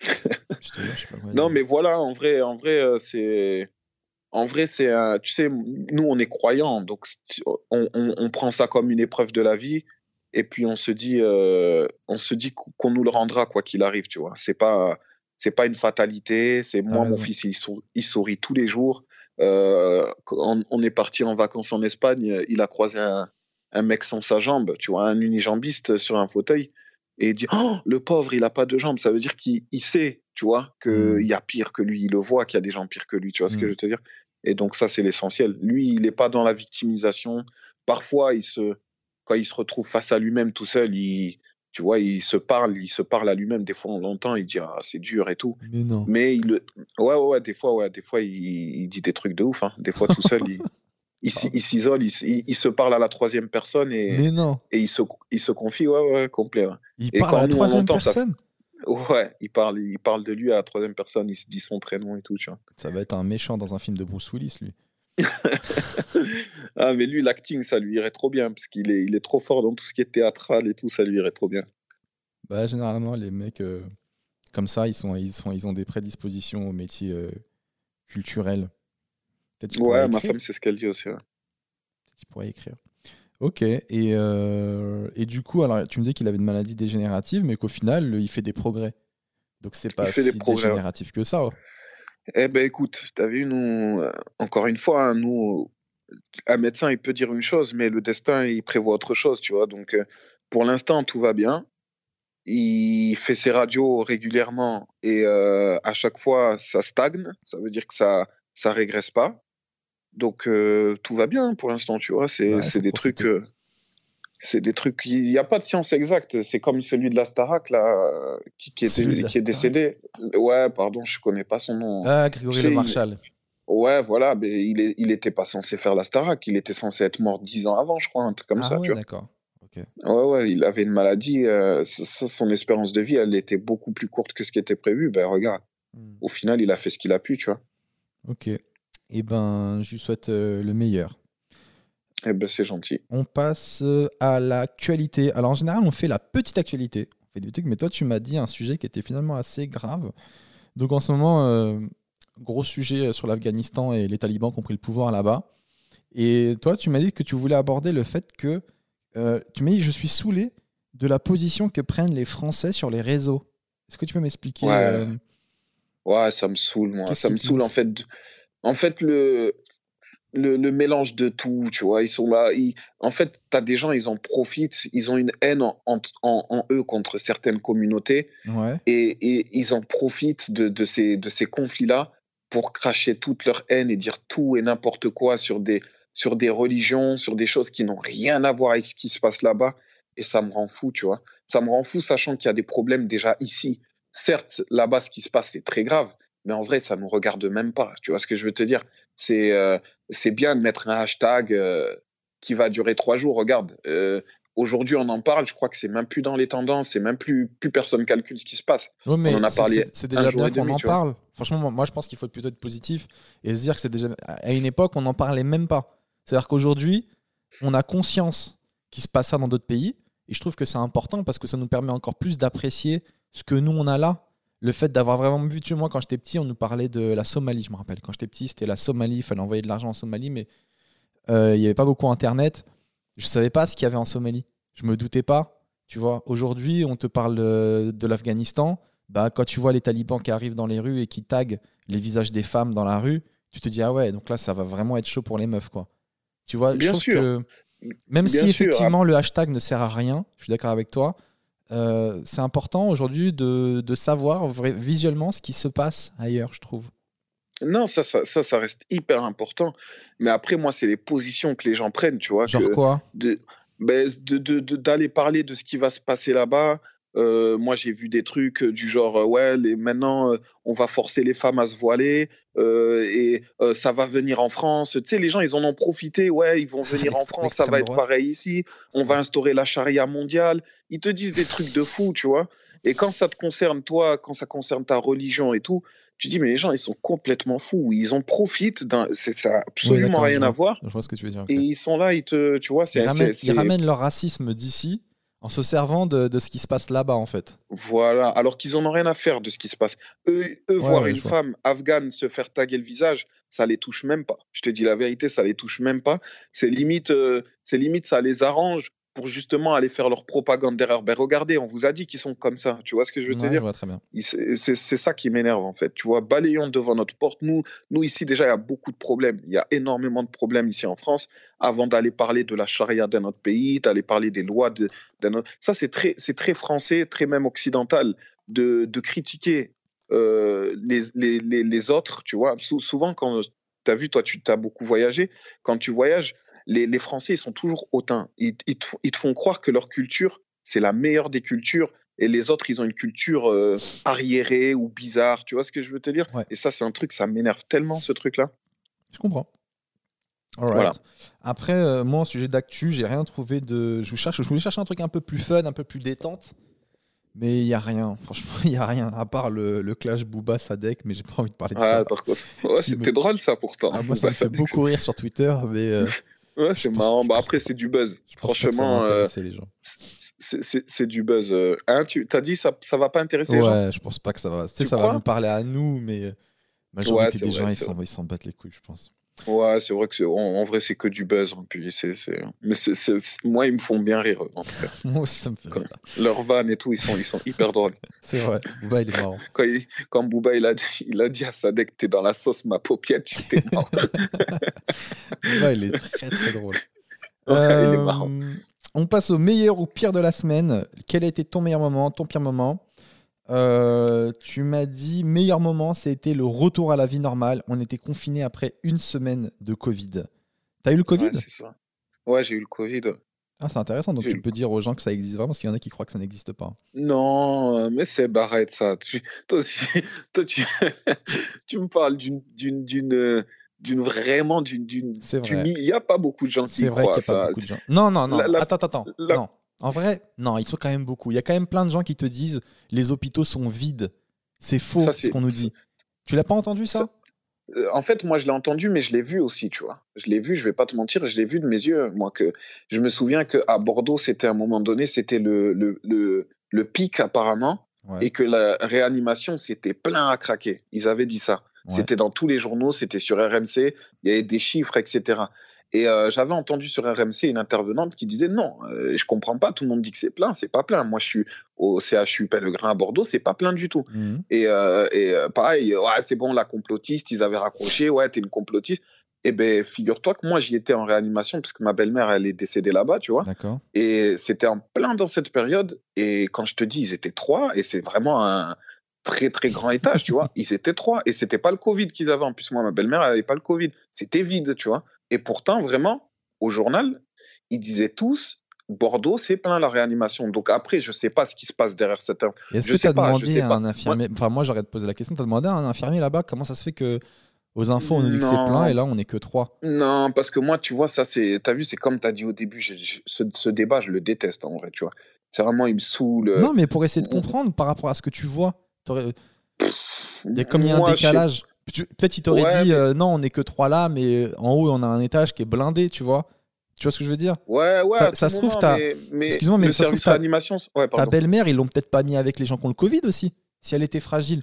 non, mais voilà, en vrai, en vrai, euh, c'est en vrai, c'est, tu sais, nous, on est croyants, donc on, on, on, prend ça comme une épreuve de la vie, et puis on se dit, euh, on se dit qu'on nous le rendra quoi qu'il arrive, tu vois. C'est pas, c'est pas une fatalité. C'est moi, mon fils, il sourit, il sourit, tous les jours. Euh, on, on, est parti en vacances en Espagne, il a croisé un, un mec sans sa jambe, tu vois, un unijambiste sur un fauteuil, et il dit, oh, le pauvre, il a pas de jambes. Ça veut dire qu'il sait tu vois, qu'il mmh. y a pire que lui, il le voit qu'il y a des gens pires que lui, tu vois ce que mmh. je veux te dire? Et donc ça, c'est l'essentiel. Lui, il n'est pas dans la victimisation. Parfois, il se, quand il se retrouve face à lui-même tout seul, il, tu vois, il se parle, il se parle à lui-même. Des fois, on l'entend, il dit ah c'est dur et tout. Mais non. Mais il, ouais, ouais, ouais, des fois, ouais, des fois, il, il dit des trucs de ouf. Hein. Des fois, tout seul, il, il, s'isole, il, il, se parle à la troisième personne et, Mais non. et il se, il se confie, ouais, ouais, complet. Il parle à la troisième personne? Ouais, il parle, il parle de lui à la troisième personne, il se dit son prénom et tout, tu vois. Ça va être un méchant dans un film de Bruce Willis, lui. Ah, mais lui, l'acting, ça lui irait trop bien, parce qu'il est, il est trop fort dans tout ce qui est théâtral et tout, ça lui irait trop bien. Bah, généralement, les mecs euh, comme ça, ils, sont, ils, sont, ils ont des prédispositions au métier euh, culturel. Ouais, ma femme, c'est ce qu'elle dit aussi. Ouais. Tu pourrais écrire. Ok, et, euh, et du coup, alors tu me dis qu'il avait une maladie dégénérative, mais qu'au final, il fait des progrès. Donc c'est pas si dégénératif que ça. Eh ben écoute, tu as vu, nous, euh, encore une fois, hein, nous, un médecin, il peut dire une chose, mais le destin, il prévoit autre chose, tu vois. Donc euh, pour l'instant, tout va bien. Il fait ses radios régulièrement et à chaque fois, ça stagne. Ça veut dire que ça ça régresse pas. Donc euh, tout va bien pour l'instant, tu vois. C'est des trucs. Euh, c'est des trucs. Il n'y a pas de science exacte. C'est comme celui de la Starac, là, qui, qui, était, qui est décédé. Ouais, pardon, je connais pas son nom. Ah, Grégory Le Marchal. Ouais, voilà, mais il, est, il était pas censé faire la Starac. Il était censé être mort dix ans avant, je crois, un truc comme ah ça, ouais, tu vois. d'accord. Ok. Ouais, ouais, il avait une maladie. euh, ça- son espérance de vie, elle était beaucoup plus courte que ce qui était prévu. Ben, regarde, Hmm. au final, il a fait ce qu'il a pu, tu vois. Ok. Eh ben, je lui souhaite euh, le meilleur. Eh ben, c'est gentil. On passe euh, à l'actualité. Alors en général, on fait la petite actualité. On fait des trucs, mais toi, tu m'as dit un sujet qui était finalement assez grave. Donc en ce moment, euh, gros sujet sur l'Afghanistan et les talibans qui ont pris le pouvoir là-bas. Et toi, tu m'as dit que tu voulais aborder le fait que euh, tu m'as dit je suis saoulé de la position que prennent les Français sur les réseaux. Est-ce que tu peux m'expliquer Ouais. euh, Ouais, ça me saoule, moi. Ça me saoule, en fait. En fait, le, le, le mélange de tout, tu vois, ils sont là. Ils... En fait, t'as des gens, ils en profitent, ils ont une haine en, en, en- en eux contre certaines communautés Ouais. et, et ils en profitent de, de ces, de ces conflits-là pour cracher toute leur haine et dire tout et n'importe quoi sur des, sur des religions, sur des choses qui n'ont rien à voir avec ce qui se passe là-bas. Et ça me rend fou, tu vois. Ça me rend fou, sachant qu'il y a des problèmes déjà ici. Certes, là-bas, ce qui se passe, c'est très grave, mais en vrai, ça nous regarde même pas. Tu vois ce que je veux te dire C'est euh, c'est bien de mettre un hashtag euh, qui va durer trois jours. Regarde, euh, aujourd'hui, on en parle. Je crois que c'est même plus dans les tendances. C'est même plus plus personne calcule ce qui se passe. Mais en a parlé c'est- déjà bien qu'on en parle. Franchement, moi- moi, je pense qu'il faut plutôt être positif et se dire que c'est déjà. À une époque, on n'en parlait même pas. C'est-à-dire qu'aujourd'hui, on a conscience qu'il se passe ça dans d'autres pays. Et je trouve que c'est important parce que ça nous permet encore plus d'apprécier ce que nous, on a là. Le fait d'avoir vraiment vu, tu vois, moi, quand j'étais petit, on nous parlait de la Somalie, je me rappelle. Quand j'étais petit, c'était la Somalie, il fallait envoyer de l'argent en Somalie, mais euh, il n'y avait pas beaucoup Internet. Je ne savais pas ce qu'il y avait en Somalie. Je me doutais pas. Tu vois, aujourd'hui, on te parle euh, de l'Afghanistan. Bah, quand tu vois les talibans qui arrivent dans les rues et qui taguent les visages des femmes dans la rue, tu te dis, ah ouais, donc là, ça va vraiment être chaud pour les meufs, quoi. Tu vois, je Bien trouve sûr. que même Bien si sûr. effectivement le hashtag ne sert à rien, je suis d'accord avec toi, euh, c'est important aujourd'hui de, de savoir visuellement ce qui se passe ailleurs, je trouve. Non, ça, ça, ça, ça reste hyper important. Mais après, moi, c'est les positions que les gens prennent, tu vois. Genre que- quoi? de ben, de- d'aller parler de ce qui va se passer là-bas. Euh, moi, j'ai vu des trucs du genre, euh, ouais, les, maintenant, euh, on va forcer les femmes à se voiler et euh, ça va venir en France. Tu sais, les gens, ils en ont profité. Ouais, ils vont venir en France, ça va être pareil ici. On va instaurer la charia mondiale. Ils te disent des trucs de fou, tu vois. Et quand ça te concerne, toi, quand ça concerne ta religion et tout, tu dis, mais les gens, ils sont complètement fous. Ils en profitent. d'un- Ça n'a absolument rien à voir. Je vois ce que tu veux dire. Et ils sont là, ils te, tu vois, Ils ramènent leur racisme d'ici en se servant de, de ce qui se passe là-bas, en fait. Voilà, alors qu'ils en ont rien à faire de ce qui se passe. Eux, eux voir ouais, une femme afghane se faire taguer le visage, ça les touche même pas. Je te dis la vérité, ça les touche même pas. C'est limite, euh, c'est limite, ça les arrange pour justement aller faire leur propagande derrière. Ben regardez, on vous a dit qu'ils sont comme ça. Tu vois ce que je veux te Ouais, dire vois très bien. Il- C'est ça qui m'énerve en fait. Tu vois, balayons devant notre porte. Nous, nous ici déjà, il y a beaucoup de problèmes. Il y a énormément de problèmes ici en France. Avant d'aller parler de la charia d'un autre pays, d'aller parler des lois de- d'un autre. Ça, c'est très, c'est très français, très même occidental de, de critiquer euh, les, les, les, les autres. Tu vois, Sou- souvent quand tu as vu, toi, tu as beaucoup voyagé. Quand tu voyages, les, les Français, ils sont toujours hautains. Ils, ils, te, font- ils te font croire que leur culture, c'est la meilleure des cultures et les autres, ils ont une culture euh, arriérée ou bizarre. Tu vois ce que je veux te dire? Ouais. Et ça, c'est un truc, ça m'énerve tellement, ce truc-là. Je comprends. Alright. Voilà. Après, euh, moi, en sujet d'actu, j'ai rien trouvé de. Je, vous cherche, je voulais chercher un truc un peu plus fun, un peu plus détente. Mais il n'y a rien. Franchement, il n'y a rien. À part le, le clash Booba Sadek, mais j'ai pas envie de parler de Ah, ça. par contre. Ouais, c'était me- drôle, ça, pourtant. Ah, moi, ça me fait beaucoup rire sur Twitter, mais euh, Ouais, c'est marrant. Bah, après, c'est du buzz. Franchement, euh, intéresser les gens. c'est- du buzz. euh. Hein, tu as dit ça, ça va pas intéresser les gens Ouais, je pense pas que ça va. Tu sais, Tu ça va nous parler à nous, mais euh, majorité Ouais, des vrai, gens, ils s'en battent les couilles, je pense. Ouais, c'est vrai que c'est, en, en vrai, c'est que du buzz. hein, Puis c'est, c'est, mais moi, ils me font bien rire. En tout cas. Moi aussi, ça me fait. Leurs vannes et tout, ils sont, ils sont hyper drôles. C'est vrai. Booba, il est marrant. Quand, il- quand Booba, il a dit, il a dit à Sadek, t'es dans la sauce, ma paupiette, j'étais mort. Booba, il est très très drôle. Ouais, il est Euh, marrant. On passe au meilleur ou pire de la semaine. Quel a été ton meilleur moment, ton pire moment? Euh, Tu m'as dit meilleur moment, c'était le retour à la vie normale. On était confinés après une semaine de Covid. T'as eu le Covid? Ouais, c'est ça. Ouais, j'ai eu le Covid. Ah, c'est intéressant. Donc, tu peux dire aux gens que ça existe vraiment, parce qu'il y en a qui croient que ça n'existe pas. Non, euh, mais c'est barrette ça. toi aussi, toi, tu, tu me parles d'une, d'une, d'une, d'une vraiment d'une, C'est vrai. Il n'y a pas beaucoup de gens qui C'est vrai croient qu'il y a ça. pas beaucoup de gens. Non, non, non. La- la- attends, attends, attends. la- Non. En vrai, non, ils sont quand même beaucoup. Il y a quand même plein de gens qui te disent les hôpitaux sont vides. C'est faux Ça, ce qu'on nous dit. Tu l'as pas entendu ça, Ça- Euh, En fait, moi, je l'ai entendu, mais je l'ai vu aussi, tu vois. Je l'ai vu, je vais pas te mentir, je l'ai vu de mes yeux. Moi, que je me souviens qu'à Bordeaux, c'était à un moment donné, c'était le, le, le, le pic apparemment, Ouais. et que la réanimation, c'était plein à craquer. Ils avaient dit ça. Ouais. C'était dans tous les journaux, c'était sur RMC, il y avait des chiffres, etc. Et euh, j'avais entendu sur RMC une intervenante qui disait non, euh, je comprends pas, tout le monde dit que c'est plein, c'est pas plein. Moi, je suis au CHU Pellegrin à Bordeaux, c'est pas plein du tout. Mhm. Et, euh, et euh, pareil, ouais, c'est bon, la complotiste, ils avaient raccroché, ouais, t'es une complotiste. Eh ben, figure-toi que moi, j'y étais en réanimation, parce que ma belle-mère, elle est décédée là-bas, tu vois. Et c'était en plein dans cette période. Et quand je te dis, ils étaient trois, et c'est vraiment un très, très grand étage, tu vois. Ils étaient trois. Et c'était pas le Covid qu'ils avaient. En plus, moi, ma belle-mère, elle avait pas le Covid. C'était vide, tu vois. Et pourtant, vraiment, au journal, ils disaient tous, Bordeaux, c'est plein la réanimation. Donc après, je sais pas ce qui se passe derrière cette Est-ce que tu as pas, demandé à un infirmier? Enfin, moi, j'aurais posé la question. Tu as demandé à un infirmier là-bas comment ça se fait que aux infos on nous dit que c'est plein et là on est que trois? Non, parce que moi, tu vois, ça, c'est. T'as vu, c'est comme t'as dit au début, je- je- ce, ce débat, je le déteste en vrai, tu vois. C'est vraiment, il me saoule. Non, mais pour essayer de comprendre par rapport à ce que tu vois, il y a comme il y a un je décalage. Peut-être il t'aurait Ouais, dit mais- euh, non, on est que trois là, mais en haut on a un étage qui est blindé, tu vois. Tu vois ce que je veux dire? Ouais, ouais. Ça- se trouve, mais Excuse-moi, mais le ça se trouve, service t'as- réanimation. Ouais, Ta belle-mère, ils l'ont peut-être pas mis avec les gens qui ont le Covid aussi, si elle était fragile.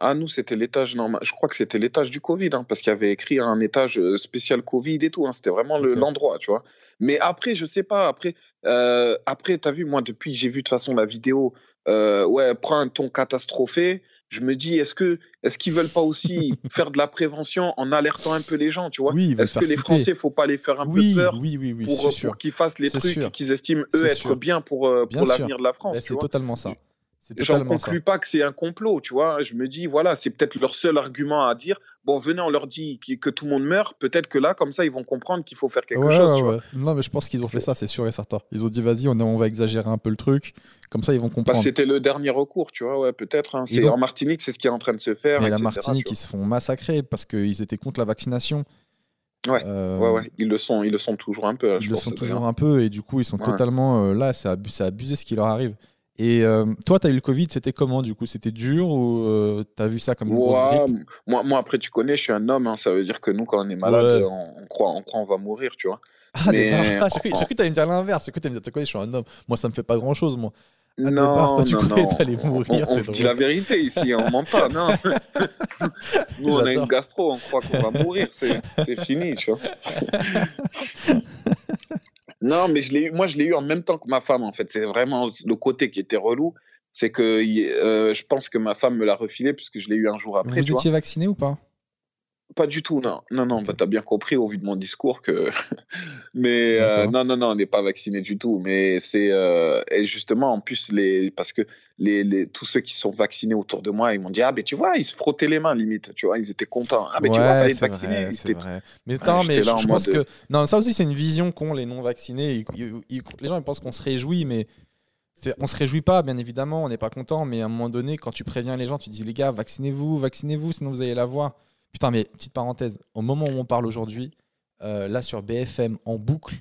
Ah, nous, c'était l'étage normal. Je crois que c'était l'étage du Covid, hein, parce qu'il y avait écrit un étage euh, spécial Covid et tout. hein. C'était vraiment l'endroit, tu vois. Mais après, je sais pas. Après, euh, après t'as vu, moi, depuis que j'ai vu de toute façon la vidéo, euh, ouais, prends un ton catastrophé. Je me dis, est-ce que, est-ce qu'ils veulent pas aussi faire de la prévention en alertant un peu les gens, tu vois? Oui, Est-ce que les. Français, faut pas les faire un oui, peu peur oui, oui, oui, pour, qu'ils fassent les trucs qu'ils estiment eux être sûr. bien pour, euh, pour l'avenir de la France. Ben, c'est totalement ça. J'en totalement ça. conclus pas que c'est un complot, tu vois. Je me dis, voilà, c'est peut-être leur seul argument à dire. Bon, venez, on leur dit que tout le monde meurt. Peut-être que là, comme ça, ils vont comprendre qu'il faut faire quelque Ouais, chose. ouais, tu vois. ouais. Non, mais je pense qu'ils ont fait ça, c'est sûr et certain. Ils ont dit, vas-y, on, on va exagérer un peu le truc. Comme ça, ils vont Bah, comprendre. c'était le dernier recours, tu vois. Ouais, peut-être. hein. Et C'est en Martinique, c'est ce qui est en train de se faire. Mais la Martinique, ils se font massacrer parce qu'ils étaient contre la vaccination. Ouais, Euh. Ouais, ouais, ils le sont, ils le sont toujours un peu. Ils je le pense, sont toujours un peu et du coup, ils sont Ouais. totalement euh, là. C'est abusé, abusé ce qui leur arrive. Et euh, toi, tu as eu le Covid, c'était comment du coup? C'était dur ou euh, t'as vu ça comme une grosse Ouais, grippe? moi, moi, après, tu connais, je suis un homme. hein, ça veut dire que nous, quand on est malade, Ouais. on, on croit, on croit, on va mourir, tu vois. Ah, mais-. J'ai cru cru que t'allais me dire l'inverse. J'ai cru que t'allais me dire, quoi, je suis un homme? Moi, ça me fait pas grand chose, moi. Ah, barres, non, toi, tu non, non. mourir, On, on se dit la vérité ici, on ment pas, non. Nous, on a une gastro, on croit qu'on va mourir, c'est fini, tu vois. non, mais je l'ai eu, moi, je l'ai eu en même temps que ma femme, en fait. C'est vraiment le côté qui était relou. C'est que euh, je pense que ma femme me l'a refilé puisque je l'ai eu un jour après, Vous tu vois. étiez vacciné ou pas? Pas du tout, non. Non, non, bah, t'as bien compris au vu de mon discours que. mais euh, non, non, non, on n'est pas vacciné du tout. Mais c'est. euh, et justement, en plus, les, parce que les, les, tous ceux qui sont vaccinés autour de moi, ils m'ont dit Ah, mais tu vois, ils se frottaient les mains, limite. Tu vois, ils étaient contents. Ah, mais tu vois, fallait être vacciné. Mais, Ouais, attends, mais je, en je pense que. Non, ça aussi, c'est une vision qu'ont les non-vaccinés. Les gens, ils pensent qu'on se réjouit, mais. On se réjouit pas, bien évidemment, on n'est pas content, mais à un moment donné, quand tu préviens les gens, tu dis les gars, vaccinez-vous, vaccinez-vous, sinon vous allez l'avoir. Putain, mais petite parenthèse, au moment où on parle aujourd'hui, euh, là sur BFM en boucle,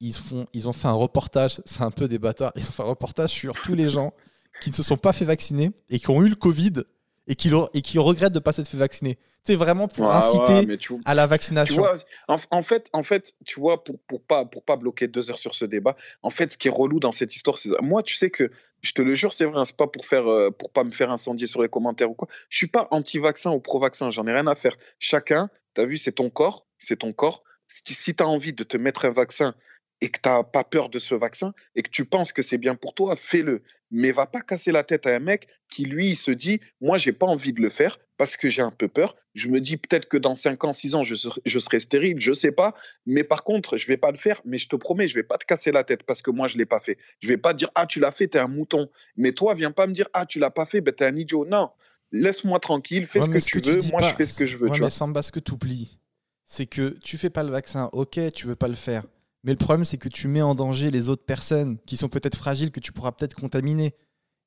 ils, font, ils ont fait un reportage, c'est un peu des bâtards, ils ont fait un reportage sur tous les gens qui ne se sont pas fait vacciner et qui ont eu le Covid et qui, et qui regrettent de ne pas s'être fait vacciner. C'est vraiment pour Ah, inciter ouais, tu, à la tu vaccination. vois, en, en fait, en fait, tu vois, pour, pour pas pour pas bloquer deux heures sur ce débat, en fait, ce qui est relou dans cette histoire, c'est moi, tu sais que je te le jure, c'est vrai, hein, c'est pas pour faire euh, pour pas me faire incendier sur les commentaires ou quoi. Je suis pas anti-vaccin ou pro-vaccin, j'en ai rien à faire. Chacun, t'as vu, c'est ton corps, c'est ton corps. Si, si t'as envie de te mettre un vaccin et que t'as pas peur de ce vaccin et que tu penses que c'est bien pour toi, fais-le. Mais va pas casser la tête à un mec qui lui il se dit, moi j'ai pas envie de le faire parce que j'ai un peu peur. Je me dis peut-être que dans 5 ans, 6 ans, je serai, je serai stérile, je sais pas. Mais par contre, je vais pas le faire. Mais je te promets, je vais pas te casser la tête parce que moi, je l'ai pas fait. Je vais pas te dire, ah, tu l'as fait, t'es un mouton. Mais toi, viens pas me dire, ah, tu l'as pas fait, ben t'es un idiot. Non, laisse-moi tranquille, fais Ouais, ce que tu veux. Moi, pas- je fais ce que je veux. Ouais, tu mais vois. Samba, ce que tu oublies, c'est que tu fais pas le vaccin, ok, tu veux pas le faire. Mais le problème, c'est que tu mets en danger les autres personnes qui sont peut-être fragiles, que tu pourras peut-être contaminer.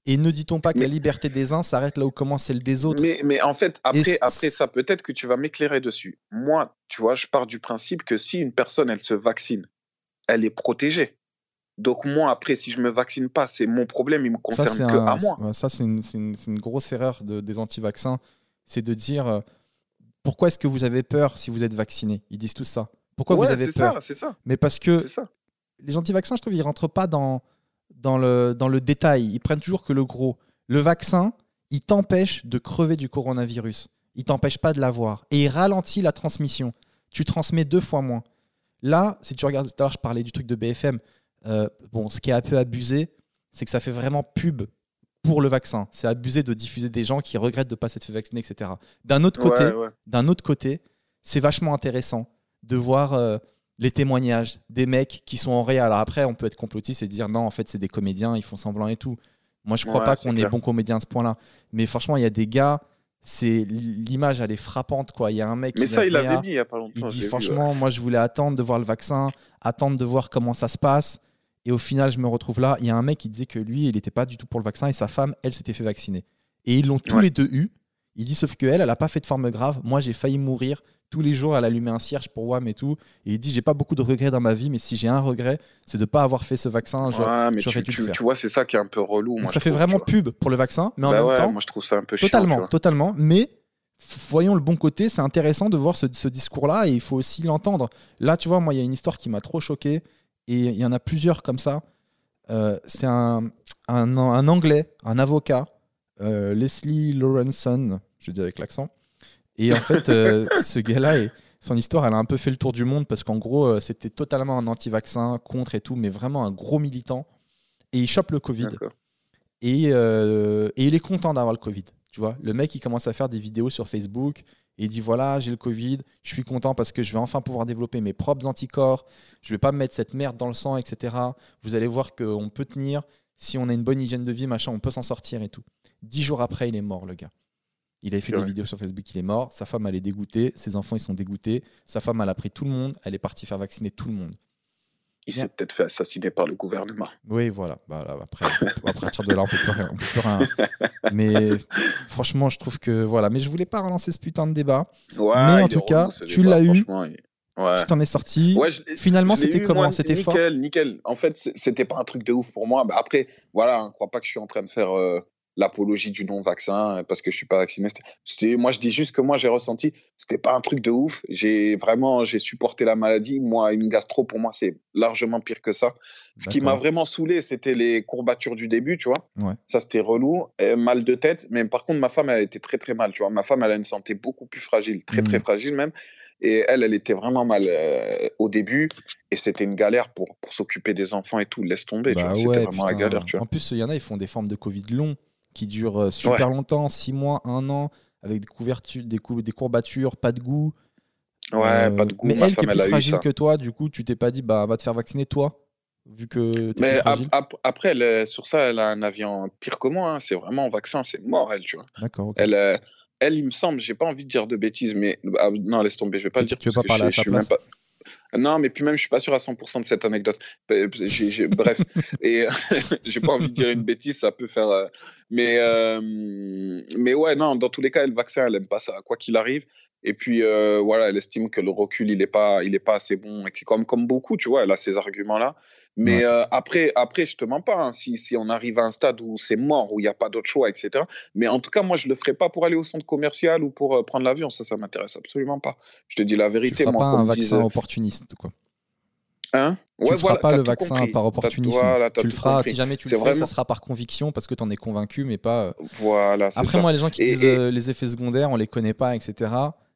Et ne dit-on pas que la liberté des uns s'arrête là où commence celle des autres Mais, mais en fait, après, après ça, peut-être que tu vas m'éclairer dessus. Moi, tu vois, je pars du principe que si une personne, elle se vaccine, elle est protégée. Donc moi, après, si je me vaccine pas, c'est mon problème, il me concerne que à moi. Ça, c'est une, une, une, grosse erreur de, des anti-vaccins. C'est de dire euh, pourquoi est-ce que vous avez peur si vous êtes vacciné? Ils disent tout ça. Pourquoi vous avez peur C'est ça. Mais parce que les anti-vaccins, je trouve, ils rentrent pas dans, dans, le, dans le détail. Ils prennent toujours que le gros. Le vaccin, il t'empêche de crever du coronavirus. Il t'empêche pas de l'avoir. Et il ralentit la transmission. Tu transmets deux fois moins. Là, si tu regardes tout à l'heure, je parlais du truc de BFM. Euh, bon, ce qui est un peu abusé, c'est que ça fait vraiment pub pour le vaccin. C'est abusé de diffuser des gens qui regrettent de ne pas s'être fait vacciner, etc. D'un autre côté, d'un autre côté, c'est vachement intéressant de voir euh, les témoignages des mecs qui sont en réel. Alors après, on peut être complotiste et dire non, en fait, c'est des comédiens, ils font semblant et tout. Moi, je crois pas qu'on est bon comédien à ce point-là. Mais franchement, il y a des gars, c'est l'image, elle est frappante, quoi. Il y a un mec. Mais ça, il l'avait mis il y a pas longtemps. Il dit franchement, moi, je voulais attendre de voir le vaccin, attendre de voir comment ça se passe. Et au final, je me retrouve là. Il y a un mec qui disait que lui, il n'était pas du tout pour le vaccin et sa femme, elle, s'était fait vacciner. Et ils l'ont tous les deux eu. Il dit sauf qu'elle, elle n'a pas fait de forme grave. Moi, j'ai failli mourir. Tous les jours, elle allumait un cierge pour WAM et tout. Et il dit j'ai pas beaucoup de regrets dans ma vie, mais si j'ai un regret, c'est de ne pas avoir fait ce vaccin. Ouais, mais tu, tu, tu, vois, c'est ça qui est un peu relou. ça fait vraiment pub pour le vaccin, mais en bah même temps. Moi, je trouve ça un peu totalement, chiant, totalement. Mais voyons le bon côté, c'est intéressant de voir ce, ce discours-là et il faut aussi l'entendre. Là, tu vois, moi, il y a une histoire qui m'a trop choqué et il y en a plusieurs comme ça. Euh, c'est un, un, anglais, un avocat, euh, Leslie Lawrenson, je dis avec l'accent. Et en fait, euh, ce gars-là, son histoire, elle a un peu fait le tour du monde parce qu'en gros, c'était totalement un anti-vaccin, contre et tout, mais vraiment un gros militant. Et il chope le Covid. Et, et, il est content d'avoir le Covid. Tu vois, le mec, il commence à faire des vidéos sur Facebook et il dit voilà, j'ai le Covid, je suis content parce que je vais enfin pouvoir développer mes propres anticorps, je vais pas me mettre cette merde dans le sang, etc. Vous allez voir qu'on peut tenir, si on a une bonne hygiène de vie, machin, on peut s'en sortir et tout. Dix jours après, il est mort, le gars. Il avait fait des vidéos sur Facebook, il est mort. Sa femme, elle est dégoûtée. Ses enfants, ils sont dégoûtés. Sa femme, elle a pris tout le monde. Elle est partie faire vacciner tout le monde. Il s'est peut-être fait assassiner par le gouvernement. Oui, voilà. Bah, après, à partir de là, on peut plus rien. peut plus rien. Mais franchement, je trouve que voilà. Mais je voulais pas relancer ce putain de débat. mais en tout cas, tu l'as eu. Tu t'en es sorti. Finalement, c'était comment? C'était fort? Nickel, nickel. En fait, c'était pas un truc de ouf pour moi. Bah, après, voilà, ne crois pas que je suis en train de faire euh, l'apologie du non-vaccin parce que je suis pas vacciné. C'était, moi, je dis juste que moi, j'ai ressenti, c'était pas un truc de ouf. J'ai vraiment, j'ai supporté la maladie. Moi, une gastro, pour moi, c'est largement pire que ça. Ce qui m'a vraiment saoulé, c'était les courbatures du début, tu vois. Ça, c'était relou. mal de tête. Mais par contre, ma femme, elle était très, très mal, tu vois. Ma femme, elle a une santé beaucoup plus fragile, très, très mmh. fragile même. Et elle, elle était vraiment mal euh, au début. Et c'était une galère pour, pour s'occuper des enfants et tout. Laisse tomber. Bah c'était vraiment la galère. Tu vois. En plus, il y en a, ils font des formes de Covid longs qui dure euh, super longtemps, 6 mois, 1 an, avec des couvertures, des, des courbatures, pas de goût. Ouais, euh, pas de goût. Mais elle qui est plus fragile que toi, du coup, tu t'es pas dit, bah, va te faire vacciner toi vu que mais après elle, sur ça elle a un avion pire que moi hein. c'est vraiment un vaccin c'est mort elle tu vois d'accord elle euh, elle il me semble j'ai pas envie de dire de bêtises mais ah, non laisse tomber je vais pas le dire tu veux pas parler à sa place? Non, mais puis même, je suis pas sûr à 100% de cette anecdote. bref, et j'ai pas envie de dire une bêtise, ça peut faire. Euh, mais, euh, mais ouais, non, dans tous les cas, le vaccin, elle aime pas ça, quoi qu'il arrive. Et puis euh, voilà, elle estime que le recul, il est pas, il est pas assez bon. Et comme comme beaucoup, tu vois, elle a ces arguments-là. Mais euh, après, après, je te mens pas. Hein, si, si on arrive à un stade où c'est mort, où il n'y a pas d'autre choix, etc. Mais en tout cas, moi, je le ferai pas pour aller au centre commercial ou pour euh, prendre l'avion. Ça, ça m'intéresse absolument pas. Je te dis la vérité. Tu moi, pas un vaccin opportuniste, quoi. Hein? Ouais, tu feras pas le vaccin par opportunisme. tu le feras, si jamais tu le fais, ça sera par conviction parce que tu en es convaincu, mais pas. Euh, voilà. Après, moi, les gens qui disent les effets secondaires, on les connaît pas, etc.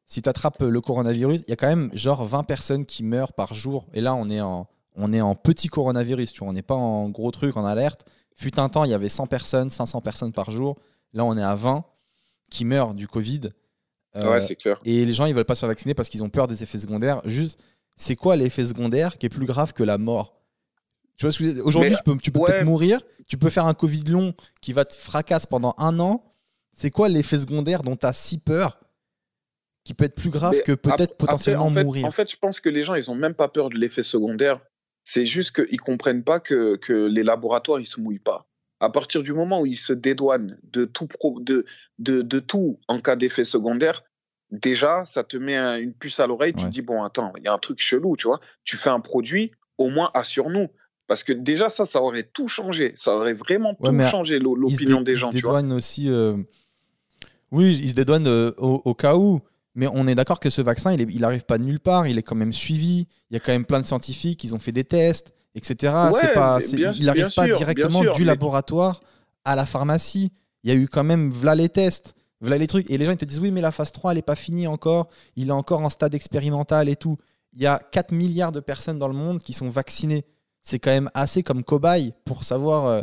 Si tu attrapes le coronavirus, il y a quand même genre 20 personnes qui meurent par jour. Et là, on est en, on est en petit coronavirus, tu vois, on n'est pas en gros truc, en alerte. Fut un temps, il y avait 100 personnes, 500 personnes par jour. Là, on est à 20 qui meurent du Covid. Euh, ouais, c'est clair. Et les gens, ils veulent pas se faire vacciner parce qu'ils ont peur des effets secondaires. Juste, c'est quoi l'effet secondaire qui est plus grave que la mort? Tu vois, aujourd'hui, tu peux, tu peux peut-être mourir. Tu peux faire un Covid long qui va te fracasser pendant un an. C'est quoi l'effet secondaire dont tu as si peur qui peut être plus grave que peut-être potentiellement en fait, mourir? En fait, je pense que les gens, ils ont même pas peur de l'effet secondaire C'est juste qu'ils comprennent pas que, que les laboratoires, ils se mouillent pas. À partir du moment où ils se dédouanent de tout, de, de, de tout en cas d'effet secondaire, déjà, ça te met une puce à l'oreille. Tu te dis, bon, attends, il y a un truc chelou, tu vois. Tu fais un produit, au moins assure-nous. Parce que déjà, ça, ça aurait tout changé. Ça aurait vraiment tout changé, l'opinion des gens. Ils se dédouanent aussi. Euh, oui, ils se dédouanent euh, au, cas où. Mais on est d'accord que ce vaccin, il n'arrive pas de nulle part. Il est quand même suivi. Il y a quand même plein de scientifiques. Ils ont fait des tests, etc. pas, il n'arrive pas directement du laboratoire à la pharmacie. Il y a eu quand même là les tests. Voilà les trucs. Et les gens ils te disent oui, mais la phase 3, elle n'est pas finie encore. Il est encore en stade expérimental et tout. Il y a 4 milliards de personnes dans le monde qui sont vaccinées. C'est quand même assez comme cobaye pour savoir euh,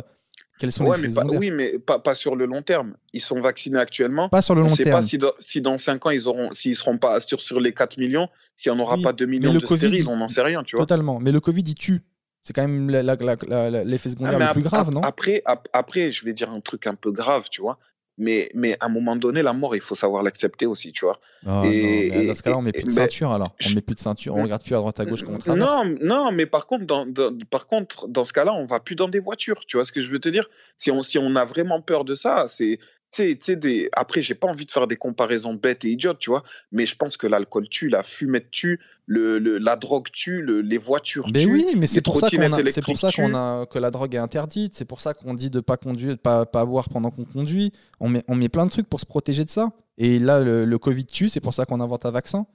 sont les mais Oui, mais pas, pas, sur le long terme. Ils sont vaccinés actuellement. Pas sur le long terme. On ne sait pas si dans, 5 ans, ils auront, s'ils seront pas sur, sur les 4 millions, s'il n'y en aura pas 2 millions de stériles, on n'en sait rien, tu vois. Totalement. Mais le Covid, il tue. C'est quand même l'effet secondaire ah, le plus grave, non? après, après, je vais dire un truc un peu grave, tu vois mais, mais à un moment donné, la mort, il faut savoir l'accepter aussi, tu vois. Ah, et, dans ce cas-là, on met plus de ceinture alors. On met plus de ceinture, on regarde plus à droite à gauche comme on Non, non, mais par contre, dans, par contre, dans ce cas-là, on va plus dans des voitures. Tu vois ce que je veux te dire? Si on, si on a vraiment peur de ça, c'est tu sais, des... après, j'ai pas envie de faire des comparaisons bêtes et idiotes, tu vois, mais je pense que l'alcool tue, la fumette tue, le, la drogue tue, les voitures mais Oui, mais c'est pour, ça qu'on a, c'est pour ça qu'on a que la drogue est interdite, c'est pour ça qu'on dit de pas conduire, de pas, pas boire pendant qu'on conduit. On met, on met plein de trucs pour se protéger de ça. Et là, le, le Covid tue, c'est pour ça qu'on invente un vaccin.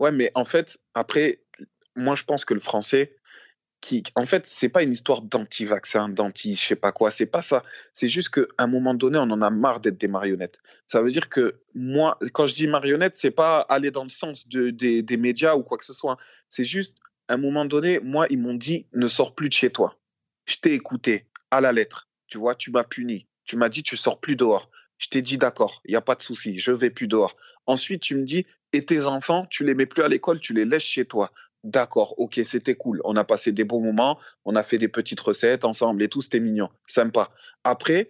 Ouais, mais en fait, après, moi, je pense que le français, en fait, c'est pas une histoire d'anti-vaccin, d'anti, je sais pas quoi, c'est pas ça. C'est juste qu'à un moment donné, on en a marre d'être des marionnettes. Ça veut dire que moi, quand je dis marionnette, c'est pas aller dans le sens de, des, des médias ou quoi que ce soit. C'est juste, à un moment donné, moi, ils m'ont dit, ne sors plus de chez toi. Je t'ai écouté à la lettre. Tu vois, tu m'as puni. Tu m'as dit, tu sors plus dehors. Je t'ai dit, d'accord, il n'y a pas de souci, je vais plus dehors. Ensuite, tu me dis, et tes enfants, tu les mets plus à l'école, tu les laisses chez toi. D'accord, ok, c'était cool. On a passé des bons moments, on a fait des petites recettes ensemble et tout, c'était mignon, sympa. Après,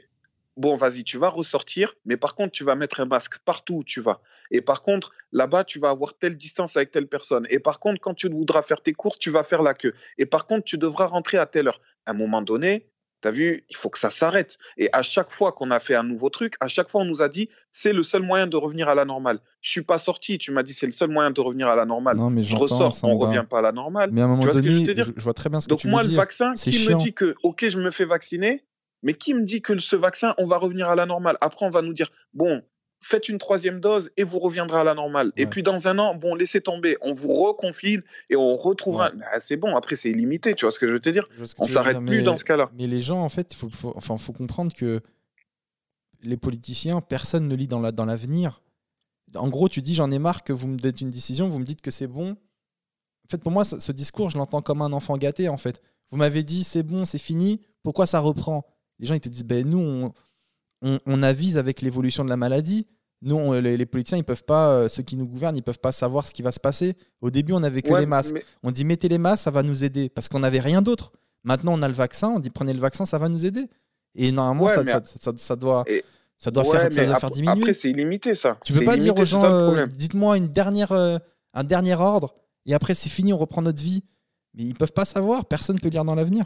bon, vas-y, tu vas ressortir, mais par contre, tu vas mettre un masque partout où tu vas. Et par contre, là-bas, tu vas avoir telle distance avec telle personne. Et par contre, quand tu voudras faire tes courses, tu vas faire la queue. Et par contre, tu devras rentrer à telle heure. À un moment donné, T'as vu, il faut que ça s'arrête. Et à chaque fois qu'on a fait un nouveau truc, à chaque fois on nous a dit c'est le seul moyen de revenir à la normale. Je suis pas sorti, tu m'as dit c'est le seul moyen de revenir à la normale. Non, mais je ressors, on revient pas à la normale. Mais à un moment donné, je, veux dire? je, vois très bien ce Donc que tu moi, le vaccin, qui me dit que ok, je me fais vacciner, mais qui me dit que ce vaccin, on va revenir à la normale? Après, on va nous dire bon, faites une troisième dose et vous reviendrez à la normale. Et puis dans un an, bon, laissez tomber, on vous reconfine et on retrouvera. Bah, c'est bon, après c'est illimité, tu vois ce que je veux te dire On s'arrête plus dans ce cas-là. Mais les gens, en fait, il faut, enfin, faut comprendre que les politiciens, personne ne lit dans l'avenir. en gros, tu dis j'en ai marre que vous me dites une décision, vous me dites que c'est bon. En fait, pour moi, ce, discours, je l'entends comme un enfant gâté, en fait. Vous m'avez dit c'est bon, c'est fini, pourquoi ça reprend? Les gens, ils te disent ben nous, on on, avise avec l'évolution de la maladie. Nous, les, politiciens, ils peuvent pas, euh, ceux qui nous gouvernent, ils peuvent pas savoir ce qui va se passer. Au début, on n'avait que les masques. On dit mettez les masques, ça va nous aider, parce qu'on n'avait rien d'autre. Maintenant, on a le vaccin, on dit prenez le vaccin, ça va nous aider. Et normalement, ça, doit, ça doit, faire, diminuer. Après, c'est illimité, ça. Tu peux pas dire aux gens, euh, dites-moi une dernière, euh, un dernier ordre, et après, c'est fini, on reprend notre vie. Mais ils peuvent pas savoir, personne peut lire dans l'avenir.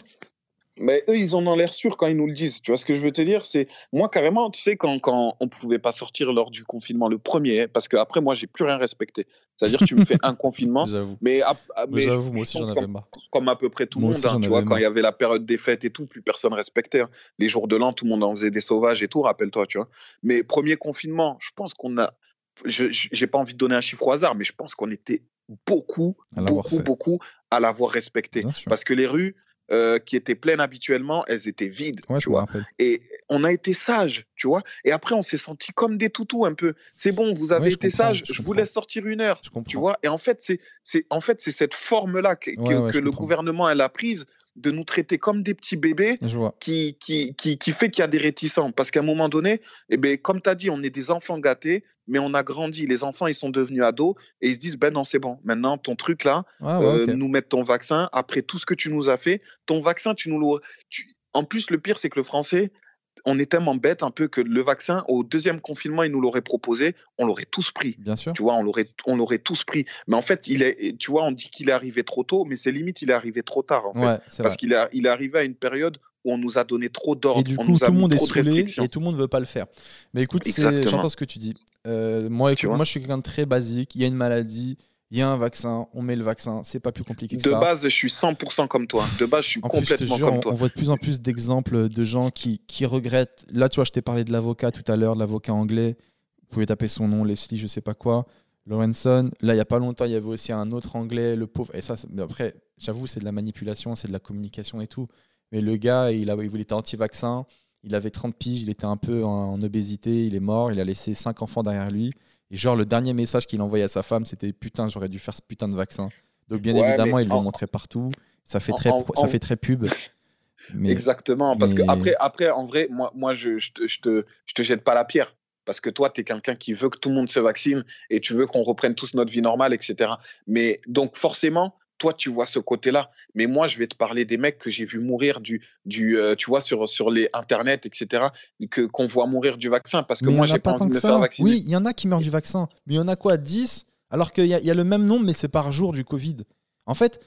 Mais eux, ils en ont l'air sûrs quand ils nous le disent. Tu vois ce que je veux te dire? C'est moi carrément, tu sais, quand, quand on pouvait pas sortir lors du confinement, le premier, parce que après moi, j'ai plus rien respecté. C'est-à-dire, tu me fais un confinement, mais, mais, moi aussi, j'en avais marre. Comme à peu près tout le monde, hein, tu vois, quand il y avait la période des fêtes et tout, plus personne respectait. Hein. Les jours de l'an, tout le monde en faisait des sauvages et tout, rappelle-toi, tu vois. Mais premier confinement, je pense qu'on a, je j'ai pas envie de donner un chiffre au hasard, mais je pense qu'on était beaucoup, beaucoup, beaucoup à l'avoir respecté. Parce que les rues, euh, qui étaient pleines habituellement, elles étaient vides, tu vois. Et on a été sages, tu vois. Et après, on s'est senti comme des toutous un peu. C'est bon, vous avez été sages, je, vous laisse sortir une heure, tu vois. Et en fait, c'est, en fait, c'est cette forme-là que, que le gouvernement elle a prise de nous traiter comme des petits bébés qui, qui, qui, qui, fait qu'il y a des réticents. Parce qu'à un moment donné, eh ben, comme tu as dit, on est des enfants gâtés, mais on a grandi. Les enfants, ils sont devenus ados et ils se disent, ben non, c'est bon. Maintenant, ton truc là, euh, nous mettre ton vaccin, après tout ce que tu nous as fait, ton vaccin, tu nous le... En plus, le pire, c'est que le français, on est tellement bête un peu que le vaccin, au deuxième confinement, ils nous l'auraient proposé, on l'aurait tous pris. Bien sûr. Tu vois, on l'aurait, on l'aurait tous pris. Mais en fait, il est, tu vois, on dit qu'il est arrivé trop tôt, mais c'est limite, il est arrivé trop tard, en fait. Ouais, Parce qu'il est, il est arrivé à une période où on nous a donné trop du on coup, nous a tout mis monde trop de restrictions. et tout le monde veut pas le faire. Mais écoute, j'entends ce que tu dis. Euh, moi, écoute, moi, je suis quelqu'un de très basique. Il y a une maladie, il y a un vaccin, on met le vaccin. C'est pas plus compliqué que De ça. base, je suis 100% comme toi. De base, je suis En plus, je te complètement jure, comme on, toi. on voit de plus en plus d'exemples de gens qui, qui regrettent. Là, tu vois, je t'ai parlé de l'avocat tout à l'heure, de l'avocat anglais. Vous pouvez taper son nom, Leslie, je sais pas quoi. Lawrenson. Là, il y a pas longtemps, il y avait aussi un autre anglais, le pauvre. Et ça, mais après, j'avoue, c'est de la manipulation, c'est de la communication et tout. Mais le gars, il, a, il était anti-vaccin. Il avait 30 piges, il était un peu en, en obésité, il est mort, il a laissé 5 enfants derrière lui. Et genre, le dernier message qu'il envoyait à sa femme, c'était Putain, j'aurais dû faire ce putain de vaccin. Donc, bien Ouais, évidemment, mais il le en- montrait partout. Ça fait en- très, en- ça fait très pub. Mais Exactement, parce que après, après, en vrai, moi, moi, je, je te, je te, je te jette pas la pierre, parce que toi, tu es quelqu'un qui veut que tout le monde se vaccine et tu veux qu'on reprenne tous notre vie normale, etc. Mais donc, forcément, toi, tu vois ce côté-là. Mais moi, je vais te parler des mecs que j'ai vu mourir du, du, euh, tu vois, sur, sur les internet, etc. Que qu'on voit mourir du vaccin, parce que mais il y moi, en a j'ai pas pas envie tant de faire ça. vacciner. Oui, il y en a qui meurent du vaccin. Mais il y en a quoi 10 Alors qu'il y, y a le même nombre, mais c'est par jour du Covid. En fait,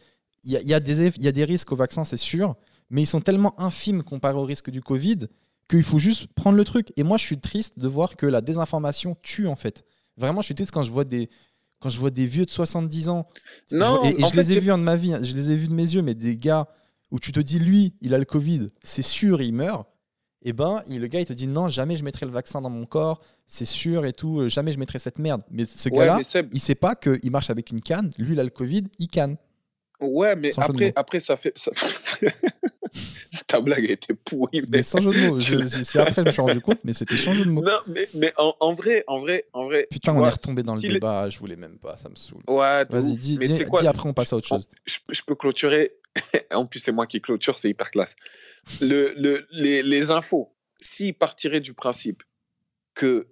il y a, il y a des, y a des risques au vaccin, c'est sûr. Mais ils sont tellement infimes comparés au risque du Covid qu'il faut juste prendre le truc. Et moi, je suis triste de voir que la désinformation tue, en fait. Vraiment, je suis triste quand je vois des, quand je vois des vieux de 70 ans. Non, Je- et, je fait, les ai vus hein, de ma vie, hein. je les ai vus de mes yeux, mais des gars où tu te dis, lui, il a le Covid, c'est sûr, il meurt. Et ben, il- le gars, il te dit, non, jamais je mettrai le vaccin dans mon corps, c'est sûr et tout, euh, jamais je mettrai cette merde. Mais ce Ouais, gars-là, il sait pas qu'il marche avec une canne, lui, il a le Covid, il canne. Ouais, mais Sans après, après, ça fait. ça- Ta blague a été pourrie, Mais sans jeu de mots, je- c'est après que je me suis rendu compte, mais c'était sans jeu de mots. Non, mais, mais en, en vrai, en vrai, en vrai. Putain, on vois, est retombé dans si le les- débat, je voulais même pas, ça me saoule. Ouais, Vas-y, dis, après, on passe à autre chose. je, je peux clôturer. en plus, c'est moi qui clôture, c'est hyper classe. Le, le, les, les infos, s'ils partiraient du principe que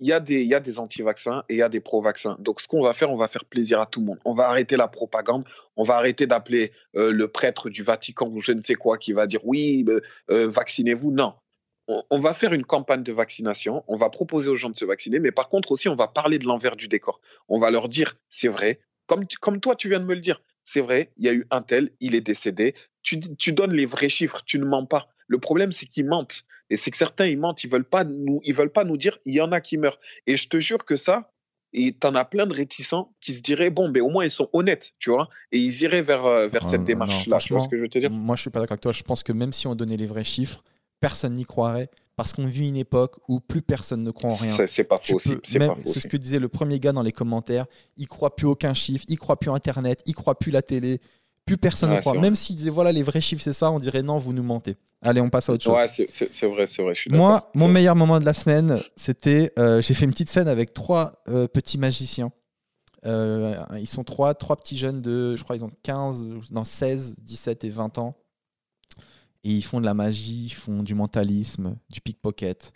il y a des, anti-vaccins et il y a des pro-vaccins. Donc, ce qu'on va faire, on va faire plaisir à tout le monde. On va arrêter la propagande. On va arrêter d'appeler euh, le prêtre du Vatican ou je ne sais quoi qui va dire oui, euh, vaccinez-vous. Non. On, va faire une campagne de vaccination. On va proposer aux gens de se vacciner. Mais par contre aussi, on va parler de l'envers du décor. On va leur dire, c'est vrai. Comme, comme toi, tu viens de me le dire. C'est vrai, il y a eu un tel, il est décédé. Tu, donnes les vrais chiffres, tu ne mens pas. Le problème, c'est qu'ils mentent. Et c'est que certains, ils mentent. Ils veulent pas nous, ils veulent pas nous dire, il y en a qui meurent. Et je te jure que ça, et t'en as plein de réticents qui se diraient, bon, ben, au moins, ils sont honnêtes, tu vois. Et ils iraient vers, euh, vers cette non, démarche-là. Tu vois franchement, ce que je veux te dire? Moi, je suis pas d'accord avec toi. Je pense que même si on donnait les vrais chiffres, personne n'y croirait parce qu'on vit une époque où plus personne ne croit en rien. C'est pas faux aussi. C'est ce que disait le premier gars dans les commentaires. Il croit plus aucun chiffre, il croit plus Internet, il croit plus la télé. Plus personne ne Ouais, croit. Même s'il disait voilà les vrais chiffres c'est ça, on dirait non vous nous mentez. Allez on passe à autre chose. Ouais, c'est- vrai, c'est vrai. Je suis d'accord. Moi, mon meilleur moment de la semaine, c'était euh, j'ai fait une petite scène avec trois euh, petits magiciens. Euh, ils sont trois, trois petits jeunes de, je crois, ils ont 15, non 16, 17 et 20 ans. Et ils font de la magie, ils font du mentalisme, du pickpocket.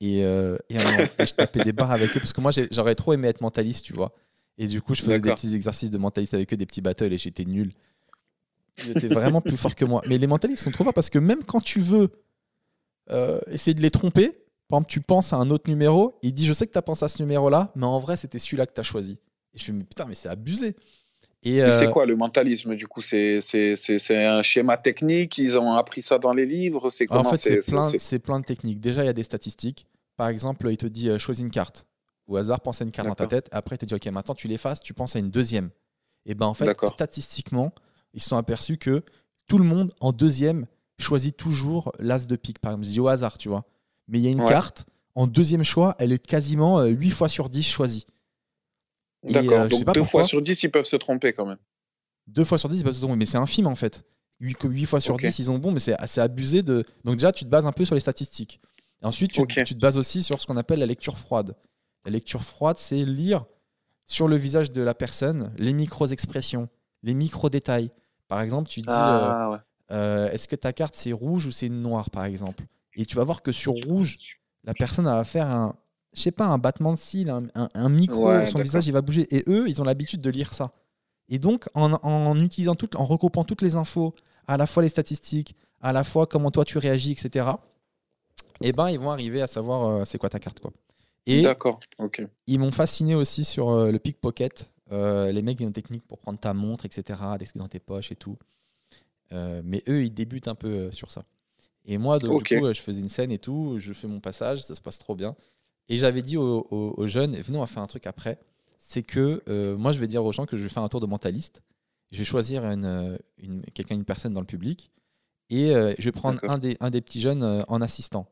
Et, euh, et, alors, et je tapais des barres avec eux parce que moi j'aurais trop aimé être mentaliste, tu vois. Et du coup, je faisais des petits exercices de mentaliste avec eux, des petits battles et j'étais nul. Ils étaient vraiment plus forts que moi. Mais les mentalistes sont trop forts parce que même quand tu veux euh, essayer de les tromper, par exemple, tu penses à un autre numéro, il dit Je sais que tu as pensé à ce numéro-là, mais en vrai, c'était celui-là que tu as choisi. Et je me dis Mais putain, mais c'est abusé. Et, Mais euh, c'est quoi le mentalisme du coup? C'est c'est- c'est- c'est un schéma technique? Ils ont appris ça dans les livres? C'est en fait, c'est plein, c'est- c'est plein de techniques. Déjà, il y a des statistiques. Par exemple, il te dit euh, Choisis une carte. Au hasard, pense à une carte dans ta tête. Après, il te dit Ok, maintenant tu l'effaces, tu penses à une deuxième. Et ben en fait, statistiquement, ils se sont aperçus que tout le monde en deuxième choisit toujours l'as de pique. Par exemple, je dis au hasard, tu vois. Mais il y a une Ouais. carte, en deuxième choix, elle est quasiment euh, 8 fois sur 10 choisie. D'accord. euh, sais Donc deux fois sur dix, ils peuvent se tromper quand même. Deux fois sur 10, ils peuvent se tromper, mais c'est infime en fait. 8, fois sur Ok. 10, ils ont bon, mais c'est assez abusé de. Donc, déjà, tu te bases un peu sur les statistiques. Et ensuite, tu, te bases aussi sur ce qu'on appelle la lecture froide. La lecture froide, c'est lire sur le visage de la personne les micro-expressions, les micro-détails. Par exemple, tu dis euh, Ah ouais. euh, est-ce que ta carte c'est rouge ou c'est noir, par exemple? Et tu vas voir que sur rouge, la personne elle va faire un, je sais pas, un battement de cils, un, un- un micro, Ouais, son visage il va bouger. Et eux, ils ont l'habitude de lire ça. Et donc, en, en utilisant tout, en regroupant toutes les infos, à la fois les statistiques, à la fois comment toi tu réagis, etc. et ben ils vont arriver à savoir euh, c'est quoi ta carte quoi. Et D'accord, ok. ils m'ont fasciné aussi sur euh, le pickpocket. Euh, les mecs ils ont une technique pour prendre ta montre, etc., d'exclure dans tes poches et tout. Mais eux, ils débutent un peu sur ça. Et moi, donc, Ok. du coup, je faisais une scène et tout, je fais mon passage, ça se passe trop bien. Et j'avais dit aux, aux- aux jeunes, venez, on va faire un truc après. C'est que euh, moi, je vais dire aux gens que je vais faire un tour de mentaliste. Je vais choisir une, euh, une- quelqu'un, une personne dans le public. Et euh, je vais prendre un des, un des petits jeunes euh, en assistant.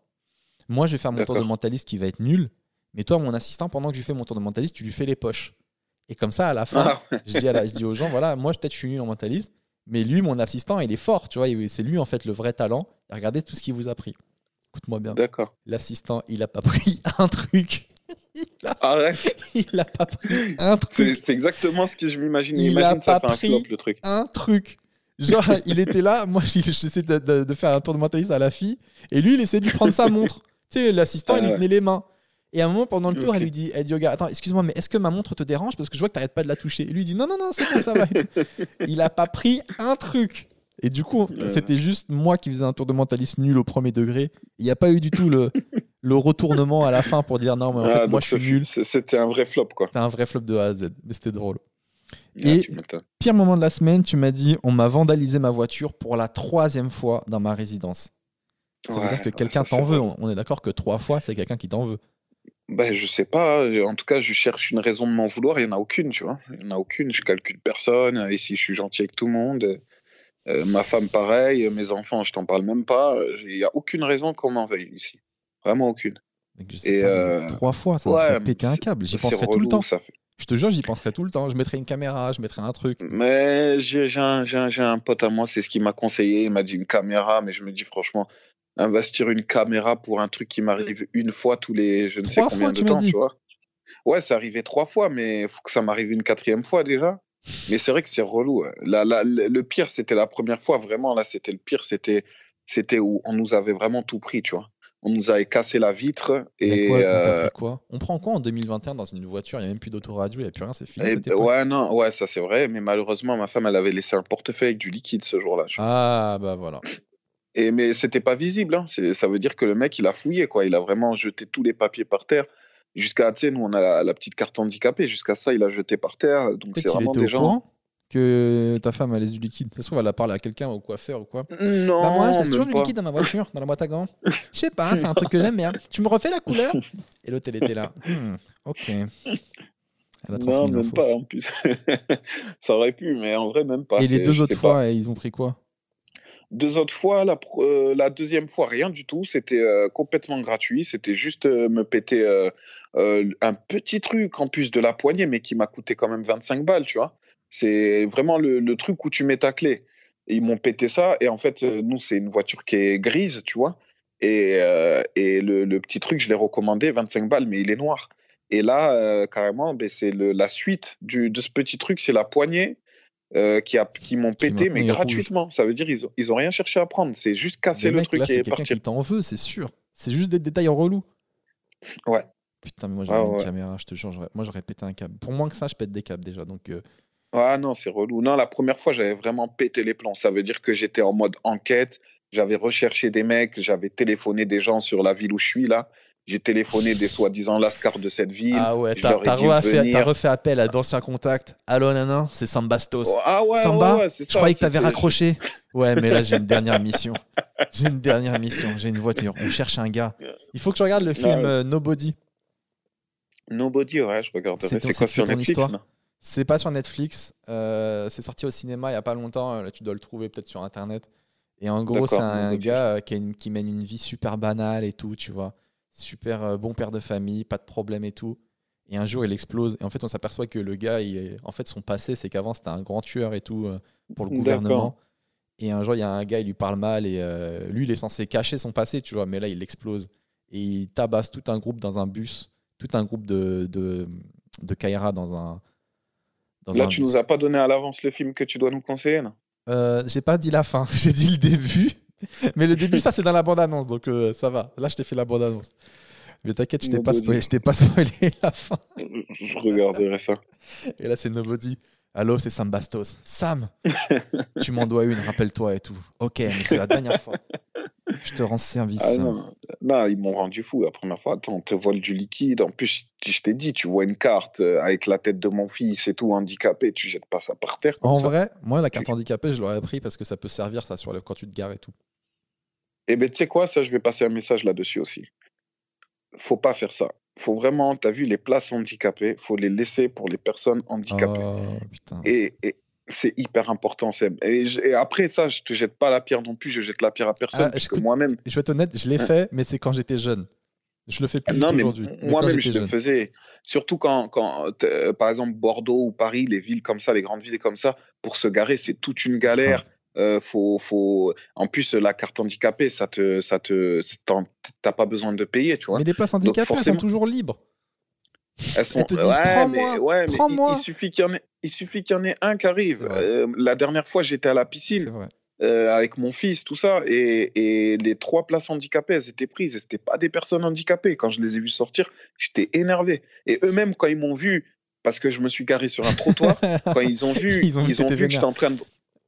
Moi, je vais faire mon tour de mentaliste qui va être nul. Mais toi, mon assistant, pendant que je fais mon tour de mentaliste, tu lui fais les poches. Et comme ça, à la fin, Ah, je dis, à la- je dis aux gens, voilà, moi peut-être je suis nul en mentalisme, mais lui, mon assistant, il est fort, tu vois, c'est lui en fait le vrai talent. Regardez tout ce qu'il vous a pris. Écoute-moi bien. D'accord. L'assistant, il a pas pris un truc. Arrête. Il a pas pris un truc. c'est exactement ce que je m'imagine. Il Imagine a ça pas fait un pris- flop le truc. Un truc. Genre, il était là, moi j'essaie de, de- de faire un tour de mentaliste à la fille, et lui, il essaie de lui prendre sa montre. Tu sais, l'assistant, il lui Ah ouais. tenait les mains. Et à un moment, pendant le tour, elle lui dit, elle dit au gars, attends, excuse-moi, mais est-ce que ma montre te dérange? Parce que je vois que t'arrêtes pas de la toucher. Et lui, il dit, non, non, non, c'est bon, ça va. il a pas pris un truc. Et du coup, Ouais. c'était juste moi qui faisais un tour de mentaliste nul au premier degré. Il n'y a pas eu du tout le, le retournement à la fin pour dire, non, mais en fait, Ah, moi, donc je suis nul. C'était un vrai flop, quoi. C'était un vrai flop de A à Z. Mais c'était drôle. Ah, Et-. Pire moment de la semaine, tu m'as dit, on m'a vandalisé ma voiture pour la troisième fois dans ma résidence. Ça veut dire que quelqu'un t'en veut. vrai. On est d'accord que trois fois, c'est quelqu'un qui t'en veut. Ben, je sais pas. En tout cas, je cherche une raison de m'en vouloir. Il n'y en a aucune, tu vois. Il n'y en a aucune. Je calcule personne. Ici, je suis gentil avec tout le monde. Euh, ma femme, pareil. Mes enfants, je t'en parle même pas. Il n'y a aucune raison qu'on m'en veuille ici. Vraiment aucune. Et, euh, trois fois, ça ouais, péter un câble. J'y C'est penserais tout le temps. ça fait- Je te jure, j'y penserais tout le temps. Je mettrais une caméra, je mettrais un truc. Mais j'ai un, pote à moi, c'est ce qu'il m'a conseillé. Il m'a dit une caméra, mais je me dis franchement, investir une caméra pour un truc qui m'arrive une fois tous les je ne sais combien fois, de tu temps, tu vois. Ouais, c'est arrivé trois fois, mais il faut que ça m'arrive une quatrième fois déjà. Mais c'est vrai que c'est relou. hein. La, la- le pire, c'était la première fois, vraiment, là, c'était le pire, c'était c'était où on nous avait vraiment tout pris, tu vois. On nous avait cassé la vitre et, quoi, on euh, pris quoi? On prend quoi en 2021 dans une voiture? Il n'y a même plus d'autoradio, il n'y a plus rien, c'est fini. et- cette époque. ouais, non, ouais, ça c'est vrai, mais malheureusement, ma femme, elle avait laissé un portefeuille avec du liquide ce jour-là. Ah, bah voilà. Et mais c'était pas visible. Hein. Ça veut dire que le mec, il a fouillé, quoi. Il a vraiment jeté tous les papiers par terre. Jusqu'à, tu sais, nous, on a la, la petite carte handicapée. Jusqu'à ça, il a jeté par terre. Donc, c'est vraiment des au gens. que ta femme a laissé du liquide. Ça se trouve, elle a parlé à quelqu'un, au coeffeur ou quoi. Non, bah moi, je laisse toujours du liquide dans ma voiture, dans la boîte à gants. Je sais pas, c'est un truc que j'aime bien. Tu me refais la couleur? Et l'autre, elle était là. Hmm, ok. Elle a Non, même pas, en plus. ça aurait pu, mais en vrai, même pas. Et les deux autres fois, ils ont pris quoi? Deux autres fois, la, euh, la deuxième fois, rien du tout. C'était euh, complètement gratuit. C'était juste euh, me péter euh, euh, un petit truc en plus de la poignée, mais qui m'a coûté quand même 25 balles, tu vois. C'est vraiment le, le truc où tu mets ta clé. Ils m'ont pété ça. Et en fait, euh, nous, c'est une voiture qui est grise, tu vois. Et, et le, le petit truc, je l'ai recommandé, 25 balles, mais il est noir. Et là, carrément, ben, c'est la suite du, de ce petit truc, c'est la poignée euh, qui, a, qui m'ont pété, mais rouge. gratuitement. Ça veut dire ils ont, ils ont rien cherché à prendre. C'est juste casser Le mec, truc là, et partir. qui t'en veut, c'est sûr. C'est juste des détails relous. Ouais. Putain, mais moi j'aurais Ah une ouais. caméra, je te jure. Moi j'aurais pété un câble. Pour moins que ça, je pète des câbles déjà. Donc, euh, Ah non, c'est relou. Non, la première fois, j'avais vraiment pété les plombs. Ça veut dire que j'étais en mode enquête. J'avais recherché des mecs, j'avais téléphoné des gens sur la ville où je suis là. J'ai téléphoné des soi-disant lascars de cette ville. ah ouais, t'as refait, appel à d'anciens contacts. Allô, nanan, c'est Sambastos. Oh, ah ouais, Samba, ouais, ouais, c'est je croyais que t'avais raccroché. Ouais, mais là j'ai une dernière mission. J'ai une dernière mission. J'ai une voiture. On cherche un gars. Il faut que je regarde le film euh, Nobody. Nobody, ouais, je regarderai. C'est quoi c'est sur ton Netflix C'est pas sur Netflix. euh, c'est sorti au cinéma il y a pas longtemps. euh, Là, tu dois le trouver peut-être sur internet. Et en gros, c'est un gars euh, qui, a une- qui mène une vie super banale et tout, tu vois. Super euh, bon père de famille, pas de problème et tout. Et un jour, il explose. Et en fait, on s'aperçoit que le gars, il est... en fait, son passé, c'est qu'avant, c'était un grand tueur et tout euh, pour le gouvernement. Et un jour, il y a un gars, il lui parle mal et euh, lui, il est censé cacher son passé, tu vois. Mais là, il explose. Et il tabasse tout un groupe dans un bus, tout un groupe de, de, de Kaira dans un. Dans Là, un tu nous as pas donné à l'avance le film que tu dois nous conseiller, là Euh, j'ai pas dit la fin, j'ai dit le début. Mais le début, ça, c'est dans la bande-annonce, donc euh, ça va. Là, je t'ai fait la bande-annonce. Mais t'inquiète, je t'ai pas spoilé, je t'ai pas spoilé la fin. Je regarderai ça. Et là, c'est Nobody. Allô, c'est Sam Bastos. Sam, tu m'en dois une, rappelle-toi et tout. Ok, mais c'est la dernière fois. Je te rends service. Ah, non. non. ils m'ont rendu fou la première fois. Attends, on te vole du liquide. En plus, je t'ai dit, tu vois une carte euh, avec la tête de mon fils et tout handicapé, tu jettes pas ça par terre. En ça. vrai, moi, la carte handicapée, je l'aurais pris parce que ça peut servir ça sur le... quand tu te gares et tout. Eh ben, tu sais quoi, ça, je vais passer un message là-dessus aussi. Faut pas faire ça. Faut vraiment, t'as vu les places handicapées, faut les laisser pour les personnes handicapées. Oh. Et, et c'est hyper important, Seb. Et, je- et après ça, je te jette pas la pierre non plus, je jette la pierre à personne, Ah, parce que écoute, moi-même, Je vais être honnête, je l'ai Hein. fait, mais c'est quand j'étais jeune. Je le fais plus aujourd'hui. moi-même, je le faisais. Surtout quand, quand par exemple, Bordeaux ou Paris, les villes comme ça, les grandes villes comme ça, pour se garer, c'est toute une galère. Euh, faut, faut... En plus, la carte handicapée, ça te, ça te, t'as pas besoin de payer, tu vois. Mais les places handicapées, elles sont forcément- toujours libres. Elles sont. te disent, ouais, mais, ouais, mais il, suffit qu'il y en ait, il suffit qu'il y en ait un qui arrive. Euh, la dernière fois, j'étais à la piscine euh, avec mon fils, tout ça, et, et les trois places handicapées, elles étaient prises. Et c'était pas des personnes handicapées. Quand je les ai vues sortir, j'étais énervé. Et eux-mêmes, quand ils m'ont vu, parce que je me suis garé sur un trottoir, quand ils ont vu, Ils ont vu que t'étais vu que j'étais en train de.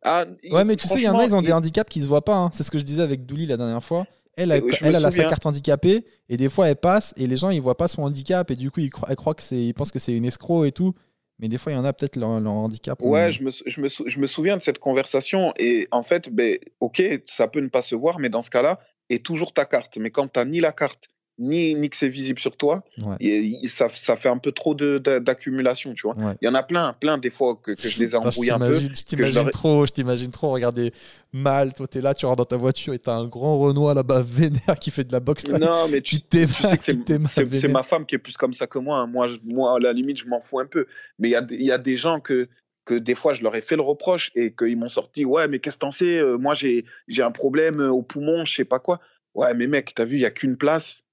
Ah, Ouais, mais tu sais, il y en a, ils ont des handicaps qui se voient pas. hein. C'est ce que je disais avec Douli la dernière fois. Elle, elle, Oui, je me elle, elle a sa carte handicapée et des fois elle passe et les gens ils voient pas son handicap et du coup ils, cro- elle croient que c'est, ils pensent que c'est une escroc et tout. Mais des fois il y en a peut-être leur, leur handicap. Ouais, je me, sou- je, me sou- je me souviens de cette conversation et en fait, ben, ok, ça peut ne pas se voir, mais dans ce cas-là, est toujours ta carte. Mais quand tu ni la carte, ni, ni que c'est visible sur toi, Ouais. et- ça, ça fait un peu trop d'accumulation, tu vois. Ouais. Il y en a plein, plein des fois que, que je les ai je embrouillés un peu. je t'imagine leur trop, je t'imagine trop regarder mal. Toi t'es là, tu rentres dans ta voiture et t'as un grand Renoir là-bas vénère qui fait de la boxe. là. Non, mais tu, Tu sais que c'est- ma femme qui est plus comme ça que moi. hein. Moi, je- moi à la limite, je m'en fous un peu. Mais il y a, des- il y a des gens que, que des fois, je leur ai fait le reproche et qu'ils m'ont sorti Ouais, mais qu'est-ce que t'en sais Euh, Moi, j'ai j'ai un problème euh, au poumon, je sais pas quoi. Ouais, mais mec, t'as vu, il y a qu'une place.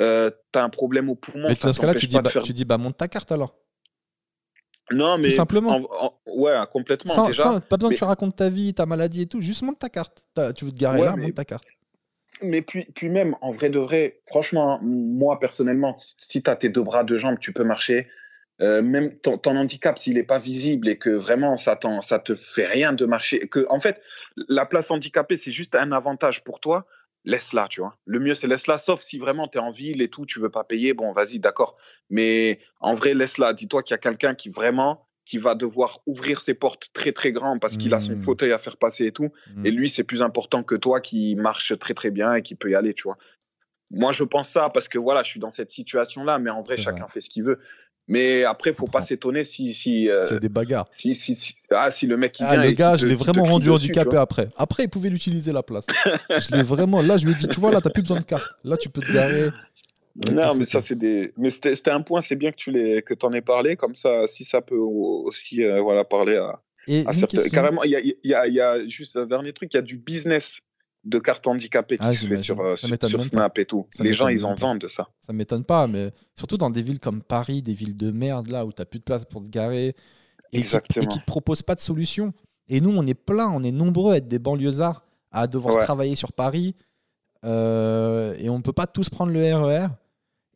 Euh, t'as un problème au poumon. Mais dans ce cas-là, tu dis, bah, faire- tu dis bah monte ta carte alors. Non, mais. simplement. en- en- ouais, complètement. Sans, déjà. sans- pas besoin mais- que tu racontes ta vie, ta maladie et tout. Juste monte ta carte. T'as- Tu veux te garer Ouais, là, mais- monte ta carte. Mais puis, puis même, en vrai de vrai, franchement, moi personnellement, si tu as tes deux bras, deux jambes, tu peux marcher. Euh, même ton, ton handicap, s'il n'est pas visible et que vraiment ça, ça te fait rien de marcher, que en fait, la place handicapée, c'est juste un avantage pour toi, laisse-la, tu vois. Le mieux, c'est laisse-la, sauf si vraiment tu es en ville et tout, tu veux pas payer, bon, vas-y, d'accord. Mais en vrai, laisse-la. Dis-toi qu'il y a quelqu'un qui vraiment qui va devoir ouvrir ses portes très très grand parce qu'il a son Mm. fauteuil à faire passer et tout. Et lui, c'est plus important que toi qui marche très très bien et qui peut y aller, tu vois. Moi, je pense ça parce que voilà, je suis dans cette situation-là, mais en vrai, chacun vrai. fait ce qu'il veut. Mais après, faut pas s'étonner si si, euh, S'il y a des bagarres. si, si, si- ah, si le mec il Ah, vient le gars, je l'ai vraiment rendu handicapé après. Après, il pouvait l'utiliser la place. je l'ai vraiment. Là, je lui ai dit, tu vois, là, t'as plus besoin de carte. Là, tu peux te garer. Non, mais ça c'est des. Mais c'était un point. C'est bien que tu l'aies que t'en aies parlé. Comme ça, si ça peut aussi euh, voilà parler à, Et à certains. Carrément, il y a, il y a il y a juste un dernier truc. Il y a du business de cartes handicapées qui Ah, se fait sur euh, sur, sur pas. Snap et tout. Ça Les gens ils en vendent de ça. Ça m'étonne pas, mais surtout dans des villes comme Paris, des villes de merde, là, où t'as plus de place pour te garer. Et qui, et Exactement. qui te proposent pas de solution. Et nous, on est plein, on est nombreux à être des banlieusards, à devoir Ouais. travailler sur Paris. euh, et on peut pas tous prendre le RER.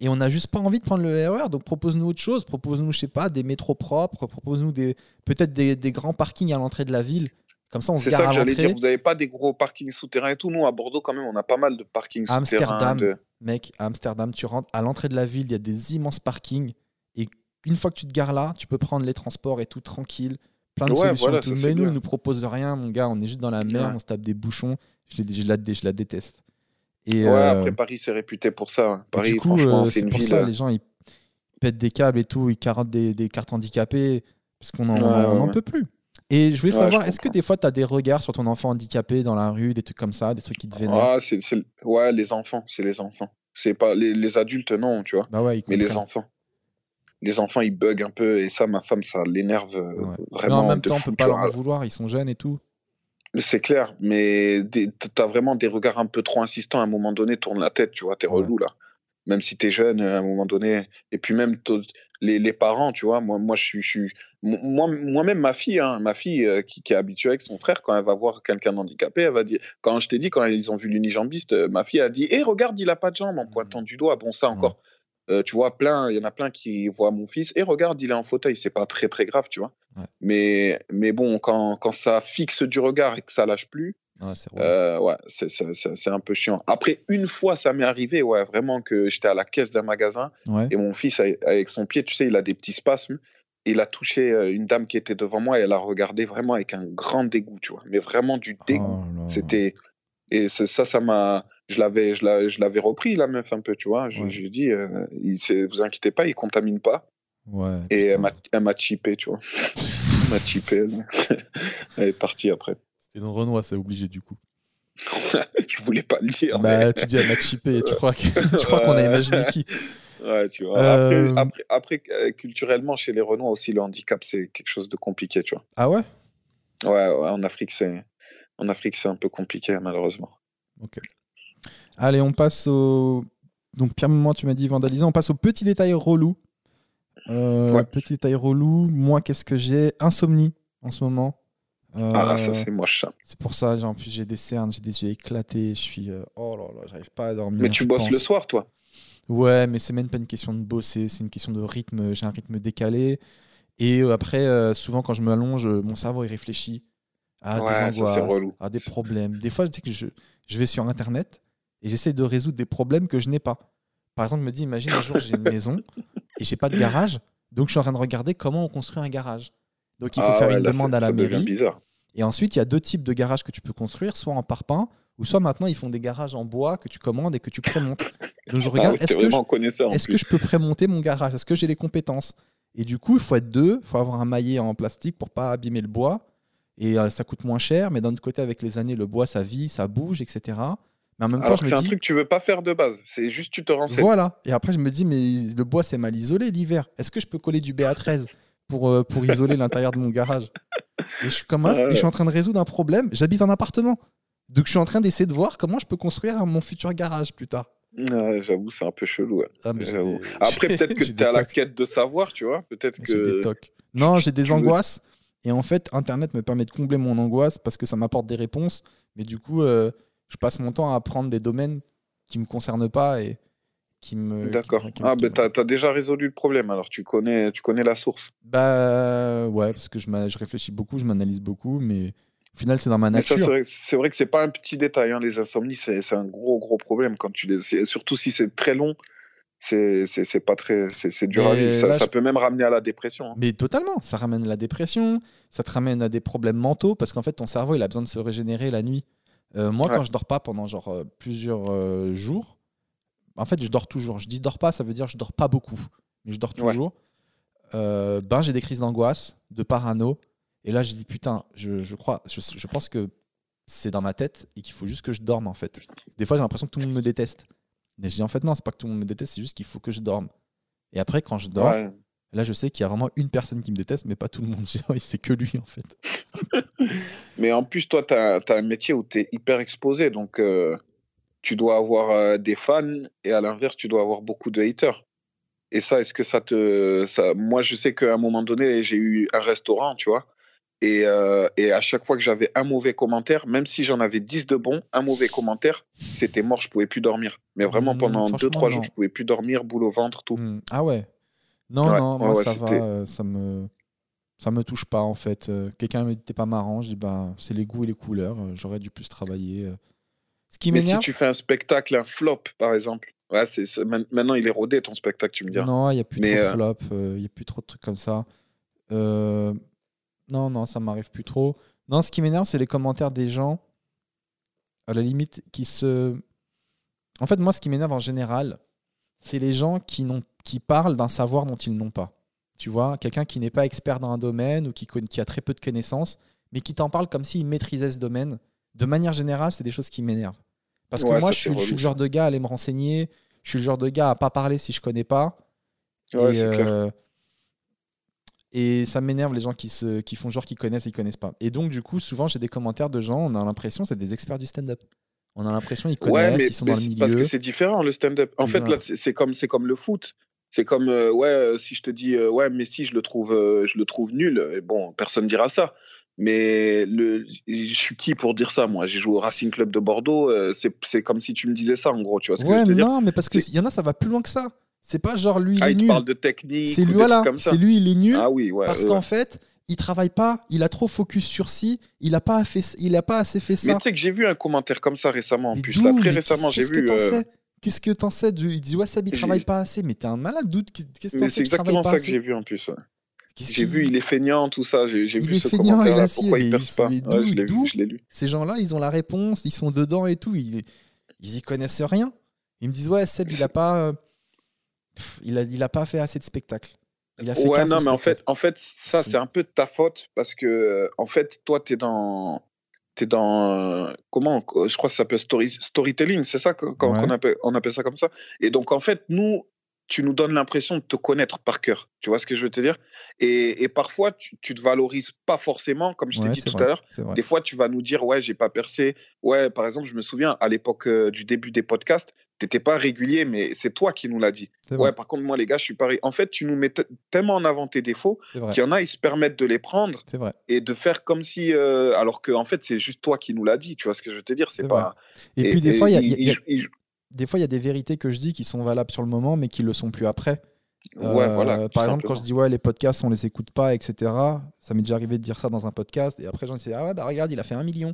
Et on n'a juste pas envie de prendre le RER. Donc propose-nous autre chose. Propose-nous, je sais pas, des métros propres. Propose-nous des, peut-être des, des grands parkings à l'entrée de la ville. Comme ça, on se C'est ça à que j'allais l'entrée. dire. Vous avez pas des gros parkings souterrains et tout. Nous à Bordeaux quand même, on a pas mal de parkings souterrains. Amsterdam, de- mec, à Amsterdam, tu rentres à l'entrée de la ville, il y a des immenses parkings. Et une fois que tu te gares là, tu peux prendre les transports et tout tranquille. Plein de Ouais, solutions. voilà, tout. Mais nous, ils nous proposent rien, mon gars. On est juste dans la merde, Ouais. on se tape des bouchons. Je, la, je la déteste. Et, Ouais, euh, après Paris c'est réputé pour ça. hein. Paris du coup, franchement euh, c'est une pour ville. ça, euh, les gens, ils pètent des câbles et tout, ils carottent des, des cartes handicapées parce qu'on n'en Ouais, on en peut plus. Et je voulais Ouais, savoir, est-ce que des fois, tu as des regards sur ton enfant handicapé dans la rue, des trucs comme ça, des trucs qui te vénèrent? Ah, ouais, les enfants, c'est les enfants. C'est pas les, les adultes, non, tu vois. Bah ouais, Mais les enfants, les enfants, ils bug un peu et ça, ma femme, ça l'énerve euh, Ouais. Mais vraiment en même temps, on peut pas leur en vouloir, ils sont jeunes et tout. C'est clair, mais t'as vraiment des regards un peu trop insistants. À un moment donné, tourne la tête, tu vois, t'es relou là. Même si t'es jeune, à un moment donné. Et puis même les, les parents, tu vois, moi, moi, je suis, je suis, moi, moi-même ma fille, hein, ma fille euh, qui, qui est habituée avec son frère, quand elle va voir quelqu'un d'handicapé, elle va dire, quand je t'ai dit, quand ils ont vu l'unijambiste, euh, ma fille a dit, hé, regarde, il a pas de jambes, en pointant du doigt. Bon, ça encore. Euh, tu vois, plein, il y en a plein qui voient mon fils et regarde, il est en fauteuil. C'est pas très très grave, tu vois. Mais, mais bon, quand, quand ça fixe du regard et que ça lâche plus, ouais, c'est euh, un peu chiant. Après, une fois, ça m'est arrivé, ouais, vraiment que j'étais à la caisse d'un magasin et mon fils, avec son pied, tu sais, il a des petits spasmes. Il a touché euh, une dame qui était devant moi et elle a regardé vraiment avec un grand dégoût, tu vois. Mais vraiment du dégoût. Oh C'était. Et ça, ça m'a je l'avais, je l'avais repris la meuf un peu, tu vois. Je, lui ai dit, euh, il, vous inquiétez pas, il contamine pas. Ouais. Et elle m'a chippé, tu vois. elle m'a chippé, elle. est partie après. C'était dans Renoir, c'est obligé du coup. je voulais pas le dire. Bah, tu dis elle m'a chippé, tu crois qu'on a imaginé qui? Ouais, tu vois. Après, euh. après, après, euh, culturellement, chez les Renois aussi, le handicap, c'est quelque chose de compliqué, tu vois. Ah ouais? Ouais, ouais en Afrique, c'est en Afrique, c'est un peu compliqué, malheureusement. Ok. Allez, on passe au. Donc, Pierre Moment, tu m'as dit vandaliser. On passe au petit détail relou. Euh, petit détail relou. Moi, qu'est-ce que j'ai? Insomnie en ce moment. Euh, ah, ça, c'est moche, ça. C'est pour ça, en plus, j'ai des cernes, j'ai des yeux éclatés. Je suis. Euh, oh là là, j'arrive pas à dormir. Mais tu bosses le soir, toi Ouais, mais c'est même pas une question de bosser, c'est une question de rythme. J'ai un rythme décalé. Et après, souvent, quand je me allonge, mon cerveau, il réfléchit à des angoisses, à des problèmes. Des fois, je dis que je, je vais sur Internet et j'essaie de résoudre des problèmes que je n'ai pas. Par exemple, je me dis, imagine un jour j'ai une maison et j'ai pas de garage, donc je suis en train de regarder comment on construit un garage. Donc il faut ah faire une demande à la mairie. Et ensuite, il y a deux types de garages que tu peux construire, soit en parpaing, ou soit maintenant ils font des garages en bois que tu commandes et que tu prémontes. Donc je ah regarde, est-ce que, je, est que je peux prémonter mon garage? Est-ce que j'ai les compétences? Et du coup, il faut être deux, il faut avoir un maillet en plastique pour pas abîmer le bois. Et euh, ça coûte moins cher, mais d'un autre côté, avec les années, le bois, ça vit, ça bouge, etc. Mais en même temps, c'est un truc que tu veux pas faire de base. C'est juste tu te renseignes. Voilà. Et après, je me dis, mais le bois, c'est mal isolé l'hiver. Est-ce que je peux coller du BA13 pour, euh, pour isoler l'intérieur de mon garage Et je suis comme et je suis en train de résoudre un problème. J'habite en appartement. Donc, je suis en train d'essayer de voir comment je peux construire mon futur garage plus tard. J'avoue, c'est un peu chelou. Ah, après, peut-être que tu es à la quête de savoir, tu vois. Peut-être que. Non, j'ai des angoisses. Et en fait, Internet me permet de combler mon angoisse parce que ça m'apporte des réponses. Mais du coup, euh, je passe mon temps à apprendre des domaines qui me concernent pas et qui me. D'accord. Ah, ben t'as as déjà résolu le problème, alors tu connais, tu connais la source. Bah ouais, parce que je, je réfléchis beaucoup, je m'analyse beaucoup, mais au final, c'est dans ma nature. C'est vrai, que c'est pas un petit détail, hein, les insomnies, c'est un gros, gros problème quand tu les. Surtout si c'est très long c'est pas très c'est dur à vivre ça, ça peut même ramener à la dépression hein. mais totalement ça ramène à la dépression ça te ramène à des problèmes mentaux parce qu'en fait ton cerveau il a besoin de se régénérer la nuit euh, moi, quand je dors pas pendant genre euh, plusieurs euh, jours, en fait, je dors toujours. Je dis dors pas, ça veut dire je dors pas beaucoup, mais je dors toujours. ben, j'ai des crises d'angoisse, de parano. Et là, je dis putain, je, je crois, je, je, pense que c'est dans ma tête et qu'il faut juste que je dorme en fait. Des fois, j'ai l'impression que tout le monde me déteste. Mais je dis en fait, non, c'est pas que tout le monde me déteste, c'est juste qu'il faut que je dorme. Et après, quand je dors, là, je sais qu'il y a vraiment une personne qui me déteste, mais pas tout le monde. c'est que lui en fait. Mais en plus, toi, tu as, un métier où tu es hyper exposé. Donc, euh, tu dois avoir euh, des fans et à l'inverse, tu dois avoir beaucoup de haters. Et ça, est-ce que ça te. Ça... Moi, je sais qu'à un moment donné, j'ai eu un restaurant, tu vois. Et, euh, et à chaque fois que j'avais un mauvais commentaire, même si j'en avais 10 de bons, un mauvais commentaire, c'était mort, je pouvais plus dormir. Mais vraiment, mmh, pendant 2-3 jours, je pouvais plus dormir, boule au ventre, tout. Mmh. Ah ouais Non, non, moi, ça va, ça me ça me touche pas en fait. Euh, quelqu'un me dit t'es pas marrant, je dis bah c'est les goûts et les couleurs, euh, j'aurais dû plus travailler. Euh. Ce qui Mais si tu fais un spectacle, un flop par exemple, ouais, maintenant il est rodé ton spectacle, tu me dis. Non, il n'y a plus trop de flop, il y a plus trop de trucs comme ça. non, non, ça m'arrive plus trop. Non, ce qui m'énerve, c'est les commentaires des gens, à la limite, qui se. En fait, moi, ce qui m'énerve en général, c'est les gens qui, qui parlent d'un savoir dont ils n'ont pas. Tu vois, quelqu'un qui n'est pas expert dans un domaine ou qui, qui a très peu de connaissances, mais qui t'en parle comme s'il maîtrisait ce domaine. De manière générale, c'est des choses qui m'énervent. Parce que moi, je suis, le genre de gars à aller me renseigner. Je suis le genre de gars à pas parler si je connais pas. et, euh, et, ça m'énerve les gens qui, se, qui font genre qu'ils connaissent et qu'ils connaissent pas. Et donc, du coup, souvent, j'ai des commentaires de gens, on a l'impression c'est des experts du stand-up. On a l'impression qu'ils connaissent, ils sont dans le milieu. Parce que c'est différent le stand-up. En fait, là, c'est comme, comme le foot. C'est comme euh, ouais, euh, si je te dis euh, ouais, Messi, je le trouve, je le trouve nul. Bon, personne dira ça. Mais le, je suis qui pour dire ça Moi, j'ai joué au Racing Club de Bordeaux. c'est comme si tu me disais ça, en gros. Tu vois ce que je veux non, mais parce qu'il y en a, ça va plus loin que ça. C'est pas genre lui, il Ah, est il te nul. parle de technique. C'est lui, voilà. C'est lui, il est nul. Ah oui, ouais. parce ouais. qu'en fait, il travaille pas, il a trop focus sur si, il a pas fait, il a pas assez fait ça. Mais tu sais que j'ai vu un commentaire comme ça récemment en Mais plus. Là, très récemment, j'ai vu. euh, Qu'est-ce que t'en sais. Il dit ouais, Seb, il travaille pas assez, mais t'es un malade, doute. Qu'est-ce que c'est exactement ça que j'ai vu en plus. J'ai vu, il est feignant, tout ça. J'ai vu ce commentaire-là. Pourquoi il perce pas Je l'ai vu, je l'ai lu. Ces gens-là, ils ont la réponse, ils sont dedans et tout, ils, ils y connaissent rien. Ils me disent ouais, Seb, il a pas, il a, il a pas fait assez de spectacles. Il a fait Ouais, non, mais en fait, en fait, ça, C'est- un peu de ta faute parce que, en fait, toi, t'es dans, t'es dans, euh, comment, je crois que ça s'appelle story, storytelling, c'est ça qu'on appelle, on appelle ça comme ça. Et donc, en fait, nous, tu nous donnes l'impression de te connaître par cœur. Tu vois ce que je veux te dire? Et, et parfois, tu, tu te valorises pas forcément, comme je t'ai Ouais, dit c'est tout vrai, à l'heure. Des fois, tu vas nous dire, ouais, j'ai pas percé. Ouais, par exemple, je me souviens, à l'époque euh, du début des podcasts, t'étais pas régulier, mais c'est toi qui nous l'as dit. Ouais, vrai, par contre, moi, les gars, je suis pareil. En fait, tu nous mets te- tellement en avant tes défauts qu'il y en a, ils se permettent de les prendre vrai. et de faire comme si. euh, alors que, en fait, c'est juste toi qui nous l'as dit. Tu vois ce que je veux te dire? C'est pas. Et, puis des fois, il y a- y y des fois, il y a des vérités que je dis qui sont valables sur le moment, mais qui le sont plus après. Ouais, Euh, voilà. par exemple, quand je dis ouais, les podcasts, on les écoute pas, etc. Ça m'est déjà arrivé de dire ça dans un podcast, et après, j'en dis ah ouais, bah regarde, il a fait un million.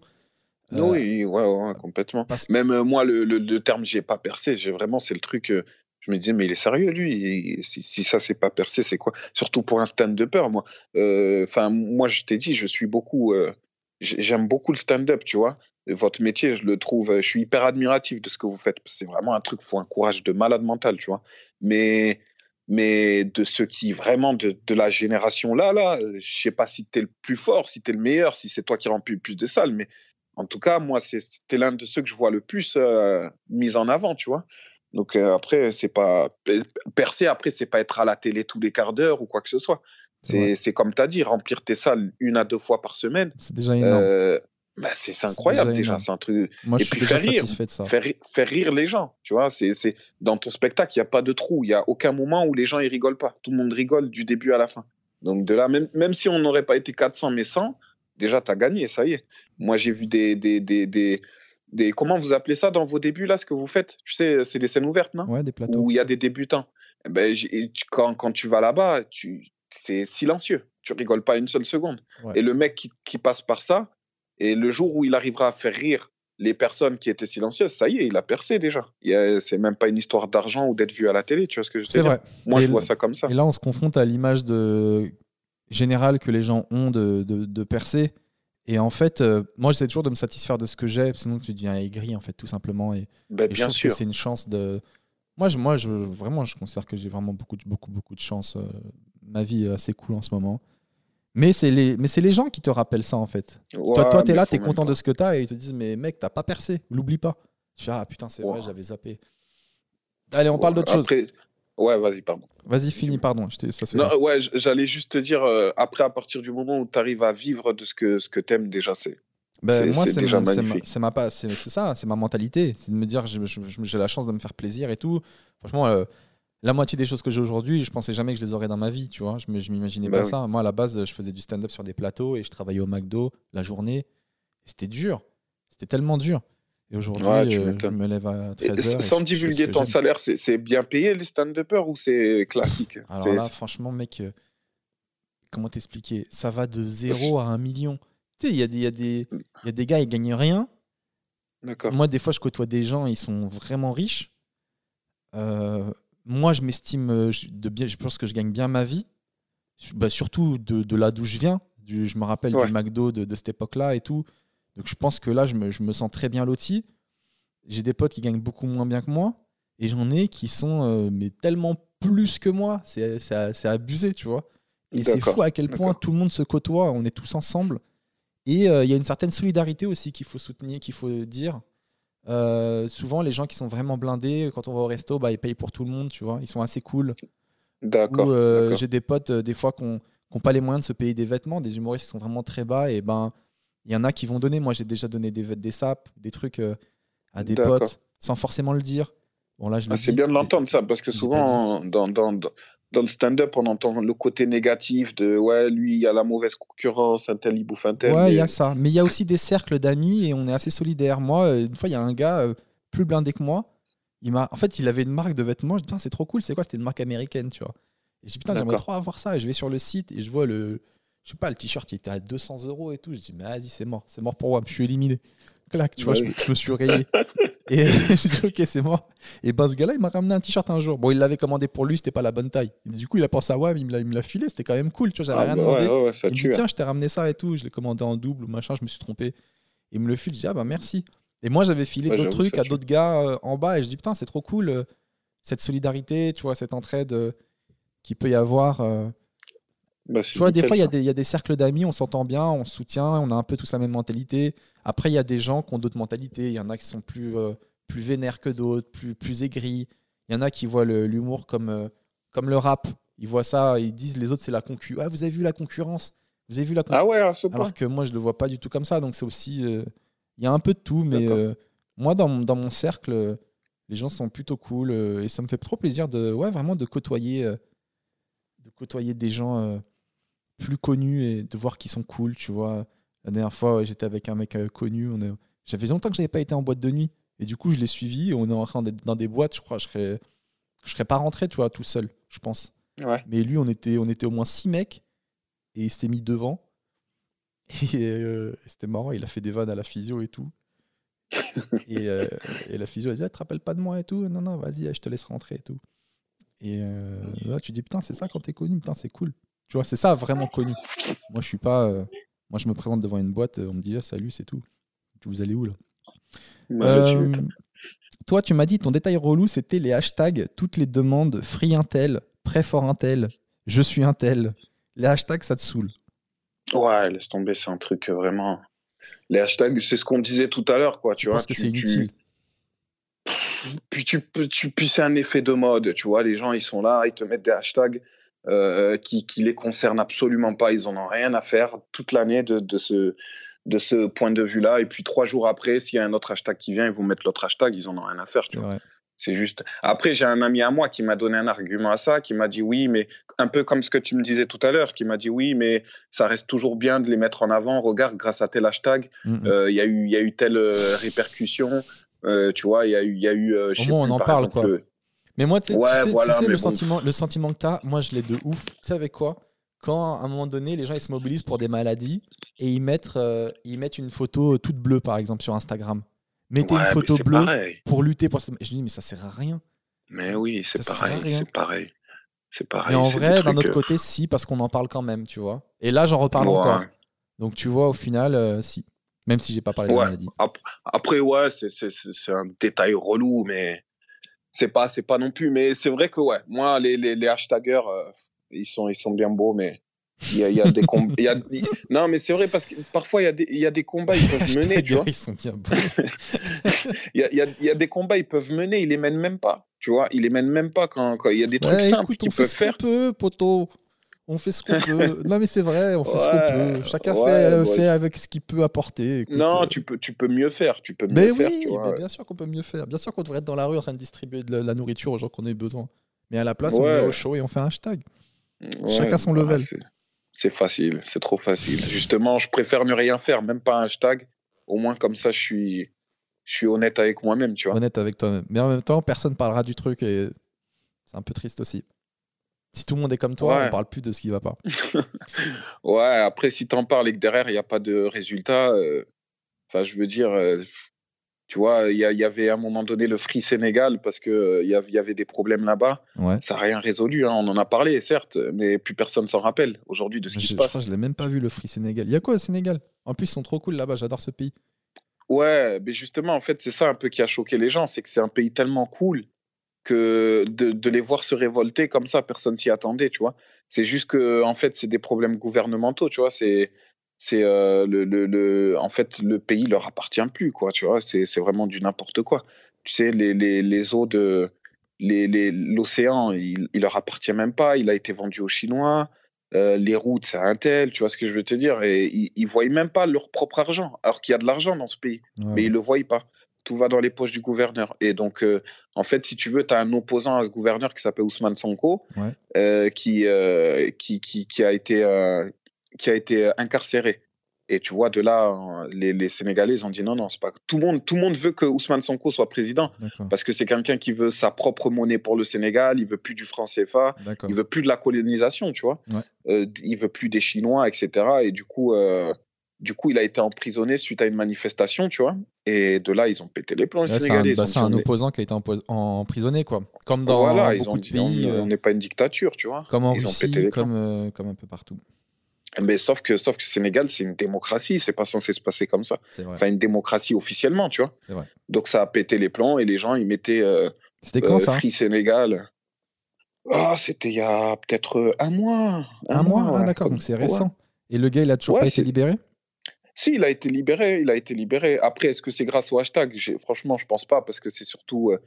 Euh, Oui, ouais, ouais, complètement. parce- Même euh, moi, le, le, le terme j'ai pas percé, j'ai vraiment, c'est le truc. je me disais, mais il est sérieux, lui. Si, si ça, c'est pas percé, c'est quoi? Surtout pour un stand-upper, moi. Euh, Enfin, moi, je t'ai dit, je suis beaucoup. J'ai- J'aime beaucoup le stand-up, tu vois. Votre métier, je le trouve. euh, Je suis hyper admiratif de ce que vous faites. C'est vraiment un truc, faut un courage de malade mental, tu vois. Mais. Mais de ceux qui vraiment de, de la génération là, là, euh, je sais pas si t'es le plus fort, si t'es le meilleur, si c'est toi qui remplis plus de salles, mais en tout cas, moi, c'était l'un de ceux que je vois le plus euh, mis en avant, tu vois. Donc euh, après, c'est pas percer. Après, c'est pas être à la télé tous les quarts d'heure ou quoi que ce soit. C'est c'est comme t'as dit, remplir tes salles une à deux fois par semaine. C'est déjà énorme. Euh, bah, c'est incroyable déjà. C'est un truc. Moi, et je suis puis déjà faire rire. satisfait de ça. Faire, faire rire les gens, tu vois. C'est dans ton spectacle, il y a pas de trou. Il y a aucun moment où les gens ils rigolent pas. Tout le monde rigole du début à la fin. Donc de là, même même si on n'aurait pas été 400 mais 100, déjà t'as gagné, ça y est. Moi j'ai vu des des des des des comment vous appelez ça dans vos débuts là, ce que vous faites? Tu sais, c'est des scènes ouvertes, non? Ouais, des plateaux. Où il y a des débutants. Eh ben, tu- quand, quand tu vas là-bas, tu, c'est silencieux. Tu rigoles pas une seule seconde. Ouais. Et le mec qui, qui passe par ça, et le jour où il arrivera à faire rire les personnes qui étaient silencieuses, ça y est, il a percé déjà. C'est même pas une histoire d'argent ou d'être vu à la télé, tu vois ce que je veux dire? vrai. Moi, Et je vois ça comme ça. Et là, on se confronte à l'image de... générale que les gens ont de, de, de percer. Et en fait, euh, moi, j'essaie toujours de me satisfaire de ce que j'ai, sinon tu deviens aigri, en fait, tout simplement. Et, Ben, et je bien trouve sûr. que c'est une chance de. Moi, je, moi je, vraiment, je considère que j'ai vraiment beaucoup, beaucoup, beaucoup de chance. euh, ma vie assez cool en ce moment. Mais c'est les, mais c'est les gens qui te rappellent ça, en fait. toi, Ouais, toi, t'es là, t'es content pas. de ce que t'as et ils te disent, mais mec, t'as pas percé, l'oublie pas. Je fais, ah putain, c'est vrai, Ouais. j'avais zappé. Allez, on parle d'autre chose. Ouais, vas-y, pardon. Vas-y, finis, pardon. je ça Non, ouais, j- j'allais juste te dire, euh, après, à partir du moment où tu arrives à vivre de ce que, ce que t'aimes, déjà, c'est. Ben, moi, c'est ma, ma c'est ça, c'est ma mentalité. C'est de me dire, j'ai la chance de me faire plaisir et tout. Franchement, euh, la moitié des choses que j'ai aujourd'hui, je pensais jamais que je les aurais dans ma vie, tu vois. Je je m'imaginais Bah pas oui. ça. Moi, à la base, je faisais du stand-up sur des plateaux et je travaillais au McDo la journée. C'était dur. C'était tellement dur. Et aujourd'hui, Ouais, euh, je me lève à Et 13h. Sans divulguer ton salaire, c'est bien payé les stand-uppers ou c'est classique? Alors là, franchement, mec, euh, comment t'expliquer? Ça va de 0 à 1 million. Tu sais, il y, a des- il y, y a des gars, ils gagnent rien. D'accord. Moi, des fois, je côtoie des gens, ils sont vraiment riches. Euh, moi, je m'estime euh, je- de bien. Je pense que je gagne bien ma vie. Bah, surtout de, de là d'où je viens. Du, je me rappelle Ouais. du McDo de, de cette époque-là et tout. Donc, je pense que là, je me, je me sens très bien loti. J'ai des potes qui gagnent beaucoup moins bien que moi. Et j'en ai qui sont euh, mais tellement plus que moi. C'est c'est- c'est abusé, tu vois. Et c'est fou à quel point d'accord. tout le monde se côtoie. On est tous ensemble. Et euh, il y a une certaine solidarité aussi qu'il faut soutenir, qu'il faut dire. Euh, souvent, les gens qui sont vraiment blindés, quand on va au resto, bah, ils payent pour tout le monde, tu vois. Ils sont assez cool. D'accord. Euh, j'ai des potes, euh, des fois, qui n'ont pas les moyens de se payer des vêtements, des humoristes qui sont vraiment très bas, et ben, il y en a qui vont donner. Moi, j'ai déjà donné des, des sapes, des trucs à des potes, sans forcément le dire. Bon, là, je Ah, c'est bien de l'entendre ça, parce que souvent, dans, dans, dans, le stand-up, on entend le côté négatif de ouais, lui, il y a la mauvaise concurrence, un tel, il bouffe un tel. Ouais, il y mais- a ça. Mais il y a aussi des cercles d'amis et on est assez solidaires. Moi, euh, une fois, il y a un gars euh, plus blindé que moi. il m'a, en fait, il avait une marque de vêtements. Je dis, c'est trop cool. C'est quoi? C'était une marque américaine, tu vois. Et dis, putain, j'aimerais trop avoir ça. Et je vais sur le site et je vois le, je sais pas, le t-shirt, il était à 200 euros et tout. Je dis, mais vas-y, c'est mort. C'est mort pour moi. Je suis éliminé. Clac, tu vois, Ouais, oui. je me suis rayé. et je dis, ok, c'est mort. Et ben, ce gars-là, il m'a ramené un t-shirt un jour. Bon, il l'avait commandé pour lui, c'était pas la bonne taille. Et du coup, il a pensé à ouais, mais il me l'a- filé. C'était quand même cool. Tu vois, j'avais Ah, rien demandé. ouais, ouais, Il dit hein. tiens, je t'ai ramené ça et tout, je l'ai commandé en double ou machin, je me suis trompé. Il me le file, je dis ah bah merci. Et moi j'avais filé Ouais, d'autres trucs à d'autres gars euh, en bas et je dis putain c'est trop cool euh, cette solidarité, tu vois, cette entraide euh, qu'il peut y avoir. Bah, Tu vois, des fois il y, a des- il y a des cercles d'amis, on s'entend bien, on se soutient, on a un peu tous la même mentalité. Après il y a des gens qui ont d'autres mentalités, il y en a qui sont plus, euh, plus vénères que d'autres, plus, plus aigris. Il y en a qui voient l'humour comme, euh, comme le rap. Ils voient ça, ils disent les autres c'est la concurrence. Ah, vous avez vu la concurrence? Vous avez vu la concurrence Ah ouais, à ce point. alors que moi, je le vois pas du tout comme ça. Donc, c'est aussi. euh, Il y a un peu de tout. Mais moi, dans, mon- dans mon cercle, les gens sont plutôt cool. et ça me fait trop plaisir de, ouais, vraiment de côtoyer, de côtoyer des gens plus connus et de voir qu'ils sont cool. Tu vois, la dernière fois, j'étais avec un mec euh, connu. On est... J'avais longtemps que j'avais pas été en boîte de nuit. Et du coup, je l'ai suivi. Et on est entré dans des- boîtes. Je crois, je serais, je serais pas rentré, tu vois, tout seul, je pense. Ouais. Mais lui, on était, on était au moins six mecs et il s'était mis devant. Et euh, c'était marrant, il a fait des vannes à la physio et tout. et, euh, et la physio a dit ah, Tu te rappelles pas de moi et tout? Non, non, vas-y, je te laisse rentrer et tout. Et euh, là, tu dis Putain, c'est ça quand t'es connu, putain, c'est cool. Tu vois, c'est ça vraiment connu. Moi, je suis pas. euh, moi, je me présente devant une boîte, on me dit ah, Salut, c'est tout. Vous allez où là? Bah, Euh. Toi, tu m'as dit ton détail relou, c'était les hashtags, toutes les demandes free intel, très fort intel, je suis intel. Les hashtags, ça te saoule? Ouais, laisse tomber, c'est un truc euh, vraiment. Les hashtags, c'est ce qu'on disait tout à l'heure, quoi. Tu vois, que c'est tu- inutile. Puis tu peux, tu, puis c'est un effet de mode, tu vois. Les gens, ils sont là, ils te mettent des hashtags euh, qui, qui les concernent absolument pas. Ils en ont rien à faire toute l'année de, de ce, de ce point de vue-là. Et puis trois jours après, s'il y a un autre hashtag qui vient, ils vont mettre l'autre hashtag. Ils en ont rien à faire, tu C'est vois. vrai. C'est juste. Après, j'ai un ami à moi qui m'a donné un argument à ça, qui m'a dit oui, mais un peu comme ce que tu me disais tout à l'heure, qui m'a dit oui, mais ça reste toujours bien de les mettre en avant. Regarde, grâce à tel hashtag, Mm, euh, il y a eu, y a eu telle euh, répercussion. euh, tu vois, il y a eu, il y a eu. euh, je Au sais moins, on en par parle, exemple, quoi. le- Mais moi, tu sais, Ouais, tu sais- tu le, bon. sentiment, le sentiment que tu as, moi, je l'ai de ouf. Tu sais avec quoi? Quand, à un moment donné, les gens ils se mobilisent pour des maladies et ils mettent, euh, ils mettent une photo toute bleue, par exemple, sur Instagram. Mettez Ouais, une photo bleue pareil. pour lutter pour cette... Je dis, mais ça sert à rien. Mais oui, c'est pareil, c'est pareil. C'est Mais pareil. en vrai, d'un autre euh, côté, si, parce qu'on en parle quand même, tu vois. Et là, j'en reparle ouais. encore. Donc, tu vois, au final, euh, si. Même si j'ai pas parlé de Ouais. maladie. Ap- Après, ouais, c'est un détail relou, mais c'est pas, c'est pas non plus. Mais c'est vrai que, ouais, moi, les, les, euh, ils, sont, ils sont bien beaux, mais il y a, y a des combats. y a- Non, mais c'est vrai, parce que parfois, il y, a des- il y a des combats, ils peuvent mener, tu vois. Ils sont bien beaux. Il y a, il y, a, il y a des combats, ils peuvent mener, ils les mènent même pas, tu vois. Ils les mènent même pas quand, quand il y a des trucs Ouais, simples qu'ils peuvent faire. poteau. On fait ce qu'on peut. Non, mais c'est vrai, on fait ce qu'on peut. Chacun ouais, fait, euh, ouais. fait avec ce qu'il peut apporter. Écoute, Non, euh, tu peux, tu peux mieux faire, tu peux mieux Mais faire, oui, tu vois. mais bien sûr qu'on peut mieux faire. Bien sûr qu'on devrait être dans la rue en train de distribuer de la, la nourriture aux gens qu'on ait besoin. Mais à la place, on met au show et on fait un hashtag. Chacun son bah, level. c'est- C'est facile, c'est trop facile. Justement, je préfère ne rien faire, même pas un hashtag. Au moins, comme ça, je suis, je suis honnête avec moi-même, tu vois. Honnête avec toi-même. Mais en même temps, personne parlera du truc et c'est un peu triste aussi. Si tout le monde est comme toi, Ouais. on parle plus de ce qui va pas. Ouais, après, si t'en parles et que derrière, il n'y a pas de résultat, euh, enfin, je veux dire, euh, tu vois, il y, y avait à un moment donné le Free Sénégal parce que euh, il y avait des problèmes là-bas. Ouais. Ça n'a rien résolu, hein. on en a parlé, certes, mais plus personne s'en rappelle aujourd'hui de ce Je, qui se je passe. crois que je l'ai même pas vu le Free Sénégal. Il y a quoi au Sénégal? En plus, ils sont trop cool là-bas, j'adore ce pays. Ouais, mais justement, en fait, c'est ça un peu qui a choqué les gens, c'est que c'est un pays tellement cool que de, de les voir se révolter comme ça, personne s'y attendait, tu vois. C'est juste que, en fait, c'est des problèmes gouvernementaux, tu vois. C'est, c'est euh, le, le, le, en fait, le pays leur appartient plus, quoi, tu vois. C'est, c'est vraiment du n'importe quoi. Tu sais, les, les, les eaux de, les, les, l'océan, il, il leur appartient même pas. Il a été vendu aux Chinois. Euh, les routes, c'est un tel, tu vois ce que je veux te dire. Et ils, ils voient même pas leur propre argent, alors qu'il y a de l'argent dans ce pays Ouais, mais ils le voient pas. Tout va dans les poches du gouverneur. Et donc, euh, en fait, si tu veux, tu as un opposant à ce gouverneur qui s'appelle Ousmane Sonko, Ouais. euh, qui, euh, qui, qui, qui a été, euh, qui a été incarcéré. Et tu vois, de là, les, les Sénégalais, ils ont dit non, non, c'est pas. Tout le monde, tout le monde veut que Ousmane Sonko soit président parce que c'est quelqu'un qui veut sa propre monnaie pour le Sénégal. Il veut plus du franc CFA. Il veut plus de la colonisation, tu vois. Ouais. Euh, il veut plus des Chinois, etc. Et du coup, euh, du coup, il a été emprisonné suite à une manifestation, tu vois. Et de là, ils ont pété les plombs, les c'est un. Ils bah, un opposant qui a été emprisonné, quoi. Comme dans voilà, ils beaucoup ont de dit on pays, on euh, n'est pas une dictature, tu vois. comme en ils ont pété les comme, euh, comme un peu partout. Mais sauf que, sauf que Sénégal, c'est une démocratie. C'est pas censé se passer comme ça. Enfin, une démocratie officiellement, tu vois. Vrai. Donc ça a pété les plombs et les gens, ils mettaient euh, C'était quand euh, ça? Free Sénégal. Ah, c'était il y a peut-être euh, un mois. Un mois Ah, d'accord, donc c'est Ouais. récent. Et le gars, il a toujours Ouais, pas été libéré? Si, il a été libéré, il a été libéré. Après, est-ce que c'est grâce au hashtag? Franchement, je pense pas, parce que c'est surtout... euh,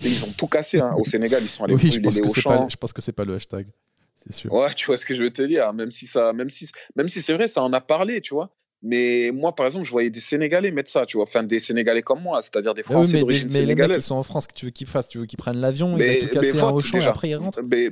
ils ont tout cassé, hein. Au Sénégal, ils sont allés Oui, je brûler pense, que pas, je pense que c'est pas le hashtag. C'est sûr. Ouais, tu vois ce que je veux te dire. Même si ça, même si, même si c'est vrai, ça en a parlé, tu vois. Mais moi, par exemple, je voyais des Sénégalais mettre ça, tu vois. Enfin, des Sénégalais comme moi, c'est-à-dire des Ah oui, Français d'origine mais les mecs qui sénégalaise. sont en France, que tu veux qu'ils fassent Tu veux qu'ils prennent l'avion, ils aient tout cassé un Auchan et après ils rentrent Mais,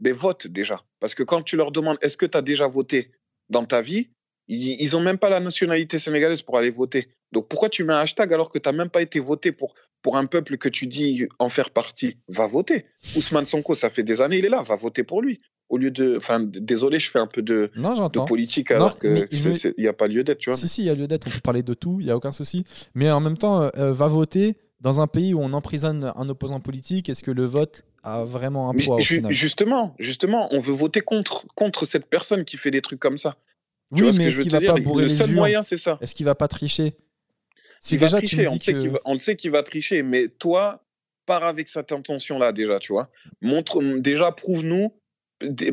mais vote déjà. Parce que quand tu leur demandes est-ce que tu as déjà voté dans ta vie, ils, ils ont même pas la nationalité sénégalaise pour aller voter. Donc pourquoi tu mets un hashtag alors que tu n'as même pas été voté pour, pour un peuple que tu dis en faire partie? Va voter. Ousmane Sonko, ça fait des années, il est là, va voter pour lui. Au lieu de. Enfin, désolé, je fais un peu de, Non, de politique alors mais que je- c'est- c'est- il n'y a pas lieu d'être, tu vois. Si, si, il y a lieu d'être, on peut parler de tout, il n'y a aucun souci. Mais en même temps, euh, euh, va voter dans un pays où on emprisonne un opposant politique. Est-ce que le vote a vraiment un Mais poids au ju- final? justement, justement, on veut voter contre, contre cette personne qui fait des trucs comme ça. Tu Oui, mais est-ce qu'il va dire pas bourrer Le les seul urnes moyen, c'est ça. Est-ce qu'il va pas tricher? Déjà on, sait qu'il va, on sait qu'il va tricher, mais toi, pars avec cette intention-là déjà, tu vois. Montre, déjà, prouve-nous,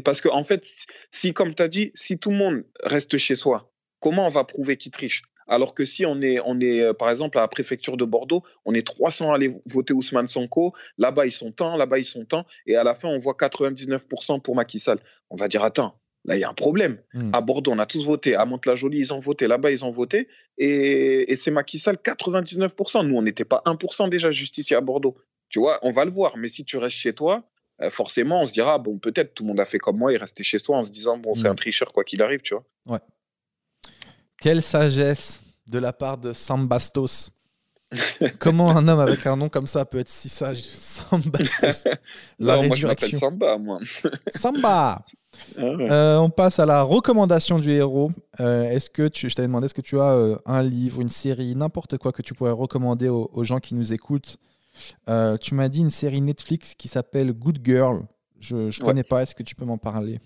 parce que en fait, si, comme tu as dit, si tout le monde reste chez soi, comment on va prouver qu'il triche? Alors que si on est, on est, euh, par exemple, à la préfecture de Bordeaux, on est 300 à aller voter Ousmane Sonko, là-bas ils sont tant, là-bas ils sont tant, et à la fin on voit 99% pour Macky Sall. On va dire, attends, là il y a un problème. Hmm. À Bordeaux, on a tous voté. À Mantes-la-Jolie, ils ont voté. Là-bas, ils ont voté. Et, et c'est Macky Sall, 99%. Nous, on n'était pas 1% déjà juste ici à Bordeaux. Tu vois, on va le voir. Mais si tu restes chez toi, euh, forcément, on se dira, bon, peut-être tout le monde a fait comme moi et resté chez soi en se disant, bon, c'est Mm. un tricheur quoi qu'il arrive, tu vois. Quelle sagesse de la part de Sam Bastos. Comment un homme avec un nom comme ça peut être si sage? Sam Bastos. La Non, moi, je résurrection. Samba, moi. Samba Ah ouais. Euh, On passe à la recommandation du héros. Euh, est-ce que tu, je t'avais demandé, est-ce que tu as euh, un livre, une série, n'importe quoi que tu pourrais recommander aux, aux gens qui nous écoutent? Tu m'as dit une série Netflix qui s'appelle Good Girl. Je ne Ouais. connais pas. Est-ce que tu peux m'en parler?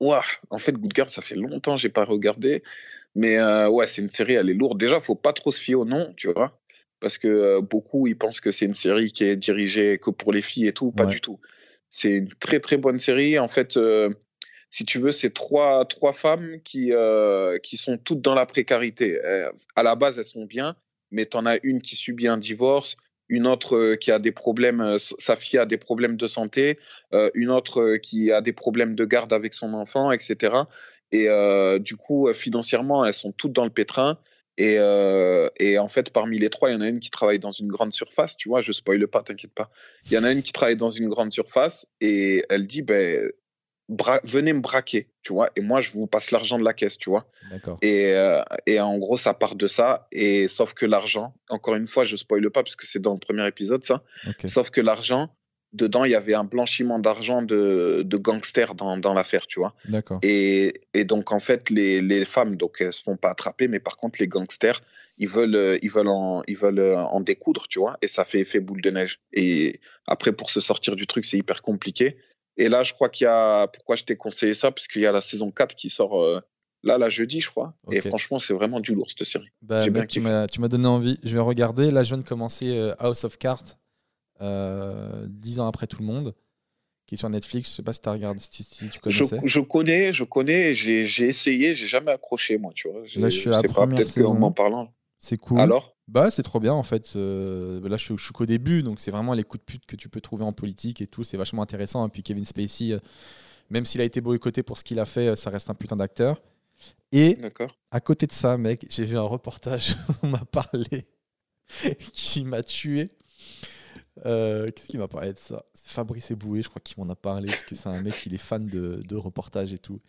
Ouah, en fait, Good Girl, ça fait longtemps que j'ai pas regardé. Mais euh, ouais, c'est une série, elle est lourde. Déjà, faut pas trop se fier au nom, tu vois. Parce que euh, beaucoup, ils pensent que c'est une série qui est dirigée que pour les filles et tout. Pas Ouais. du tout. C'est une très, très bonne série. En fait, euh, si tu veux, c'est trois, trois femmes qui, euh, qui sont toutes dans la précarité. À la base, elles sont bien, mais t'en as une qui subit un divorce, une autre qui a des problèmes, sa fille a des problèmes de santé, une autre qui a des problèmes de garde avec son enfant, etc. Et euh, du coup, euh, financièrement, elles sont toutes dans le pétrin. Et, euh, et en fait, parmi les trois, il y en a une qui travaille dans une grande surface, tu vois, je spoile pas, t'inquiète pas. Il y en a une qui travaille dans une grande surface et elle dit, ben, venez me braquer, tu vois, et moi, je vous passe l'argent de la caisse, tu vois. Et, euh, et en gros, ça part de ça. Et sauf que l'argent, encore une fois, je spoile pas parce que c'est dans le premier épisode, ça. Sauf que l'argent, dedans, il y avait un blanchiment d'argent de, de gangsters dans, dans l'affaire, tu vois. D'accord. Et, et donc, en fait, les, les femmes, donc, elles se font pas attraper, mais par contre, les gangsters, ils veulent, euh, ils veulent, en, ils veulent euh, en découdre, tu vois, et ça fait effet boule de neige. Et après, pour se sortir du truc, c'est hyper compliqué. Et là, je crois qu'il y a, pourquoi je t'ai conseillé ça, parce qu'il y a la saison 4 qui sort euh, là, la jeudi, je crois. Et franchement, c'est vraiment du lourd, cette série. Bah, bien tu m'as tu m'as donné envie. Je vais regarder. Là, je viens de commencer House of Cards, dix ans après tout le monde, qui est sur Netflix. Je sais pas si tu as regardé, si tu, tu Je, connaissais. je connais, je connais, j'ai essayé, j'ai jamais accroché, moi, tu vois. Là, je suis à la pas, première saison. m'en parlant. C'est cool. Alors? Bah, c'est trop bien en fait. Euh, là, je, suis- je suis qu'au début, donc c'est vraiment les coups de pute que tu peux trouver en politique et tout. C'est vachement intéressant. Et puis Kevin Spacey, euh, même s'il a été boycotté pour ce qu'il a fait, euh, ça reste un putain d'acteur. Et à côté de ça, mec, j'ai vu un reportage, on m'a parlé, qui m'a tué. Euh, Qu'est-ce qui m'a parlé de ça? C'est Fabrice Eboué, je crois, qui m'en a parlé, parce que c'est un mec, il est fan de, de reportages et tout.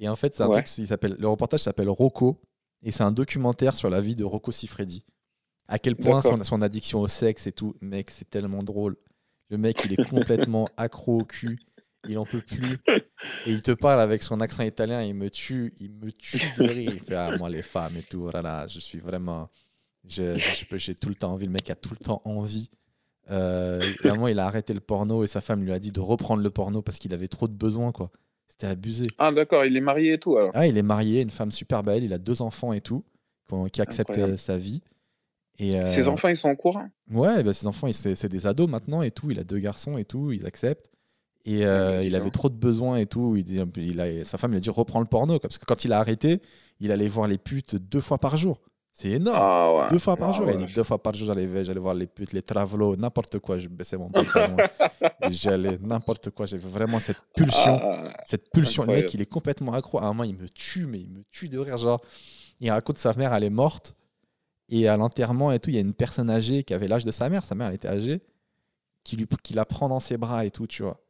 Et en fait, c'est un Ouais. truc, s'appelle, le reportage s'appelle Rocco. Et c'est un documentaire sur la vie de Rocco Siffredi. À quel point son, son addiction au sexe et tout. Mec, c'est tellement drôle. Le mec, il est complètement accro au cul. Il en peut plus. Et il te parle avec son accent italien. Il me tue. Il me tue de rire. Il fait Ah, moi, les femmes et tout. Voilà, je suis vraiment. je- je J'ai tout le temps envie. Le mec a tout le temps envie. Euh, et à un moment, il a arrêté le porno et sa femme lui a dit de reprendre le porno parce qu'il avait trop de besoins, quoi. C'était abusé. Ah, d'accord, il est marié et tout alors. Ah, il est marié, une femme super belle, il a deux enfants et tout, qui acceptent Incroyable. euh, sa vie. Et, euh, Ses enfants, ils sont au courant? Ouais, bah, ses enfants, c'est des ados maintenant et tout. Il a deux garçons et tout, ils acceptent. Et euh, Ouais, il avait trop de besoins et tout. Il dit, il a, sa femme lui a dit reprends le porno. quoi. Parce que quand il a arrêté, il allait voir les putes deux fois par jour. C'est énorme. Ah ouais. Deux fois par Ah jour. ouais. Il dit deux fois par jour, j'allais j'allais voir les putes, les travelots, n'importe quoi. Je baissais mon pantalon. J'allais n'importe quoi. J'avais vraiment cette pulsion. Ah, Cette pulsion. Le mec, il est complètement accro. À un moment, il me tue, mais il me tue de rire. Genre, il raconte sa mère, elle est morte. Et à l'enterrement et tout, il y a une personne âgée qui avait l'âge de sa mère. Sa mère, elle était âgée. Qui, lui, qui la prend dans ses bras et tout, tu vois.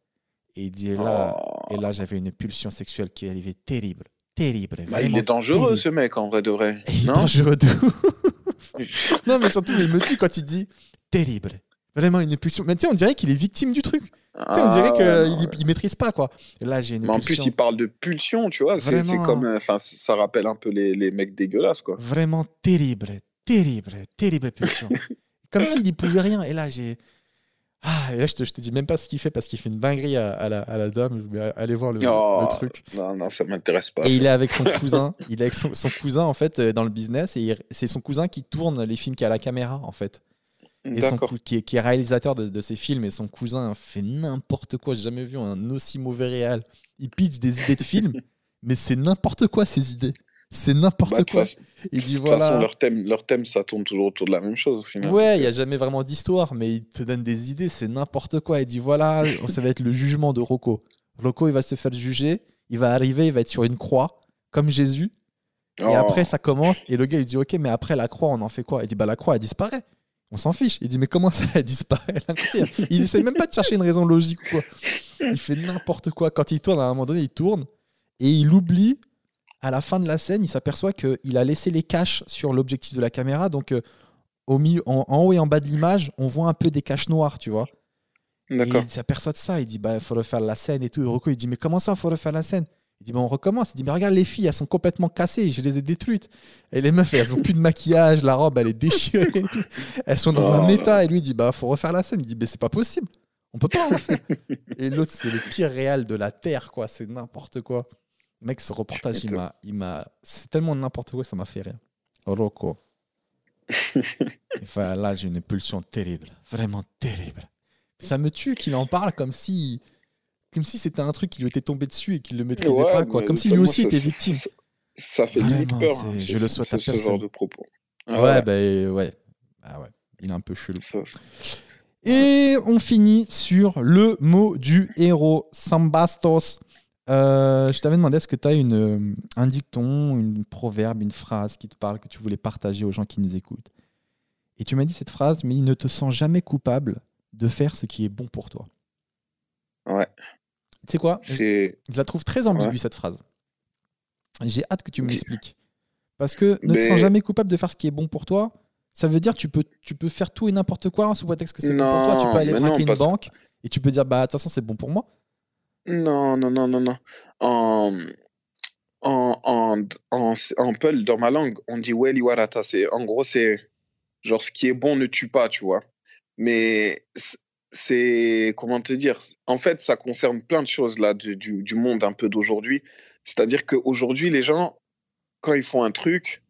Et il dit, et là, oh. et là j'avais une pulsion sexuelle qui arrivait terrible. Terrible. Bah, il est dangereux terrible. ce mec en vrai de vrai. Et il est dangereux de. Non, mais surtout, il me tue quand il dit terrible. Vraiment une pulsion. Mais tu sais, on dirait qu'il est victime du truc. On dirait Ah, qu'il ouais, non, ouais. il maîtrise pas, quoi. Et là, j'ai une Mais en pulsion. plus, il parle de pulsion, tu vois. C'est comme. euh, Enfin, ça rappelle un peu les, les mecs dégueulasses, quoi. Vraiment terrible, terrible, terrible pulsion. Comme s'il n'y pouvait rien. Et là, j'ai. Ah, et là, je te, je te dis même pas ce qu'il fait parce qu'il fait une dinguerie à, à la, à la dame. Allez voir le, Oh, le truc. Non, non, ça m'intéresse pas. Et il est avec son cousin. Il est avec son, son cousin, en fait, euh, dans le business. Et c'est son cousin qui tourne les films qui a la caméra, en fait. Et son qui, est, qui est réalisateur de, de ces films. Et son cousin fait n'importe quoi. J'ai jamais vu un aussi mauvais réal. Il pitch des idées de films, mais c'est n'importe quoi, ces idées. C'est n'importe Bah, quoi. façon, Il dit de toute façon, voilà. leur thème, leur thème, ça tourne toujours autour de la même chose au final. Ouais, il n'y a jamais vraiment d'histoire, mais il te donne des idées, c'est n'importe quoi. Il dit voilà, ça va être le jugement de Rocco. Rocco, il va se faire juger, il va arriver, il va être sur une croix, comme Jésus. Et Oh. après, ça commence, et le gars, il dit ok, mais après la croix, on en fait quoi? Il dit bah la croix, elle disparaît. On s'en fiche. Il dit mais comment ça, elle disparaît Il essaie même pas de chercher une raison logique ou quoi. Il fait n'importe quoi. Quand il tourne, à un moment donné, il tourne, et il oublie. À la fin de la scène, il s'aperçoit qu'il a laissé les caches sur l'objectif de la caméra, donc euh, au milieu, en, en haut et en bas de l'image, on voit un peu des caches noires, tu vois. D'accord. il s'aperçoit de ça. Il dit, bah, il faut refaire la scène et tout. Et Rocco, il dit, mais comment ça, il faut refaire la scène? Il dit, bah, on recommence. Il dit, mais regarde, les filles, elles sont complètement cassées. Je les ai détruites. Et les meufs, elles ont plus de maquillage. La robe, elle est déchirée. et tout. Elles sont dans un Oh. état. Et lui, il dit, bah, faut refaire la scène. Il dit, mais c'est pas possible. On peut pas en refaire. et l'autre, c'est le pire réal de la Terre, quoi. C'est n'importe quoi. Mec, ce reportage, il m'a, il m'a, c'est tellement n'importe quoi, ça m'a fait rire. Rocco. Enfin, là, j'ai une pulsion terrible, vraiment terrible. Ça me tue qu'il en parle comme si, comme si c'était un truc qui lui était tombé dessus et qu'il le maîtrisait Ouais, pas, quoi. Comme si lui aussi ça- était victime. Ça, ça fait limite Vraiment, peur. c'est- hein, je le souhaite à ce, ce personne. genre de propos. Ah ouais, bah ouais. Ah ouais, il est un peu chelou. Ça- Et on finit sur le mot du héros, Sambastos. Euh, je t'avais demandé est-ce que tu as une, euh, un dicton, une proverbe, une phrase qui te parle, que tu voulais partager aux gens qui nous écoutent? Et tu m'as dit cette phrase, mais il ne te sent jamais coupable de faire ce qui est bon pour toi. Ouais, Tu sais quoi? Je, la trouve très ambiguë Ouais. cette phrase. J'ai hâte que tu me l'expliques. Parce que ne te sens jamais coupable de faire ce qui est bon pour toi, ça veut dire que tu peux, tu peux faire tout et n'importe quoi sous prétexte que c'est bon pour toi. Tu peux aller braquer une banque et tu peux dire bah de toute façon c'est bon pour moi. Non, non, non, non, non. En, en, en, en, en Peul, dans ma langue, on dit Weli Warata. En gros, c'est genre ce qui est bon ne tue pas, tu vois. Mais c'est, comment te dire, en fait, ça concerne plein de choses là du, du, du monde un peu d'aujourd'hui. C'est-à-dire qu'aujourd'hui, les gens, quand ils font un truc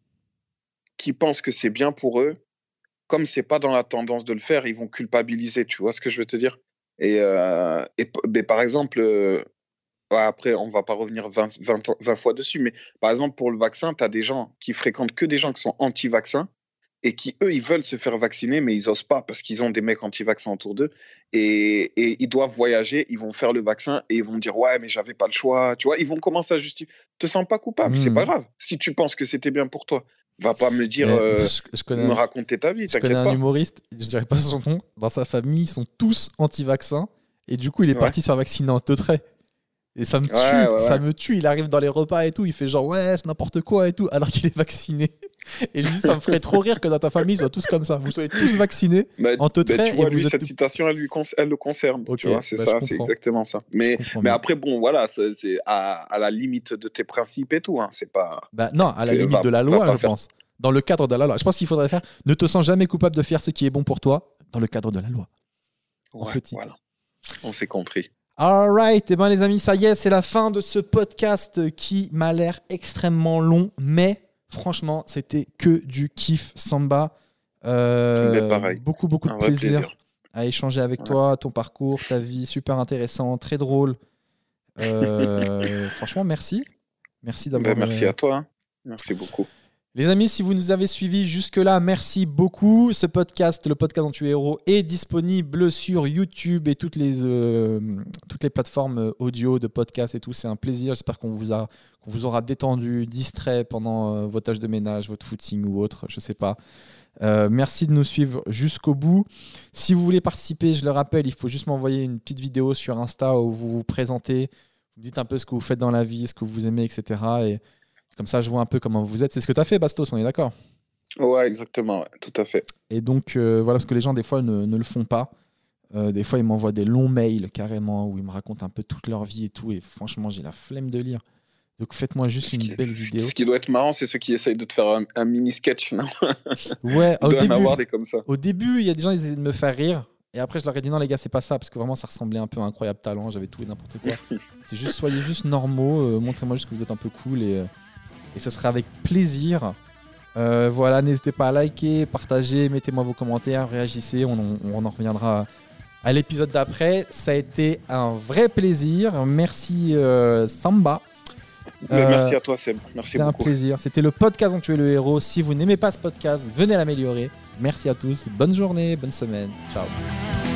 qui pensent que c'est bien pour eux, comme c'est pas dans la tendance de le faire, ils vont culpabiliser, tu vois ce que je veux te dire? Et, euh, et p- mais par exemple, euh, après, on va pas revenir 20, 20, ans- 20 fois dessus, mais par exemple, pour le vaccin, tu as des gens qui fréquentent que des gens qui sont anti-vaccins et qui, eux, ils veulent se faire vacciner, mais ils osent pas parce qu'ils ont des mecs anti-vaccins autour d'eux et, et ils doivent voyager, ils vont faire le vaccin et ils vont dire, ouais, mais j'avais pas le choix, tu vois, ils vont commencer à justifier. Te sens pas coupable, c'est Mhm. pas grave. Si tu penses que c'était bien pour toi, va pas me dire, euh, je, je connais, me un, raconter ta vie, je connais t'inquiète un pas. humoriste, je dirais pas son nom, dans sa famille ils sont tous anti-vaccins et du coup il est Ouais. parti se faire vacciner en teutré. Et ça me tue, Ouais, ouais, ça me tue. Il arrive dans les repas et tout, il fait genre ouais, c'est n'importe quoi et tout, alors qu'il est vacciné. Et je dis, ça me ferait trop rire que dans ta famille, ils soient tous comme ça. Vous soyez tous vaccinés. Bah, En te bah, trait, tu vois, et lui, cette tout- citation, elle, lui elle le concerne. Tu vois, c'est bah, ça, c'est exactement ça. Mais, mais après, bon, voilà, c'est à, à la limite de tes principes et tout. Hein, c'est pas. Bah, non, à la limite va- de la loi, je faire- pense. Dans le cadre de la loi. Je pense qu'il faudrait faire ne te sens jamais coupable de faire ce qui est bon pour toi dans le cadre de la loi. En Ouais, petit. voilà. On s'est compris. Alright, et ben les amis, ça y est, c'est la fin de ce podcast qui m'a l'air extrêmement long, mais franchement, c'était que du kiff samba. Euh, pareil, Beaucoup, beaucoup de plaisir, plaisir. à échanger avec Ouais. toi, ton parcours, ta vie, super intéressant, très drôle. Euh, franchement, merci. Merci d'avoir. Bah, merci euh, à toi. hein. Merci beaucoup. Les amis, si vous nous avez suivis jusque-là, merci beaucoup. Ce podcast, le podcast dont tu es héros, est disponible sur YouTube et toutes les, euh, plateformes euh, audio de podcast et tout. C'est un plaisir. J'espère qu'on vous, aura détendu, distrait pendant euh, vos tâches de ménage, votre footing ou autre, je sais pas. Euh, merci de nous suivre jusqu'au bout. Si vous voulez participer, je le rappelle, il faut juste m'envoyer une petite vidéo sur Insta où vous vous présentez, vous dites un peu ce que vous faites dans la vie, ce que vous aimez, etc. Et comme ça, je vois un peu comment vous êtes. C'est ce que tu as fait, Bastos, on est d'accord? Ouais, exactement. ouais, tout à fait. Et donc, euh, voilà, parce que les gens, des fois, ne, ne le font pas. Euh, des fois, ils m'envoient des longs mails carrément où ils me racontent un peu toute leur vie et tout. Et franchement, j'ai la flemme de lire. Donc, faites-moi juste Ce une qui- belle vidéo. Ce qui doit être marrant, c'est ceux qui essayent de te faire un, un mini sketch. Non? Ouais, au début, avoir des comme ça. au début, il y a des gens, ils essaient de me faire rire. Et après, je leur ai dit non, les gars, c'est pas ça. Parce que vraiment, ça ressemblait un peu à Incroyable Talent. J'avais tout et n'importe quoi. c'est juste, soyez juste normaux. euh, Montrez-moi juste que vous êtes un peu cool. Et, et ce sera avec plaisir. Euh, voilà, n'hésitez pas à liker, partager, mettez-moi vos commentaires, réagissez. On, en- on en reviendra à l'épisode d'après. Ça a été un vrai plaisir. Merci euh, Samba. Euh, merci à toi, Seb. Merci C'était un plaisir. C'était le podcast dont tu es le héros. Si vous n'aimez pas ce podcast, venez l'améliorer. Merci à tous. Bonne journée, bonne semaine. Ciao.